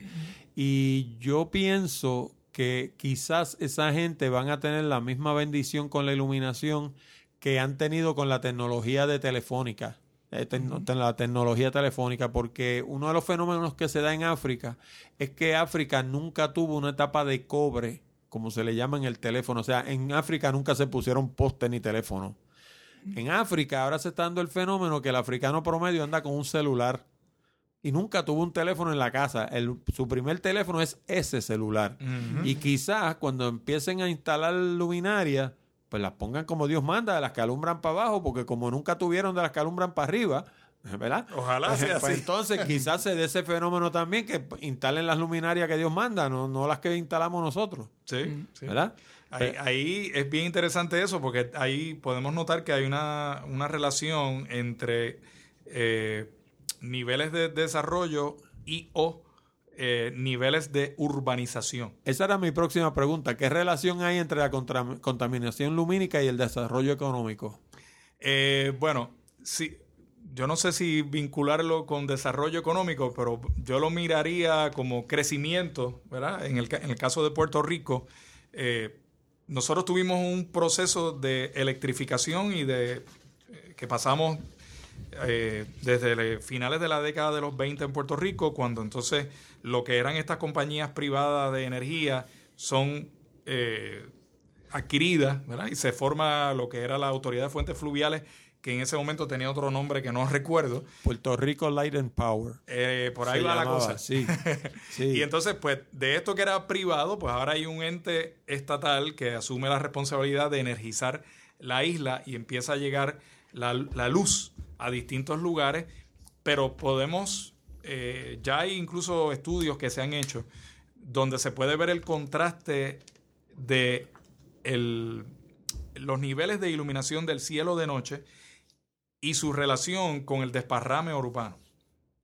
Y yo pienso que quizás esa gente van a tener la misma bendición con la iluminación que han tenido con la tecnología de telefónica eh, la tecnología telefónica, porque uno de los fenómenos que se da en África es que África nunca tuvo una etapa de cobre, como se le llama en el teléfono. O sea, en África nunca se pusieron postes ni teléfono. En África ahora se está dando el fenómeno que el africano promedio anda con un celular y nunca tuvo un teléfono en la casa. El, su primer teléfono es ese celular. Uh -huh. Y quizás cuando empiecen a instalar luminarias, pues las pongan como Dios manda, de las que alumbran para abajo, porque como nunca tuvieron de las que alumbran para arriba, ¿verdad? Ojalá sea pues así. entonces quizás se dé ese fenómeno también, que instalen las luminarias que Dios manda, no, no las que instalamos nosotros. Sí, sí. ¿verdad? Ahí, ahí, es bien interesante eso, porque ahí podemos notar que hay una, una relación entre eh, niveles de desarrollo y o eh, niveles de urbanización. Esa era mi próxima pregunta. ¿Qué relación hay entre la contaminación lumínica y el desarrollo económico? Eh, bueno, sí, yo no sé si vincularlo con desarrollo económico, pero yo lo miraría como crecimiento, ¿verdad? En el, en el caso de Puerto Rico, eh, nosotros tuvimos un proceso de electrificación y de que pasamos eh, desde finales de la década de los 20 en Puerto Rico, cuando entonces lo que eran estas compañías privadas de energía son eh, adquiridas, ¿verdad? Y se forma lo que era la Autoridad de Fuentes Fluviales, que en ese momento tenía otro nombre que no recuerdo. Puerto Rico Light and Power. Eh, por ahí se va llamaba, la cosa. Sí, sí. y entonces, pues, de esto que era privado, pues ahora hay un ente estatal que asume la responsabilidad de energizar la isla y empieza a llegar la, luz a distintos lugares, pero podemos, eh, ya hay incluso estudios que se han hecho donde se puede ver el contraste de el, los niveles de iluminación del cielo de noche y su relación con el desparrame urbano.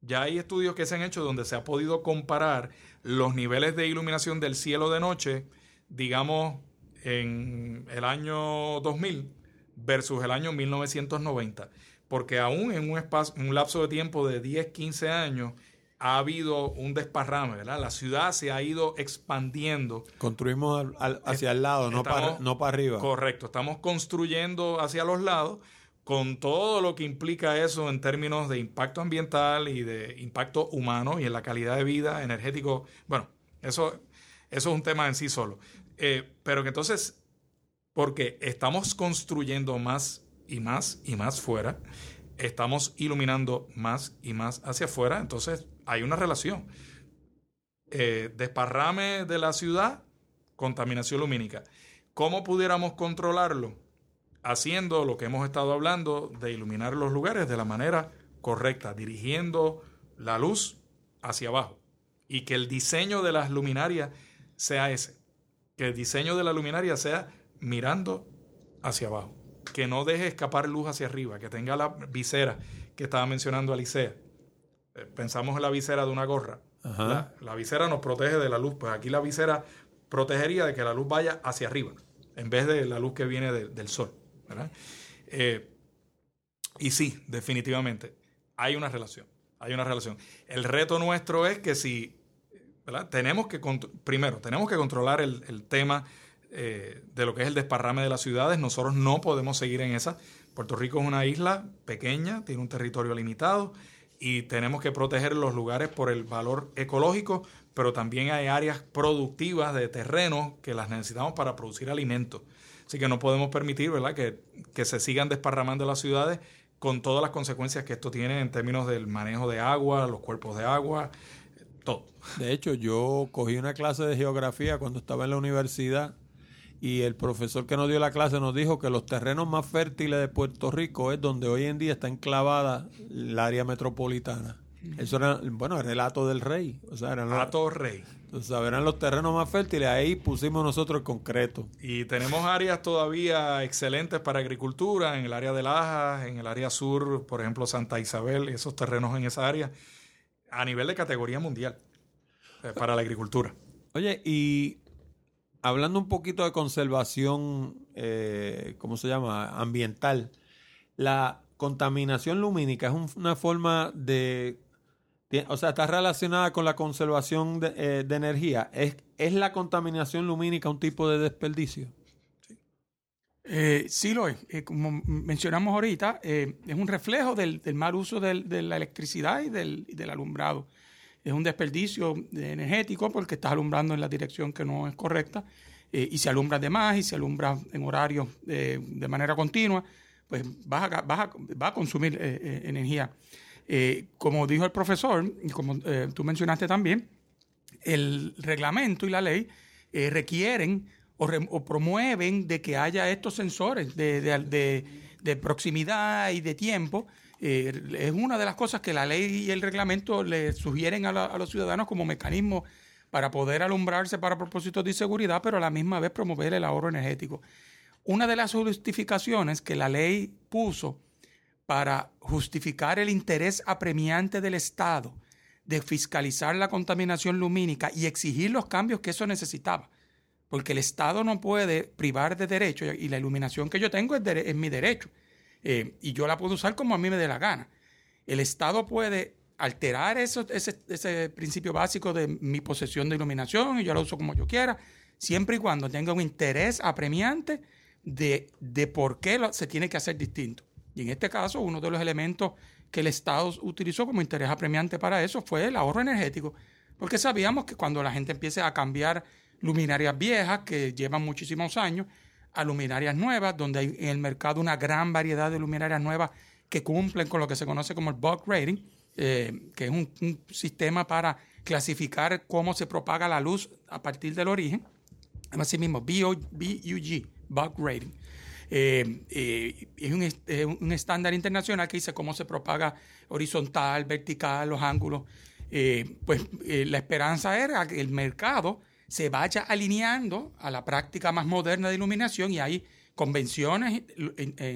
Ya hay estudios que se han hecho donde se ha podido comparar los niveles de iluminación del cielo de noche, digamos, en el año 2000 versus el año 1990 porque aún en un, espacio, en un lapso de tiempo de 10, 15 años ha habido un desparrame, ¿verdad? La ciudad se ha ido expandiendo. Construimos al, al, hacia el lado, no para, no para arriba. Correcto, estamos construyendo hacia los lados con todo lo que implica eso en términos de impacto ambiental y de impacto humano y en la calidad de vida energético. Bueno, eso, eso es un tema en sí solo. Eh, pero que entonces porque estamos construyendo más y más y más fuera, estamos iluminando más y más hacia afuera, entonces hay una relación. Eh, desparrame de la ciudad, contaminación lumínica. ¿Cómo pudiéramos controlarlo? Haciendo lo que hemos estado hablando de iluminar los lugares de la manera correcta, dirigiendo la luz hacia abajo y que el diseño de las luminarias sea ese, que el diseño de la luminaria sea mirando hacia abajo, que no deje escapar luz hacia arriba, que tenga la visera que estaba mencionando Alicea. Eh, pensamos en la visera de una gorra. La, la, visera nos protege de la luz, pues aquí la visera protegería de que la luz vaya hacia arriba, en vez de la luz que viene del sol. Eh, y sí, definitivamente, hay una relación. Hay una relación. El reto nuestro es que si, Tenemos que, primero, tenemos que controlar el, tema eh, de lo que es el desparrame de las ciudades. Nosotros no podemos seguir en esa. Puerto Rico es una isla pequeña, tiene un territorio limitado y tenemos que proteger los lugares por el valor ecológico, pero también hay áreas productivas de terreno que las necesitamos para producir alimentos. Así que no podemos permitir ¿verdad? Que, que se sigan desparramando las ciudades con todas las consecuencias que esto tiene en términos del manejo de agua, los cuerpos de agua, todo. De hecho, yo cogí una clase de geografía cuando estaba en la universidad y el profesor que nos dio la clase nos dijo que los terrenos más fértiles de Puerto Rico es donde hoy en día está enclavada el área metropolitana. Eso era, bueno, el relato del rey. O sea, eran relato rey. Entonces, eran los terrenos más fértiles. Ahí pusimos nosotros el concreto. Y tenemos áreas todavía excelentes para agricultura, en el área de Lajas, en el área sur, por ejemplo, Santa Isabel, esos terrenos en esa área, a nivel de categoría mundial eh, para la agricultura. Oye, y hablando un poquito de conservación, eh, ¿cómo se llama? Ambiental. La contaminación lumínica es una forma de o sea, está relacionada con la conservación de, eh, energía. ¿Es, ¿Es, la contaminación lumínica un tipo de desperdicio? Sí, eh, lo es. Como mencionamos ahorita, es un reflejo del, mal uso de la electricidad y del, alumbrado. Es un desperdicio energético porque estás alumbrando en la dirección que no es correcta y si alumbras de más y si alumbras en horarios de manera continua, pues vas a, vas va a consumir energía. Eh, como dijo el profesor, y como eh, tú mencionaste también, el reglamento y la ley eh, requieren o, promueven de que haya estos sensores de, proximidad y de tiempo. Es una de las cosas que la ley y el reglamento le sugieren a, a los ciudadanos como mecanismo para poder alumbrarse para propósitos de seguridad, pero a la misma vez promover el ahorro energético. Una de las justificaciones que la ley puso para justificar el interés apremiante del Estado de fiscalizar la contaminación lumínica y exigir los cambios que eso necesitaba. Porque el Estado no puede privar de derecho y la iluminación que yo tengo es, mi derecho. Eh, y yo la puedo usar como a mí me dé la gana. El Estado puede alterar eso, ese, principio básico de mi posesión de iluminación y yo la uso como yo quiera, siempre y cuando tenga un interés apremiante de, de por qué se tiene que hacer distinto. Y en este caso, uno de los elementos que el Estado utilizó como interés apremiante para eso fue el ahorro energético, porque sabíamos que cuando la gente empiece a cambiar luminarias viejas, que llevan muchísimos años, a luminarias nuevas, donde hay en el mercado una gran variedad de luminarias nuevas que cumplen con lo que se conoce como el bulk rating, eh, que es un, sistema para clasificar cómo se propaga la luz a partir del origen. Así mismo, BUG, bulk rating. Eh, eh, es un, estándar internacional que dice cómo se propaga horizontal, vertical, los ángulos. Eh, pues la esperanza era que el mercado se vaya alineando a la práctica más moderna de iluminación y hay convenciones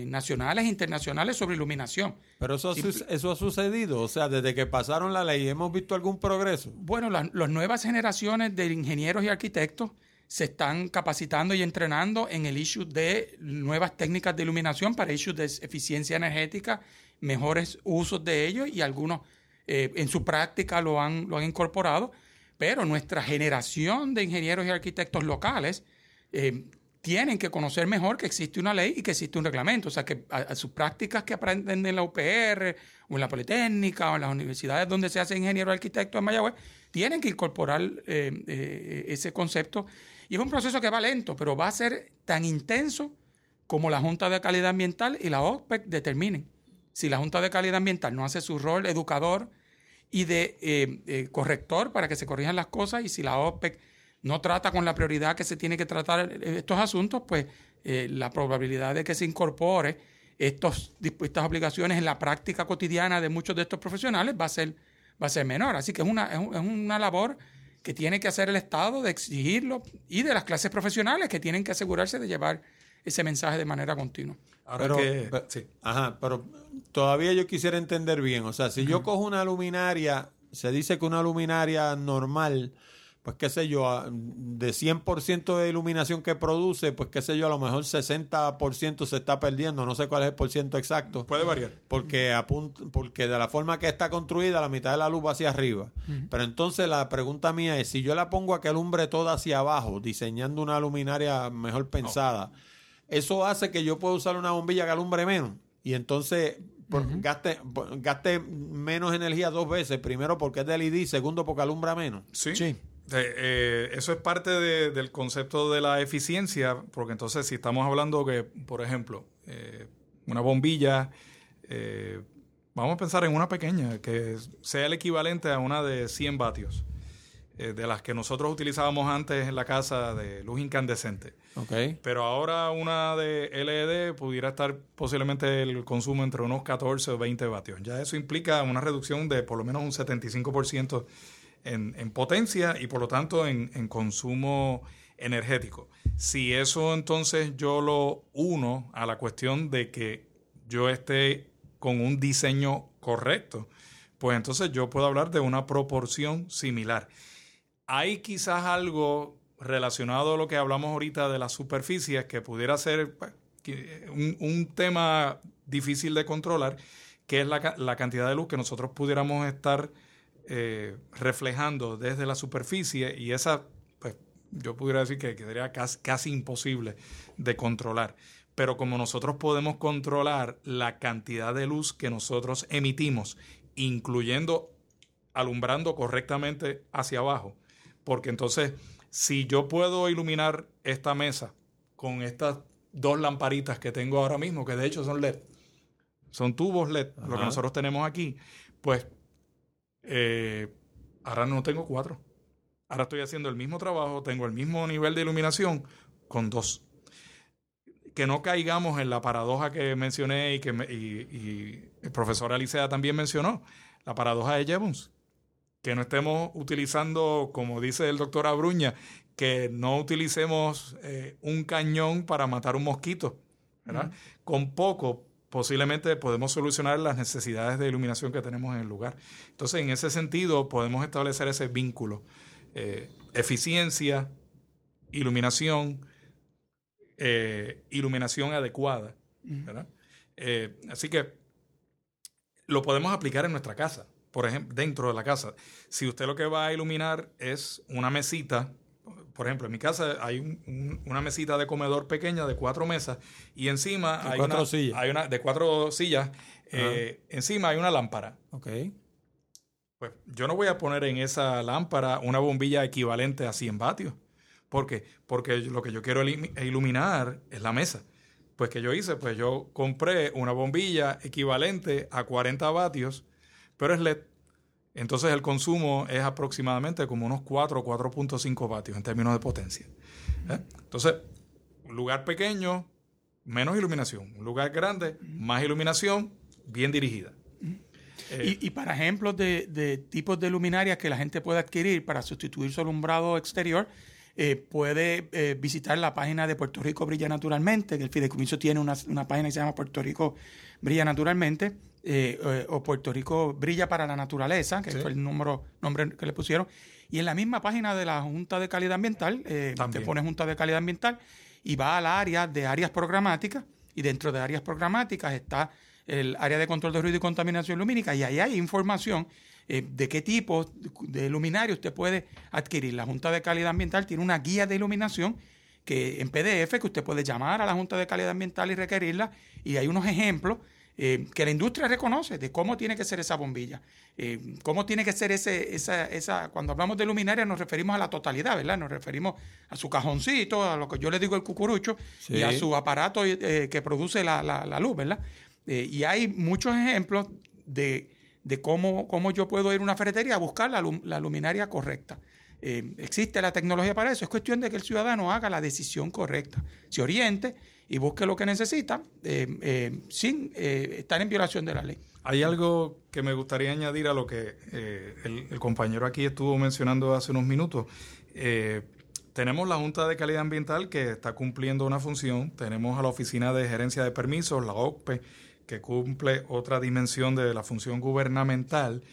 nacionales e internacionales sobre iluminación. Pero eso, eso ha sucedido, o sea, desde que pasaron la ley, ¿hemos visto algún progreso? Bueno, las nuevas generaciones de ingenieros y arquitectos se están capacitando y entrenando en el issue de nuevas técnicas de iluminación para issues de eficiencia energética, mejores usos de ellos y algunos eh, en su práctica lo han, lo han incorporado, pero nuestra generación de ingenieros y arquitectos locales eh, tienen que conocer mejor que existe una ley y que existe un reglamento. O sea, que a, sus prácticas que aprenden en la UPR o en la Politécnica o en las universidades donde se hace ingeniero arquitecto en Mayagüez, tienen que incorporar eh, ese concepto Y es un proceso que va lento, pero va a ser tan intenso como la Junta de Calidad Ambiental y la OPEC determinen. Si la Junta de Calidad Ambiental no hace su rol educador y de eh, eh, corrector para que se corrijan las cosas, y si la OPEC no trata con la prioridad que se tiene que tratar estos asuntos, pues eh, la probabilidad de que se incorpore estos, estas obligaciones en la práctica cotidiana de muchos de estos profesionales va a ser, va a ser menor. Así que es una, es una labor que tiene que hacer el Estado de exigirlo y de las clases profesionales que tienen que asegurarse de llevar ese mensaje de manera continua. pero, sí. Ajá, pero todavía yo quisiera entender bien. O sea, si yo cojo una luminaria, se dice que una luminaria normal pues qué sé yo, de 100% de iluminación que produce, pues qué sé yo, a lo mejor 60% se está perdiendo, no sé cuál es el por ciento exacto. Puede variar. Porque, porque de la forma que está construida, la mitad de la luz va hacia arriba. Pero entonces la pregunta mía es, si yo la pongo a que alumbre toda hacia abajo, diseñando una luminaria mejor pensada, eso hace que yo pueda usar una bombilla que alumbre menos. Y entonces gaste, gaste menos energía dos veces. Primero porque es de LED, segundo porque alumbra menos. Sí. sí. Eh, eso es parte del concepto de la eficiencia, porque entonces si estamos hablando que, por ejemplo, eh, una bombilla, eh, vamos a pensar en una pequeña, que sea el equivalente a una de 100 vatios, de las que nosotros utilizábamos antes en la casa de luz incandescente. Okay. Pero ahora una de LED pudiera estar posiblemente el consumo entre unos 14 o 20 vatios. Ya eso implica una reducción de por lo menos un 75% en, potencia y por lo tanto en, consumo energético. Si eso entonces yo lo uno a la cuestión de que yo esté con un diseño correcto, pues entonces yo puedo hablar de una proporción similar. Hay quizás algo relacionado a lo que hablamos ahorita de las superficies que pudiera ser pues, un, tema difícil de controlar, que es la, cantidad de luz que nosotros pudiéramos estar eh, reflejando desde la superficie y esa, pues yo pudiera decir que quedaría casi imposible de controlar. Pero como nosotros podemos controlar la cantidad de luz que nosotros emitimos, incluyendo alumbrando correctamente hacia abajo, porque entonces si yo puedo iluminar esta mesa con estas dos lamparitas que tengo ahora mismo, que de hecho son LED, son tubos LED, lo que nosotros tenemos aquí, pues eh, ahora no tengo cuatro. Ahora estoy haciendo el mismo trabajo, tengo el mismo nivel de iluminación con dos. Que no caigamos en la paradoja que mencioné y que el profesor Alicea también mencionó, la paradoja de Jevons. Que no estemos utilizando, como dice el doctor Abruña, que no utilicemos eh, un cañón para matar un mosquito. Con poco posiblemente podemos solucionar las necesidades de iluminación que tenemos en el lugar. Entonces, en ese sentido, podemos establecer ese vínculo. Eh, eficiencia, iluminación, eh, iluminación adecuada. Así que lo podemos aplicar en nuestra casa, por ejemplo, dentro de la casa. Si usted lo que va a iluminar es una mesita por ejemplo, en mi casa hay una mesita de comedor pequeña de cuatro mesas y encima hay, una, hay una de cuatro sillas. Eh, encima hay una lámpara. Ok. Pues yo no voy a poner en esa lámpara una bombilla equivalente a 100 vatios. ¿Por qué? Porque lo que yo quiero iluminar es la mesa. Pues que yo hice, pues yo compré una bombilla equivalente a 40 vatios, pero es LED. Entonces el consumo es aproximadamente como unos 4 o 4.5 vatios en términos de potencia. ¿eh? Entonces, un lugar pequeño, menos iluminación. Un lugar grande, más iluminación, bien dirigida. y, para ejemplos de, tipos de luminarias que la gente puede adquirir para sustituir su alumbrado exterior, eh, puede eh, visitar la página de Puerto Rico Brilla Naturalmente, que el Fideicomiso tiene una, una página que se llama Puerto Rico Brilla Naturalmente eh, eh, o Puerto Rico Brilla para la Naturaleza, que fue el número, nombre que le pusieron. Y en la misma página de la Junta de Calidad Ambiental, eh, te pone Junta de Calidad Ambiental y va al área de áreas programáticas. Y dentro de áreas programáticas está el área de control de ruido y contaminación lumínica. Y ahí hay información eh, de qué tipo de luminario usted puede adquirir. La Junta de Calidad Ambiental tiene una guía de iluminación que en PDF que usted puede llamar a la Junta de Calidad Ambiental y requerirla. Y hay unos ejemplos eh, que la industria reconoce de cómo tiene que ser esa bombilla, eh, cómo tiene que ser ese, esa, esa, cuando hablamos de luminaria nos referimos a la totalidad, ¿verdad? Nos referimos a su cajoncito, a lo que yo le digo el cucurucho, y a su aparato eh, que produce la, la, luz, ¿verdad? y hay muchos ejemplos de, de cómo, cómo, yo puedo ir a una ferretería a buscar la, la luminaria correcta. existe la tecnología para eso, es cuestión de que el ciudadano haga la decisión correcta, se oriente y busque lo que necesita eh, eh, sin eh, estar en violación de la ley. Hay algo que me gustaría añadir a lo que el, compañero aquí estuvo mencionando hace unos minutos. tenemos la Junta de Calidad Ambiental que está cumpliendo una función, tenemos a la Oficina de Gerencia de Permisos, la OCPE, que cumple otra dimensión de la función gubernamental.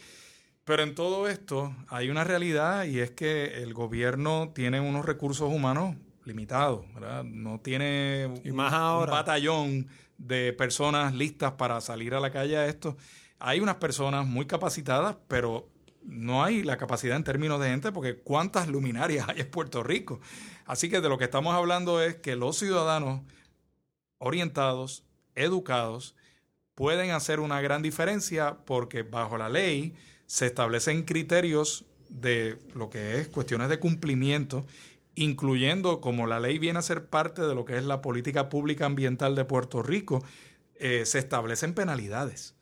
Pero en todo esto hay una realidad y es que el gobierno tiene unos recursos humanos limitado, ¿verdad? No tiene un, batallón de personas listas para salir a la calle a esto. Hay unas personas muy capacitadas, pero no hay la capacidad en términos de gente porque cuántas luminarias hay en Puerto Rico. Así que de lo que estamos hablando es que los ciudadanos orientados, educados, pueden hacer una gran diferencia porque bajo la ley se establecen criterios de lo que es cuestiones de cumplimiento incluyendo como la ley viene a ser parte de lo que es la política pública ambiental de Puerto Rico, eh, se establecen penalidades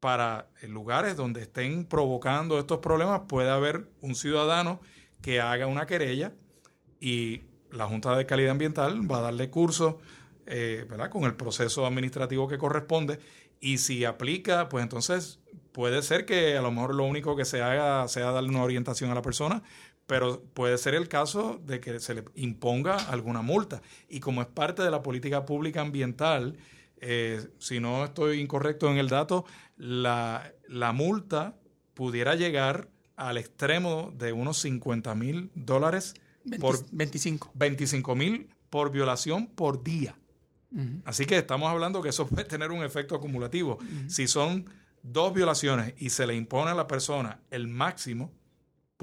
para lugares donde estén provocando estos problemas. Puede haber un ciudadano que haga una querella y la Junta de Calidad Ambiental va a darle curso eh, con el proceso administrativo que corresponde y si aplica, pues entonces puede ser que a lo mejor lo único que se haga sea darle una orientación a la persona, pero puede ser el caso de que se le imponga alguna multa. Y como es parte de la política pública ambiental, eh, si no estoy incorrecto en el dato, la, multa pudiera llegar al extremo de unos 50 mil dólares por 25. 25 mil por violación por día. Así que estamos hablando que eso puede tener un efecto acumulativo. Si son dos violaciones y se le impone a la persona el máximo,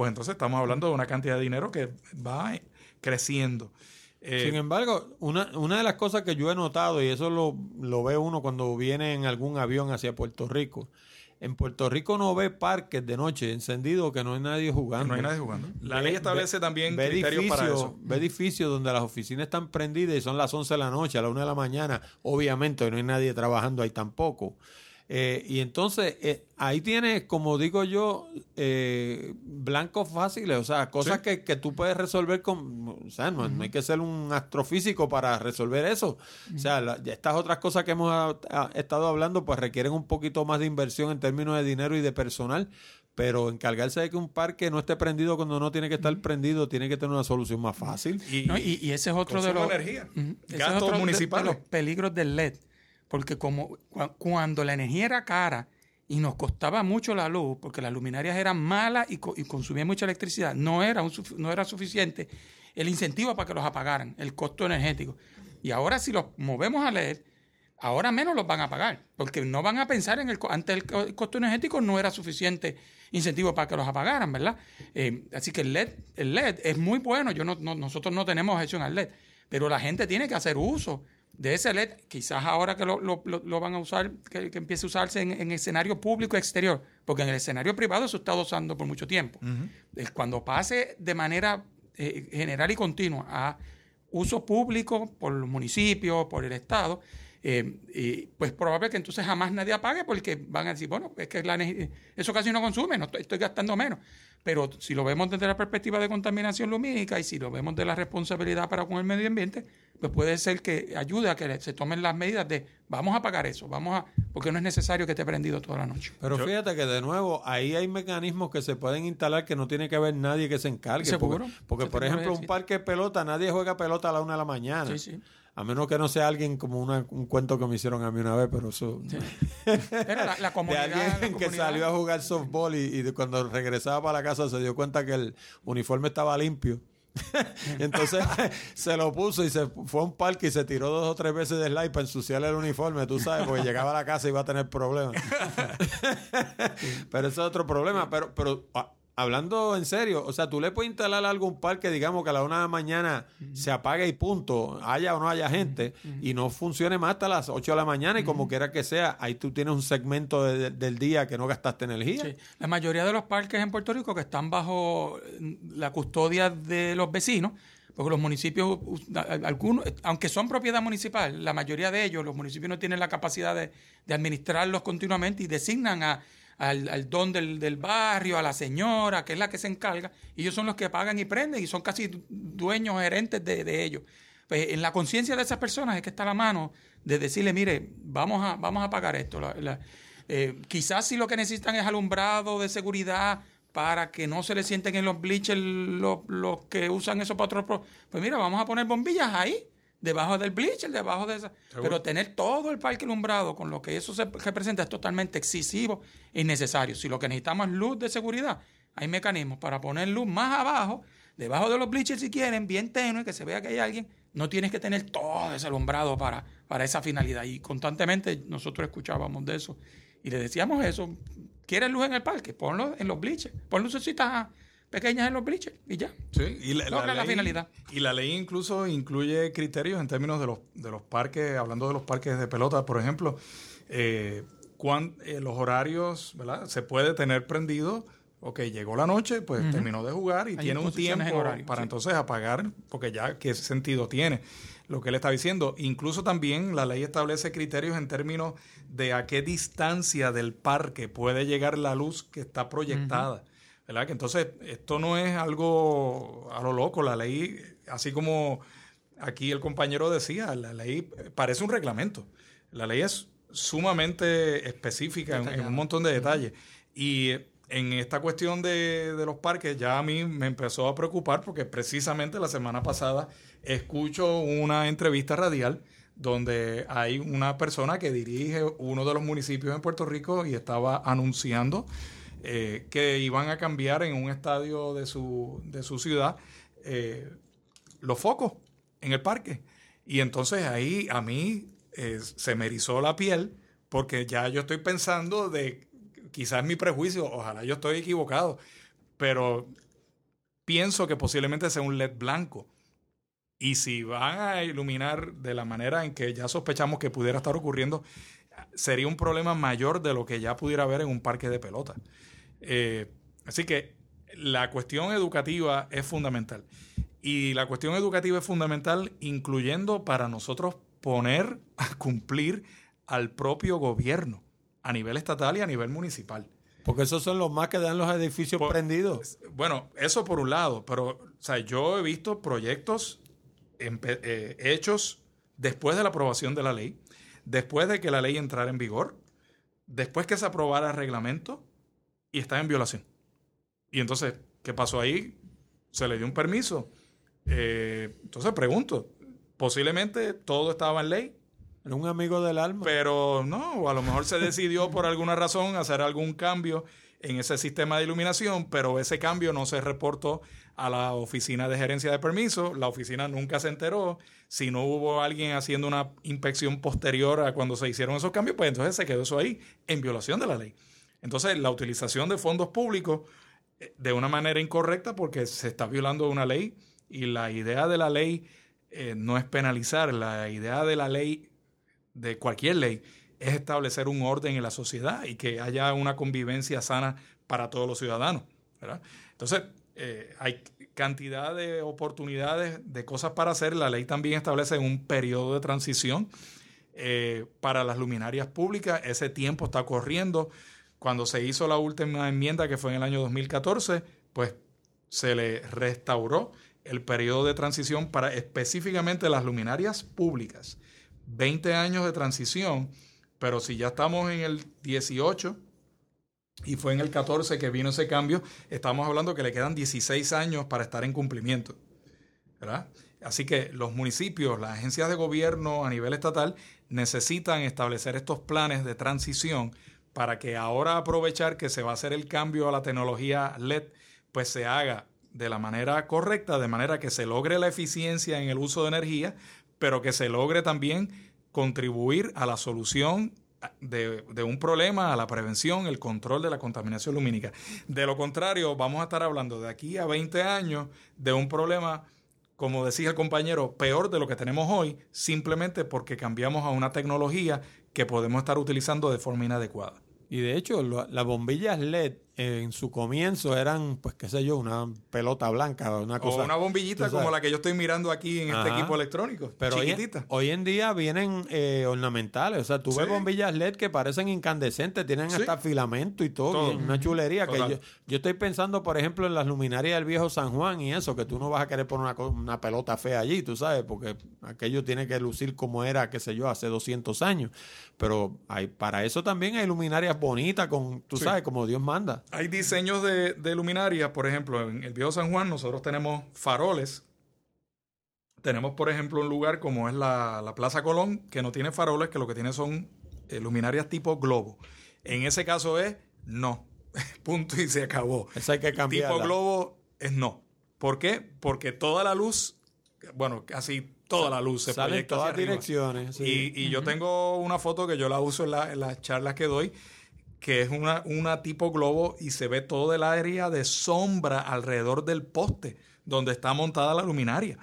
pues entonces estamos hablando de una cantidad de dinero que va creciendo. Eh, Sin embargo, una, una de las cosas que yo he notado, y eso lo, lo ve uno cuando viene en algún avión hacia Puerto Rico, en Puerto Rico no ve parques de noche encendidos que no hay nadie jugando. No hay nadie jugando. La ley establece también criterios para eso. Ve edificios donde las oficinas están prendidas y son las 11 de la noche, a la 1 de la mañana. Obviamente no hay nadie trabajando ahí tampoco. Eh, y entonces eh, ahí tienes, como digo yo, eh, blancos fáciles, o sea, cosas que, tú puedes resolver con, o sea, no, hay que ser un astrofísico para resolver eso. O sea, estas otras cosas que hemos estado hablando, pues requieren un poquito más de inversión en términos de dinero y de personal, pero encargarse de que un parque no esté prendido cuando no tiene que estar prendido tiene que tener una solución más fácil. Y, ese es otro de los, energía. gastos municipales. los peligros del LED porque como cuando la energía era cara y nos costaba mucho la luz, porque las luminarias eran malas y, consumían mucha electricidad, no era, no era suficiente el incentivo para que los apagaran, el costo energético. Y ahora si los movemos a LED, ahora menos los van a pagar, porque no van a pensar en el antes el costo energético no era suficiente incentivo para que los apagaran, ¿verdad? Eh, así que el LED, el LED es muy bueno, yo no, nosotros no tenemos objeción al LED, pero la gente tiene que hacer uso de ese LED, quizás ahora que lo, van a usar, que, empiece a usarse en, escenario público exterior, porque en el escenario privado se estado usando por mucho tiempo. Cuando pase de manera eh, general y continua a uso público por los municipios, por el Estado, eh, pues probable que entonces jamás nadie apague porque van a decir, bueno, es que la, eso casi no consume, no estoy, gastando menos. Pero si lo vemos desde la perspectiva de contaminación lumínica y si lo vemos de la responsabilidad para con el medio ambiente, pues puede ser que ayude a que se tomen las medidas de vamos a pagar eso, vamos a, porque no es necesario que esté prendido toda la noche. Pero fíjate que de nuevo, ahí hay mecanismos que se pueden instalar que no tiene que haber nadie que se encargue. ¿Seguro? Porque, por ejemplo, un parque de pelota, nadie juega pelota a la una de la mañana. Sí, sí. A menos que no sea alguien como un cuento que me hicieron a mí una vez, pero eso. Pero la, comunidad. De alguien que salió a jugar softball y, y, cuando regresaba para la casa se dio cuenta que el uniforme estaba limpio. entonces se lo puso y se fue a un parque y se tiró dos o tres veces de slide para ensuciarle el uniforme, tú sabes, porque llegaba a la casa y iba a tener problemas. pero ese es otro problema. Pero, pero hablando en serio, o sea, tú le puedes instalar algo a un parque, digamos que a la una de la mañana se apague y punto, haya o no haya gente, y no funcione más hasta las 8 de la mañana, y como quiera que sea, ahí tú tienes un segmento de- de- del día que no gastaste energía. Sí. La mayoría de los parques en Puerto Rico que están bajo eh, la custodia de los vecinos, porque los municipios, algunos, aunque son propiedad municipal, la mayoría de ellos, los municipios no tienen la capacidad de, de administrarlos continuamente y designan a- al, al don del, del barrio, a la señora, que es la que se encarga, y ellos son los que pagan y prenden y son casi du- dueños, gerentes de, de ellos. Pues en la conciencia de esas personas es que está la mano de decirle, mire, vamos a, vamos a pagar esto. La- eh, quizás si lo que necesitan es alumbrado de seguridad para que no se le sienten en los bleachers los, los que usan eso para Pues mira, vamos a poner bombillas ahí, debajo del bleacher, debajo de esa... Pero tener todo el parque alumbrado con lo que eso se representa es totalmente excesivo e innecesario. Si lo que necesitamos es luz de seguridad, hay mecanismos para poner luz más abajo, debajo de los bleachers si quieren, bien tenue, que se vea que hay alguien. No tienes que tener todo ese alumbrado para, para esa finalidad. Y constantemente nosotros escuchábamos de eso. Y le decíamos eso. ¿Quieres luz en el parque? Ponlo en los bleachers. Pon lucecitas pequeñas en los bleachers y ya. Sí, y la, ley- finalidad. Y la ley incluso incluye criterios en términos de los, de los parques, hablando de los parques de pelota, por ejemplo, eh, cuán- eh, los horarios, ¿verdad? Se puede tener prendido, ok, llegó la noche, pues terminó de jugar y Hay tiene un tiempo en horario, para sí. entonces apagar, porque ya qué sentido tiene lo que él está diciendo. Incluso también la ley establece criterios en términos de a qué distancia del parque puede llegar la luz que está proyectada. ¿Verdad? Que entonces esto no es algo a lo loco. La ley, así como aquí el compañero decía, la ley parece un reglamento. La ley es sumamente específica en, en un montón de detalles. Y en esta cuestión de, de los parques ya a mí me empezó a preocupar porque precisamente la semana pasada escucho una entrevista radial donde hay una persona que dirige uno de los municipios en Puerto Rico y estaba anunciando eh, que iban a cambiar en un estadio de su, de su ciudad eh, los focos en el parque. Y entonces ahí a mí eh, se me erizó la piel porque ya yo estoy pensando de quizás mi prejuicio, ojalá yo estoy equivocado, pero pienso que posiblemente sea un LED blanco. Y si van a iluminar de la manera en que ya sospechamos que pudiera estar ocurriendo, sería un problema mayor de lo que ya pudiera haber en un parque de pelota. Eh, así que la cuestión educativa es fundamental. Y la cuestión educativa es fundamental incluyendo para nosotros poner a cumplir al propio gobierno a nivel estatal y a nivel municipal. Porque esos son los más que dan los edificios Por- prendidos. Bueno, eso por un lado, pero o sea, yo he visto proyectos eh, hechos después de la aprobación de la ley, después de que la ley entrara en vigor, después que se aprobara el reglamento y está en violación. Y entonces, ¿qué pasó ahí? Se le dio un permiso. Eh, entonces pregunto, posiblemente todo estaba en ley, Era un amigo del alma. pero no, o a lo mejor se decidió por alguna razón hacer algún cambio en ese sistema de iluminación, pero ese cambio no se reportó a la oficina de gerencia de permisos, la oficina nunca se enteró, si no hubo alguien haciendo una inspección posterior a cuando se hicieron esos cambios, pues entonces se quedó eso ahí en violación de la ley. Entonces, la utilización de fondos públicos eh, de una manera incorrecta porque se está violando una ley y la idea de la ley eh, no es penalizar, la idea de la ley de cualquier ley es establecer un orden en la sociedad y que haya una convivencia sana para todos los ciudadanos. ¿verdad? Entonces, eh, hay cantidad de oportunidades de cosas para hacer. La ley también establece un periodo de transición para las luminarias públicas. Ese tiempo está corriendo. Cuando se hizo la última enmienda, que fue en el año 2014, pues se le restauró el periodo de transición para específicamente las luminarias públicas. 20 años de transición, pero si ya estamos en el 18 y fue en el 14 que vino ese cambio, estamos hablando que le quedan 16 años para estar en cumplimiento. ¿verdad? Así que los municipios, las agencias de gobierno a nivel estatal necesitan establecer estos planes de transición para que ahora aprovechar que se va a hacer el cambio a la tecnología LED, pues se haga de la manera correcta, de manera que se logre la eficiencia en el uso de energía, pero que se logre también contribuir a la solución de, un problema a la prevención, el control de la contaminación lumínica. De lo contrario, vamos a estar hablando de aquí a 20 años de un problema, como decía el compañero, peor de lo que tenemos hoy, simplemente porque cambiamos a una tecnología que podemos estar utilizando de forma inadecuada. Y de hecho, las bombillas LED en su comienzo eran, pues qué sé yo, una pelota blanca, una cosa. O una bombillita como la que yo estoy mirando aquí en este equipo electrónico, pero chiquitita. Hoy, en día vienen eh, ornamentales, o sea, tú ves bombillas LED que parecen incandescentes, tienen hasta filamento y todo, una chulería. que yo, yo, estoy pensando, por ejemplo, en las luminarias del viejo San Juan y eso, que tú no vas a querer poner una, una pelota fea allí, tú sabes, porque aquello tiene que lucir como era, qué sé yo, hace 200 años. Pero hay, para eso también hay luminarias bonitas, con, tú sabes, como Dios manda. Hay diseños de, de luminarias, por ejemplo, en el viejo San Juan nosotros tenemos faroles. Tenemos, por ejemplo, un lugar como es la, Plaza Colón, que no tiene faroles, que lo que tiene son eh, luminarias tipo globo. En ese caso es no. Punto y se acabó. Eso hay que cambiar. Tipo globo es no. ¿Por qué? Porque toda la luz, bueno, casi toda la luz se sale en todas direcciones. Y, yo tengo una foto que yo la uso en, en las charlas que doy, que es una, tipo globo y se ve todo el área de sombra alrededor del poste donde está montada la luminaria.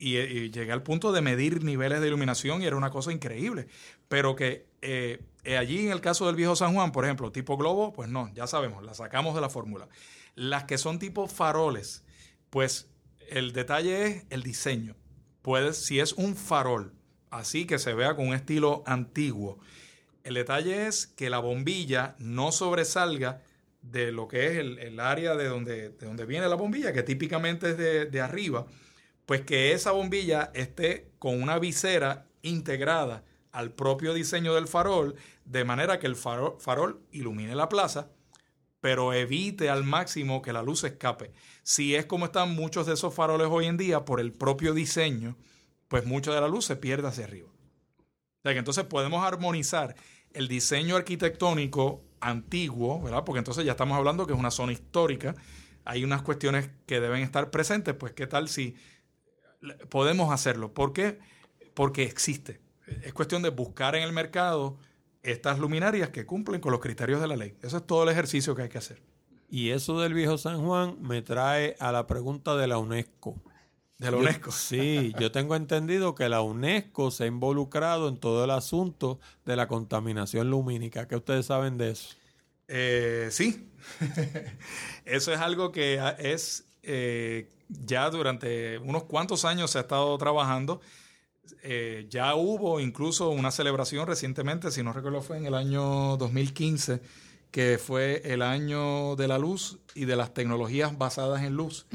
Y, llegué al punto de medir niveles de iluminación y era una cosa increíble. Pero que eh, eh, allí en el caso del viejo San Juan, por ejemplo, tipo globo, pues no, ya sabemos, la sacamos de la fórmula. Las que son tipo faroles, pues el detalle es el diseño. Puedes, si es un farol, así que se vea con un estilo antiguo, el detalle es que la bombilla no sobresalga de lo que es el, área de donde, de donde, viene la bombilla, que típicamente es de, arriba, pues que esa bombilla esté con una visera integrada al propio diseño del farol, de manera que el farol, farol, ilumine la plaza, pero evite al máximo que la luz escape. Si es como están muchos de esos faroles hoy en día, por el propio diseño, pues mucha de la luz se pierde hacia arriba. O sea que entonces podemos armonizar el diseño arquitectónico antiguo, ¿verdad? Porque entonces ya estamos hablando que es una zona histórica. Hay unas cuestiones que deben estar presentes, pues qué tal si podemos hacerlo. ¿Por qué? Porque existe. Es cuestión de buscar en el mercado estas luminarias que cumplen con los criterios de la ley. Eso es todo el ejercicio que hay que hacer. Y eso del viejo San Juan me trae a la pregunta de la UNESCO. De la UNESCO. sí, yo tengo entendido que la UNESCO se ha involucrado en todo el asunto de la contaminación lumínica. ¿Qué ustedes saben de eso? Eh, sí, eso es algo que es eh, ya durante unos cuantos años se ha estado trabajando. Eh, ya hubo incluso una celebración recientemente, si no recuerdo fue en el año 2015, que fue el año de la luz y de las tecnologías basadas en luz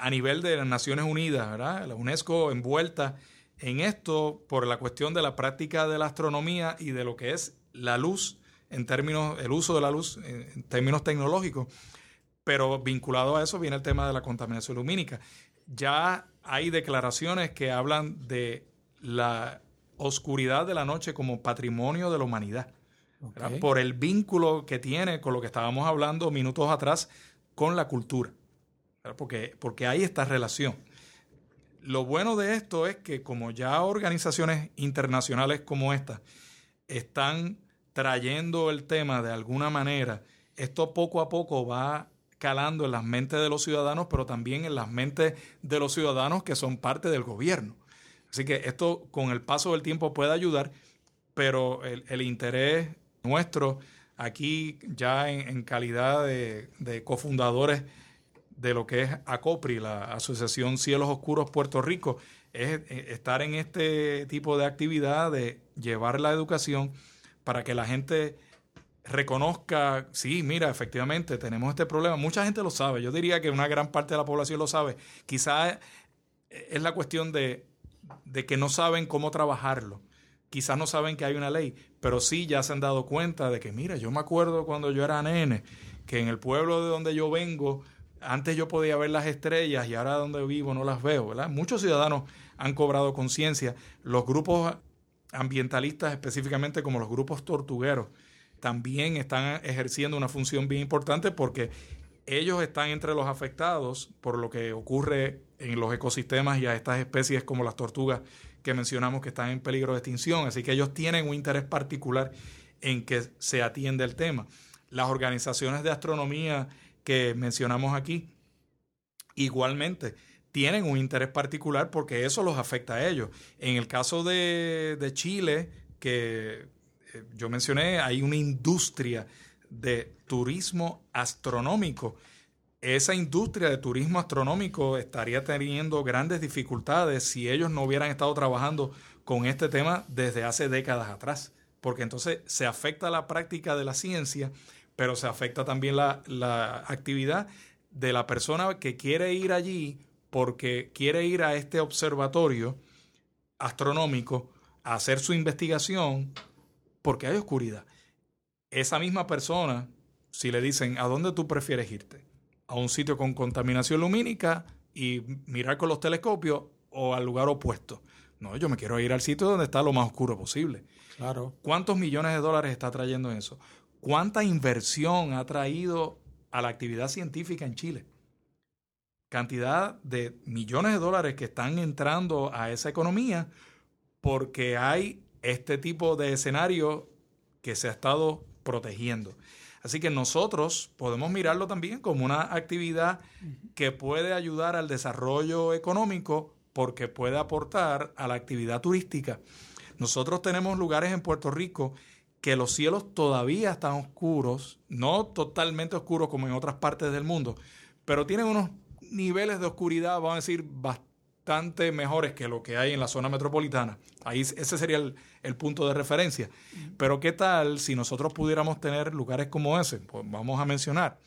a nivel de las Naciones Unidas, ¿verdad? La UNESCO envuelta en esto por la cuestión de la práctica de la astronomía y de lo que es la luz en términos, el uso de la luz en términos tecnológicos. Pero vinculado a eso viene el tema de la contaminación lumínica. Ya hay declaraciones que hablan de la oscuridad de la noche como patrimonio de la humanidad. Por el vínculo que tiene con lo que estábamos hablando minutos atrás con la cultura porque, porque hay esta relación. Lo bueno de esto es que como ya organizaciones internacionales como esta están trayendo el tema de alguna manera, esto poco a poco va calando en las mentes de los ciudadanos, pero también en las mentes de los ciudadanos que son parte del gobierno. Así que esto con el paso del tiempo puede ayudar, pero el, interés nuestro aquí ya en, calidad de, de cofundadores de lo que es ACOPRI, la Asociación Cielos Oscuros Puerto Rico, es eh, estar en este tipo de actividad, de llevar la educación para que la gente reconozca, sí, mira, efectivamente tenemos este problema. Mucha gente lo sabe, yo diría que una gran parte de la población lo sabe. Quizás es la cuestión de, de que no saben cómo trabajarlo. Quizás no saben que hay una ley, pero sí ya se han dado cuenta de que, mira, yo me acuerdo cuando yo era nene, que en el pueblo de donde yo vengo, antes yo podía ver las estrellas y ahora donde vivo no las veo, ¿verdad? Muchos ciudadanos han cobrado conciencia. Los grupos ambientalistas, específicamente como los grupos tortugueros, también están ejerciendo una función bien importante porque ellos están entre los afectados por lo que ocurre en los ecosistemas y a estas especies como las tortugas que mencionamos que están en peligro de extinción. Así que ellos tienen un interés particular en que se atienda el tema. Las organizaciones de astronomía que mencionamos aquí, igualmente, tienen un interés particular porque eso los afecta a ellos. En el caso de, de Chile, que eh, yo mencioné, hay una industria de turismo astronómico. Esa industria de turismo astronómico estaría teniendo grandes dificultades si ellos no hubieran estado trabajando con este tema desde hace décadas atrás, porque entonces se afecta la práctica de la ciencia, pero se afecta también la, la actividad de la persona que quiere ir allí porque quiere ir a este observatorio astronómico a hacer su investigación porque hay oscuridad. Esa misma persona, si le dicen, ¿a dónde tú prefieres irte? ¿A un sitio con contaminación lumínica y mirar con los telescopios o al lugar opuesto? No, yo me quiero ir al sitio donde está lo más oscuro posible. Claro. ¿Cuántos millones de dólares está trayendo eso? ¿Cuánta inversión ha traído a la actividad científica en Chile? Cantidad de millones de dólares que están entrando a esa economía porque hay este tipo de escenario que se ha estado protegiendo. Así que nosotros podemos mirarlo también como una actividad que puede ayudar al desarrollo económico porque puede aportar a la actividad turística. Nosotros tenemos lugares en Puerto Rico que los cielos todavía están oscuros, no totalmente oscuros como en otras partes del mundo, pero tienen unos niveles de oscuridad, vamos a decir, bastante mejores que lo que hay en la zona metropolitana. Ahí ese sería el, el punto de referencia. Pero ¿qué tal si nosotros pudiéramos tener lugares como ese? Pues vamos a mencionar.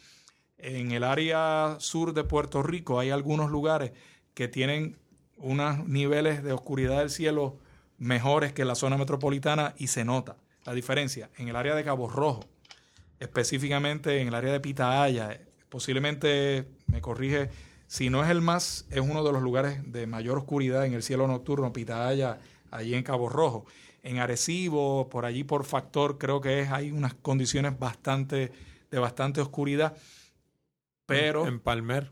En el área sur de Puerto Rico hay algunos lugares que tienen unos niveles de oscuridad del cielo mejores que la zona metropolitana y se nota la diferencia. En el área de Cabo Rojo, específicamente en el área de Pitahaya, posiblemente, me corrige, si no es el más, es uno de los lugares de mayor oscuridad en el cielo nocturno, Pitahaya, allí en Cabo Rojo. En Arecibo, por allí por factor, creo que es, hay unas condiciones bastante, de bastante oscuridad. Pero. En Palmer.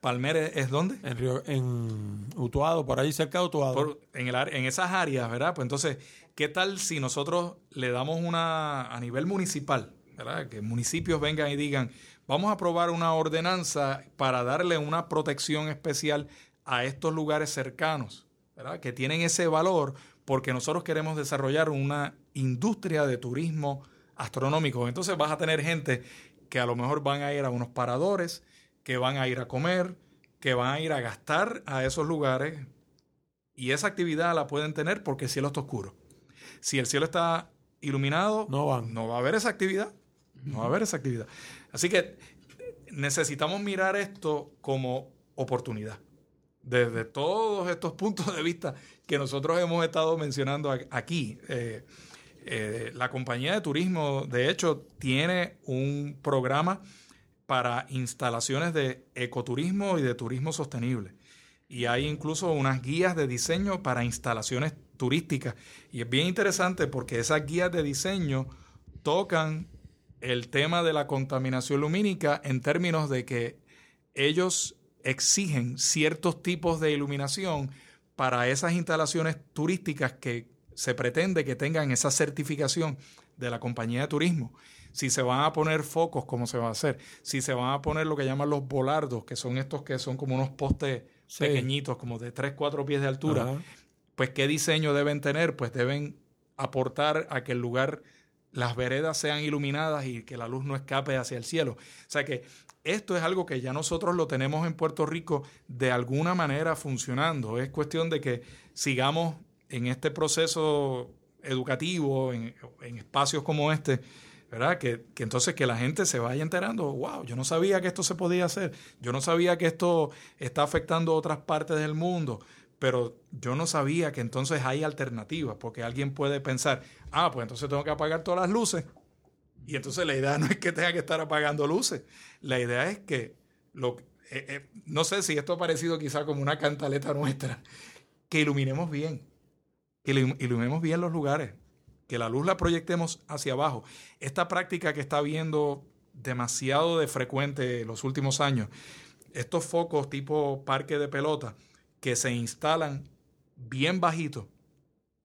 ¿Palmer es, es dónde? En, Río, en Utuado, por ahí cerca de Utuado. Por- en, el, en esas áreas, ¿verdad? Pues entonces, ¿qué tal si nosotros le damos una a nivel municipal. Que municipios vengan y digan, vamos a aprobar una ordenanza para darle una protección especial a estos lugares cercanos. Que tienen ese valor porque nosotros queremos desarrollar una industria de turismo astronómico. Entonces vas a tener gente que a lo mejor van a ir a unos paradores, que van a ir a comer, que van a ir a gastar a esos lugares y esa actividad la pueden tener porque el cielo está oscuro. Si el cielo está iluminado, No van. no va a haber esa actividad. No va a haber esa actividad. Así que necesitamos mirar esto como oportunidad. Desde todos estos puntos de vista que nosotros hemos estado mencionando aquí. Eh, eh, la compañía de turismo, de hecho, tiene un programa para instalaciones de ecoturismo y de turismo sostenible. Y hay incluso unas guías de diseño para instalaciones turísticas. Y es bien interesante porque esas guías de diseño tocan el tema de la contaminación lumínica en términos de que ellos exigen ciertos tipos de iluminación para esas instalaciones turísticas que se pretende que tengan esa certificación de la compañía de turismo. Si se van a poner focos, ¿cómo se va a hacer? Si se van a poner lo que llaman los volardos, que son estos que son como unos postes Sí. pequeñitos, como de 3, 4 pies de altura, Ajá. Pues qué diseño deben tener, pues deben aportar a que el lugar, las veredas sean iluminadas y que la luz no escape hacia el cielo. O sea que esto es algo que ya nosotros lo tenemos en Puerto Rico de alguna manera funcionando. Es cuestión de que sigamos en este proceso educativo, en, espacios como este, ¿verdad? Que, que entonces que la gente se vaya enterando, wow, yo no sabía que esto se podía hacer, yo no sabía que esto está afectando a otras partes del mundo, pero yo no sabía que entonces hay alternativas, porque alguien puede pensar, ah, pues entonces tengo que apagar todas las luces. Y entonces la idea no es que tenga que estar apagando luces, la idea es que, lo, eh, eh, no sé si esto ha parecido quizá como una cantaleta nuestra, que iluminemos bien, que ilu- iluminemos bien los lugares, que la luz la proyectemos hacia abajo. Esta práctica que está viendo demasiado de frecuente los últimos años, estos focos tipo parque de pelota que se instalan bien bajito,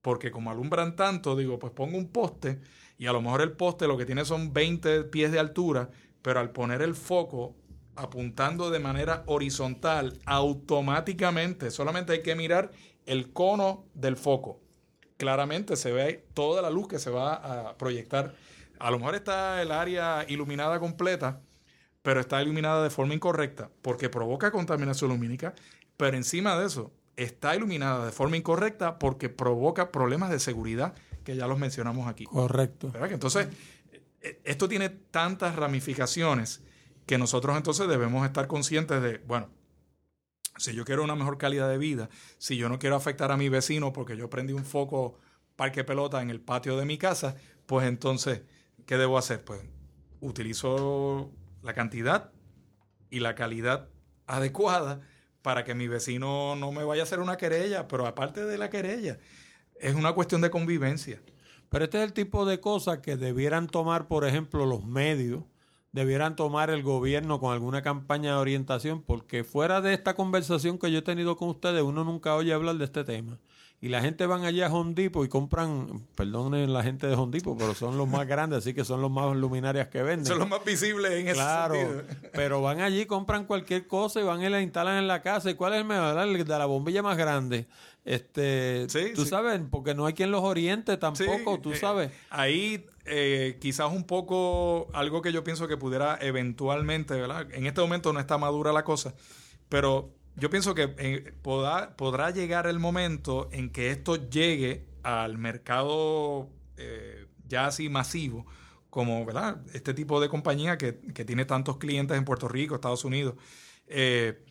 porque como alumbran tanto, digo, pues pongo un poste y a lo mejor el poste lo que tiene son 20 pies de altura, pero al poner el foco apuntando de manera horizontal, automáticamente, solamente hay que mirar el cono del foco. Claramente se ve toda la luz que se va a proyectar. A lo mejor está el área iluminada completa, pero está iluminada de forma incorrecta porque provoca contaminación lumínica, pero encima de eso está iluminada de forma incorrecta porque provoca problemas de seguridad que ya los mencionamos aquí. Correcto. Entonces, eh, esto tiene tantas ramificaciones que nosotros entonces debemos estar conscientes de, bueno, si yo quiero una mejor calidad de vida, si yo no quiero afectar a mi vecino porque yo prendí un foco parque pelota en el patio de mi casa, pues entonces, ¿qué debo hacer? Pues utilizo la cantidad y la calidad adecuada para que mi vecino no me vaya a hacer una querella, pero aparte de la querella, es una cuestión de convivencia. Pero este es el tipo de cosas que debieran tomar, por ejemplo, los medios, debieran tomar el gobierno con alguna campaña de orientación, porque fuera de esta conversación que yo he tenido con ustedes, uno nunca oye hablar de este tema. Y la gente van allá a Hondipo y compran, perdonen la gente de Hondipo, pero son los más grandes, así que son los más luminarias que venden. Son los más visibles en ese Claro, sentido. pero van allí, compran cualquier cosa y van y la instalan en la casa. ¿Y cuál es el mejor? El de la bombilla más grande. Este, Sí, tú sí. sabes, porque no hay quien los oriente tampoco, Sí, tú eh, sabes. Ahí eh, quizás un poco algo que yo pienso que pudiera eventualmente, ¿verdad? En este momento no está madura la cosa, pero yo pienso que eh, podrá, podrá llegar el momento en que esto llegue al mercado eh, ya así masivo, como ¿verdad? este tipo de compañía que, que tiene tantos clientes en Puerto Rico, Estados Unidos. eh,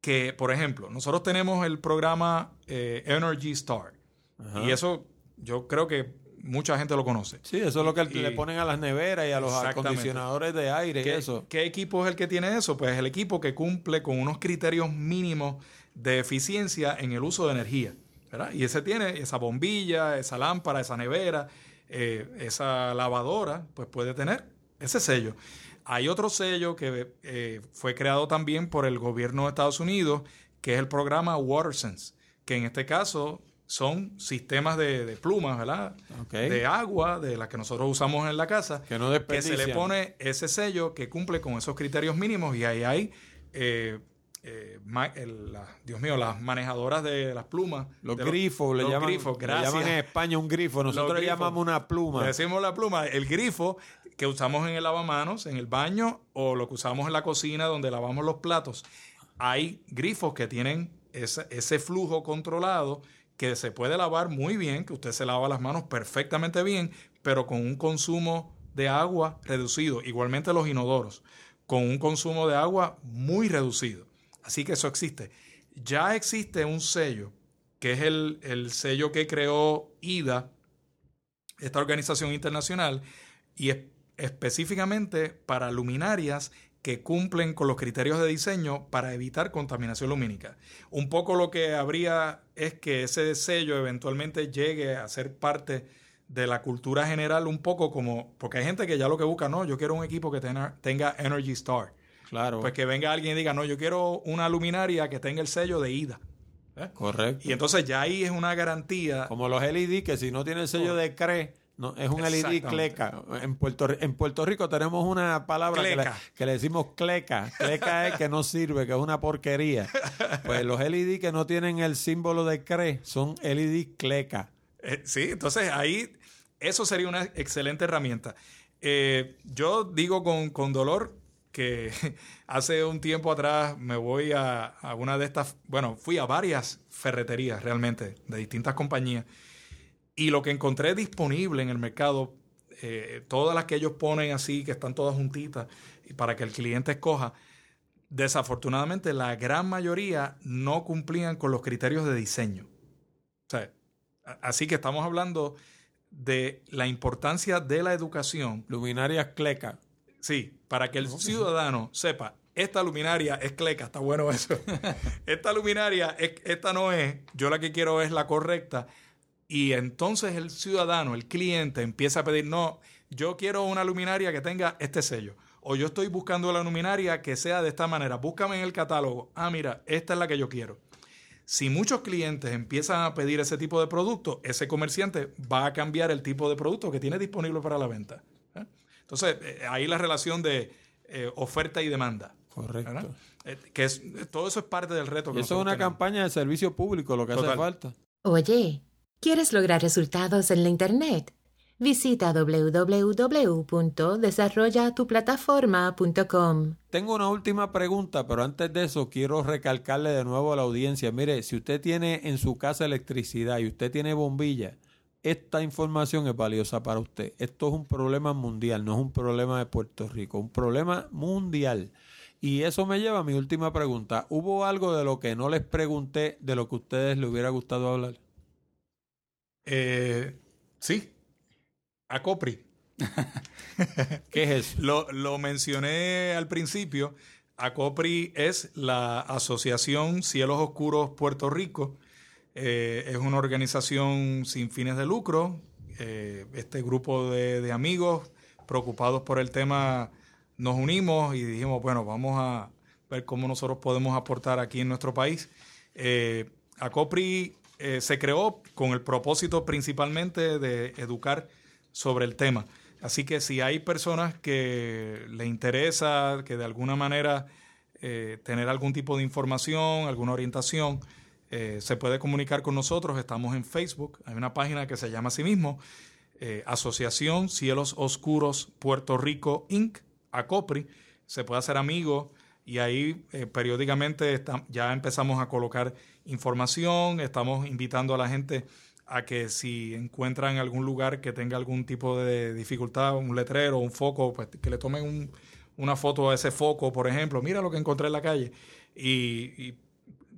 que, por ejemplo, nosotros tenemos el programa eh, Energy Star. Ajá. Y eso yo creo que mucha gente lo conoce. Sí, eso es lo que Y- le ponen a las neveras y a los acondicionadores de aire y ¿Qué, eso. qué equipo es el que tiene eso? Pues el equipo que cumple con unos criterios mínimos de eficiencia en el uso de energía. ¿verdad? Y ese tiene esa bombilla, esa lámpara, esa nevera, eh, esa lavadora, pues puede tener ese sello. Hay otro sello que eh, fue creado también por el gobierno de Estados Unidos, que es el programa WaterSense, que en este caso son sistemas de, de plumas, ¿verdad? De agua, de las que nosotros usamos en la casa, Que no que se le pone ese sello que cumple con esos criterios mínimos y ahí hay, eh, eh, ma- el- la- Dios mío, las manejadoras de las plumas. Los grifos, le, los llaman, grifos, le gracias. llaman en España un grifo. Nosotros le llamamos una pluma. Le decimos la pluma, el grifo que usamos en el lavamanos, en el baño o lo que usamos en la cocina donde lavamos los platos. Hay grifos que tienen ese flujo controlado que se puede lavar muy bien, que usted se lava las manos perfectamente bien, pero con un consumo de agua reducido. Igualmente los inodoros, con un consumo de agua muy reducido. Así que eso existe. Ya existe un sello, que es el, el sello que creó IDA, esta organización internacional, y es- específicamente para luminarias que cumplen con los criterios de diseño para evitar contaminación lumínica. Un poco lo que habría es que ese sello eventualmente llegue a ser parte de la cultura general, un poco como, porque hay gente que ya lo que busca, no, yo quiero un equipo que tenga, tenga Energy Star. Claro, Pues que venga alguien y diga, no, yo quiero una luminaria que tenga el sello de IDA. ¿Eh? correcto. Y entonces ya ahí es una garantía. Como los LED, que si no tiene el sello de CRE, no, es un LED cleca. En Puerto, en Puerto Rico tenemos una palabra que le, Cleca. que le decimos cleca. Cleca es que no sirve, que es una porquería. Pues los LED que no tienen el símbolo de CRE son LED cleca. Eh, sí, entonces ahí eso sería una excelente herramienta. Eh, yo digo con, con dolor que hace un tiempo atrás me voy a, a una de estas, bueno, fui a varias ferreterías realmente de distintas compañías y lo que encontré disponible en el mercado, eh, todas las que ellos ponen así, que están todas juntitas y para que el cliente escoja, desafortunadamente la gran mayoría no cumplían con los criterios de diseño. O sea, a- así que estamos hablando de la importancia de la educación, Luminarias cleca. sí, para que el ciudadano sepa, esta luminaria es cleca, está bueno eso. esta luminaria, es, esta no es, yo la que quiero es la correcta. Y entonces el ciudadano, el cliente, empieza a pedir, no, yo quiero una luminaria que tenga este sello. O yo estoy buscando la luminaria que sea de esta manera. Búscame en el catálogo. Ah, mira, esta es la que yo quiero. Si muchos clientes empiezan a pedir ese tipo de producto, ese comerciante va a cambiar el tipo de producto que tiene disponible para la venta. ¿eh? Entonces, eh, ahí la relación de eh, oferta y demanda. Correcto. Eh, que es, todo eso es parte del reto. Que Eso es una tenemos. campaña de servicio público, lo que hace falta. Oye, ¿quieres lograr resultados en la Internet? Visita www.desarrollatuplataforma.com. Tengo una última pregunta, pero antes de eso quiero recalcarle de nuevo a la audiencia. Mire, si usted tiene en su casa electricidad y usted tiene bombilla, esta información es valiosa para usted. Esto es un problema mundial, no es un problema de Puerto Rico, un problema mundial. Y eso me lleva a mi última pregunta. ¿Hubo algo de lo que no les pregunté de lo que a ustedes les hubiera gustado hablar? Eh, sí, a Copri. ¿Qué es eso? Lo, lo mencioné al principio. ACOPRI es la Asociación Cielos Oscuros Puerto Rico. Eh, es una organización sin fines de lucro. Eh, este grupo de, de amigos preocupados por el tema nos unimos y dijimos, bueno, vamos a ver cómo nosotros podemos aportar aquí en nuestro país. Eh, ACOPRI eh, se creó con el propósito principalmente de educar sobre el tema. Así que si hay personas que le interesa, que de alguna manera eh, tener algún tipo de información, alguna orientación, eh, se puede comunicar con nosotros. Estamos en Facebook. Hay una página que se llama así mismo, eh, Asociación Cielos Oscuros Puerto Rico Inc., ACOPRI. Se puede hacer amigo y ahí periódicamente está- ya empezamos a colocar información. Estamos invitando a la gente a que si encuentran algún lugar que tenga algún tipo de dificultad, un letrero, un foco, pues que le tomen un- una foto a ese foco, por ejemplo, mira lo que encontré en la calle, y,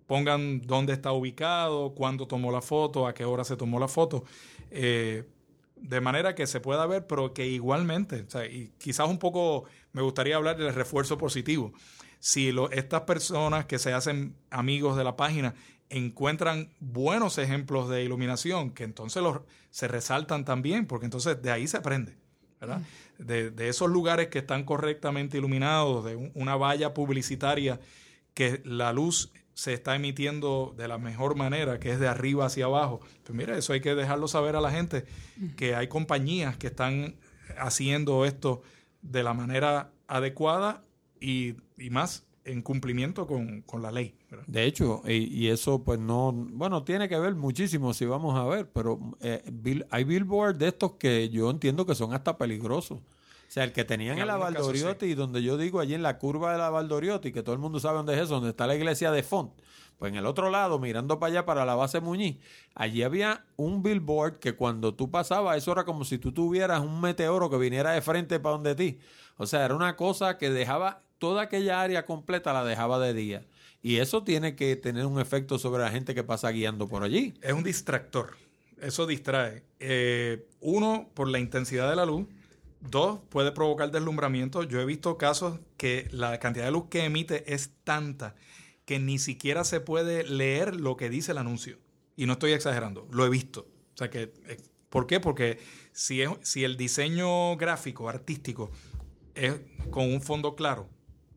pongan dónde está ubicado, cuándo tomó la foto, a qué hora se tomó la foto, eh, de manera que se pueda ver, pero que igualmente, o sea, y quizás un poco me gustaría hablar del refuerzo positivo. Si estas personas que se hacen amigos de la página encuentran buenos ejemplos de iluminación, que entonces los, se resaltan también, porque entonces de ahí se aprende, ¿verdad? De, de esos lugares que están correctamente iluminados, de un- una valla publicitaria que la luz se está emitiendo de la mejor manera, que es de arriba hacia abajo. Pues mira, eso hay que dejarlo saber a la gente, que hay compañías que están haciendo esto de la manera adecuada y, y más en cumplimiento con, con la ley. ¿Verdad? De hecho, y, y eso pues no, bueno, tiene que ver muchísimo si vamos a ver, pero eh, bill- hay billboards de estos que yo entiendo que son hasta peligrosos. O sea, el que tenían En en la Valdoriotti, y donde yo digo allí en la curva de la Valdoriotti, que todo el mundo sabe dónde es eso, donde está la iglesia de Font, pues en el otro lado, mirando para allá, para la base Muñiz, allí había un billboard que cuando tú pasabas, eso era como si tú tuvieras un meteoro que viniera de frente para donde ti. O sea, era una cosa que dejaba toda aquella área completa, la dejaba de día. Y eso tiene que tener un efecto sobre la gente que pasa guiando por allí. Es un distractor. Eso distrae. Eh, uno, por la intensidad de la luz. Dos, puede provocar deslumbramiento. Yo he visto casos que la cantidad de luz que emite es tanta que ni siquiera se puede leer lo que dice el anuncio. Y no estoy exagerando, lo he visto. O sea que, eh, ¿por qué? Porque si, es, si el diseño gráfico, artístico, es con un fondo claro,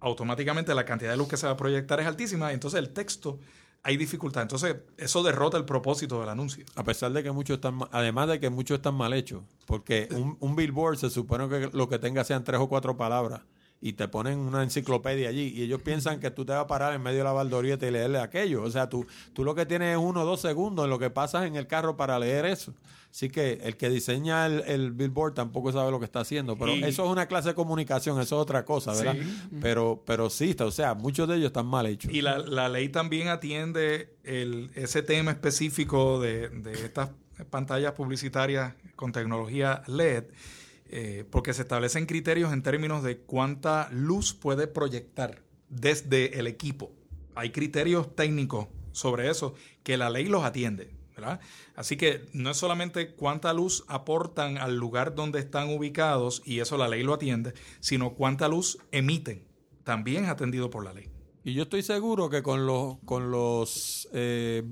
automáticamente la cantidad de luz que se va a proyectar es altísima, entonces el texto hay dificultad. Entonces, eso derrota el propósito del anuncio. A pesar de que muchos están, además de que muchos están mal hechos, porque un, un billboard se supone que lo que tenga sean tres o cuatro palabras y te ponen una enciclopedia allí y ellos piensan que tú te vas a parar en medio de la Valdorieta y leerle aquello. O sea, tú, tú lo que tienes es uno o dos segundos en lo que pasas en el carro para leer eso. Así que el que diseña el, el billboard tampoco sabe lo que está haciendo. Pero eso es una clase de comunicación, eso es otra cosa, ¿verdad? Sí. Pero, pero sí, está, o sea, muchos de ellos están mal hechos. Y la, la ley también atiende el, ese tema específico de, de estas pantallas publicitarias con tecnología LED, eh, porque se establecen criterios en términos de cuánta luz puede proyectar desde el equipo. Hay criterios técnicos sobre eso que la ley los atiende. Así que no es solamente cuánta luz aportan al lugar donde están ubicados, y eso la ley lo atiende, sino cuánta luz emiten. También atendido por la ley. Y yo estoy seguro que con los, con los eh,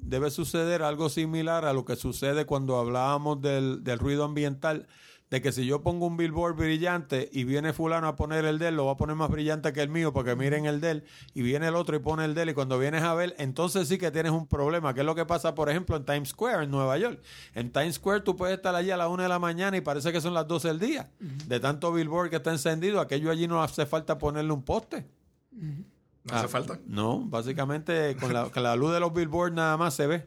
debe suceder algo similar a lo que sucede cuando hablábamos del, del ruido ambiental, de que si yo pongo un billboard brillante y viene fulano a poner el de él, lo va a poner más brillante que el mío porque miren el de él, y viene el otro y pone el de él, y cuando vienes a ver, entonces sí que tienes un problema, que es lo que pasa, por ejemplo, en Times Square, en Nueva York. En Times Square tú puedes estar allí a las 1 de la mañana y parece que son las 12 del día. De tanto billboard que está encendido, aquello allí no hace falta ponerle un poste. No hace falta. No, básicamente con la, con la luz de los billboards nada más se ve.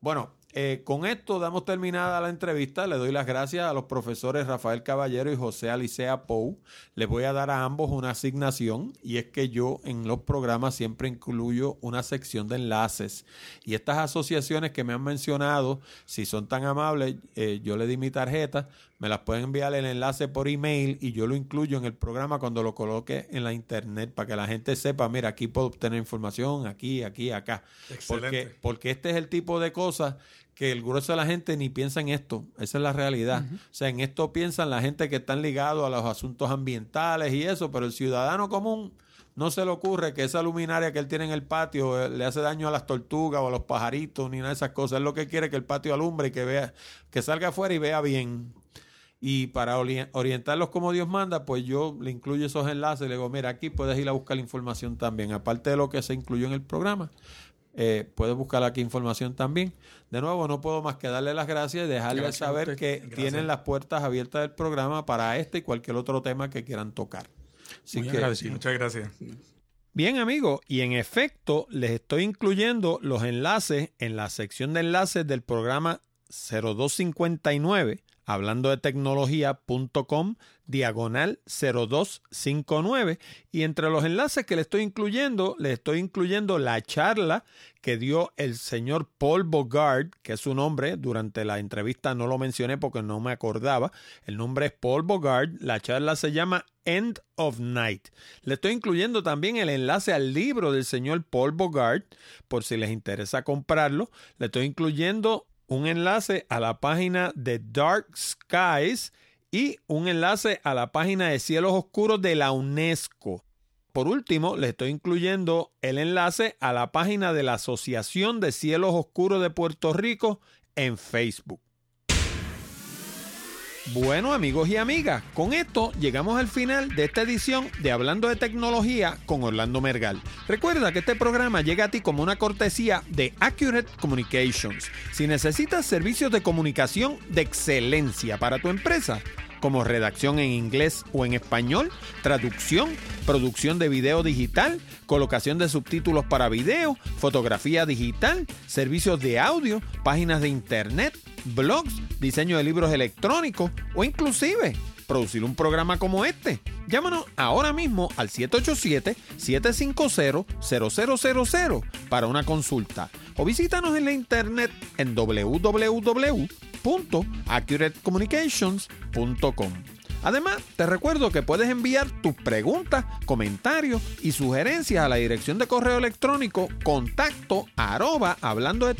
Bueno, eh, con esto damos terminada la entrevista. Le doy las gracias a los profesores Rafael Caballero y José Alicea Pou. Les voy a dar a ambos una asignación y es que yo en los programas siempre incluyo una sección de enlaces. Y estas asociaciones que me han mencionado, si son tan amables, eh, yo le di mi tarjeta, me las pueden enviar el enlace por email y yo lo incluyo en el programa cuando lo coloque en la internet para que la gente sepa, mira, aquí puedo obtener información, aquí, aquí, acá. Excelente. Porque, porque este es el tipo de cosas que el grueso de la gente ni piensa en esto. Esa es la realidad. O sea, en esto piensan la gente que están ligados a los asuntos ambientales y eso, pero el ciudadano común no se le ocurre que esa luminaria que él tiene en el patio eh, le hace daño a las tortugas o a los pajaritos ni nada de esas cosas. Él lo que quiere es que el patio alumbre y que vea, que salga afuera y vea bien. Y para ori- orientarlos como Dios manda, pues yo le incluyo esos enlaces. Le digo, mira, aquí puedes ir a buscar la información también. Aparte de lo que se incluyó en el programa, eh, puedes buscar aquí información también. De nuevo, no puedo más que darle las gracias y dejarles Gracias saber que Gracias. tienen las puertas abiertas del programa para este y cualquier otro tema que quieran tocar. Así Muy que, agradecido. Muchas gracias. Bien, amigos, y en efecto, les estoy incluyendo los enlaces en la sección de enlaces del programa 0259, hablando de tecnología.com, diagonal 0259. Y entre los enlaces que le estoy incluyendo, le estoy incluyendo la charla que dio el señor Paul Bogard, que es su nombre, durante la entrevista no lo mencioné porque no me acordaba. El nombre es Paul Bogard. La charla se llama End of Night. Le estoy incluyendo también el enlace al libro del señor Paul Bogard, por si les interesa comprarlo. Le estoy incluyendo un enlace a la página de Dark Skies y un enlace a la página de Cielos Oscuros de la UNESCO. Por último, le estoy incluyendo el enlace a la página de la Asociación de Cielos Oscuros de Puerto Rico en Facebook. Bueno amigos y amigas, con esto llegamos al final de esta edición de Hablando de Tecnología con Orlando Mergal. Recuerda que este programa llega a ti como una cortesía de Accurate Communications. Si necesitas servicios de comunicación de excelencia para tu empresa, como redacción en inglés o en español, traducción, producción de video digital, colocación de subtítulos para video, fotografía digital, servicios de audio, páginas de internet, blogs, diseño de libros electrónicos o inclusive producir un programa como este. Llámanos ahora mismo al 787-750-0000 para una consulta o visítanos en la internet en www.accuratecommunications.com. Además, te recuerdo que puedes enviar tus preguntas, comentarios y sugerencias a la dirección de correo electrónico contacto arroba hablando de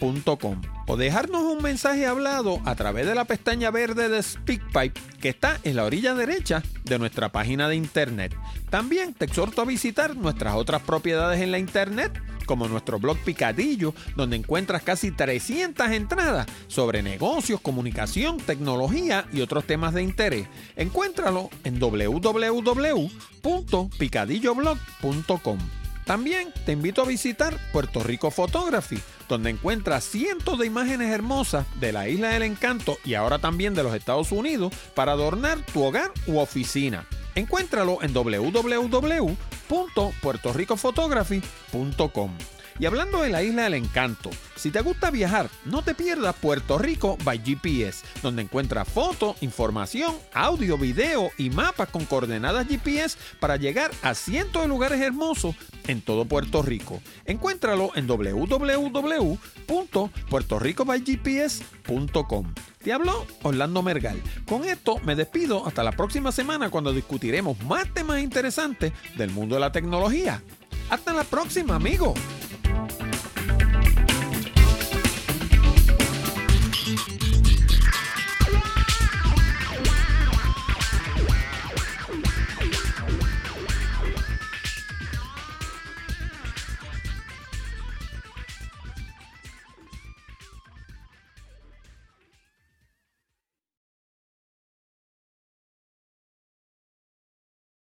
o dejarnos un mensaje hablado a través de la pestaña verde de SpeakPipe que está en la orilla derecha de nuestra página de internet. También te exhorto a visitar nuestras otras propiedades en la internet como nuestro blog Picadillo, donde encuentras casi 300 entradas sobre negocios, comunicación, tecnología y otros temas de interés. Encuéntralo en www.picadilloblog.com. También te invito a visitar Puerto Rico Photography, donde encuentras cientos de imágenes hermosas de la Isla del Encanto y ahora también de los Estados Unidos para adornar tu hogar u oficina. Encuéntralo en www.puertorricophotography.com. Y hablando de la isla del encanto, si te gusta viajar, no te pierdas Puerto Rico by GPS, donde encuentras fotos, información, audio, video y mapas con coordenadas GPS para llegar a cientos de lugares hermosos en todo Puerto Rico. Encuéntralo en www.puertoricobygps.com. Te habló Orlando Mergal. Con esto me despido hasta la próxima semana cuando discutiremos más temas interesantes del mundo de la tecnología. Hasta la próxima, amigos. Mm-hmm.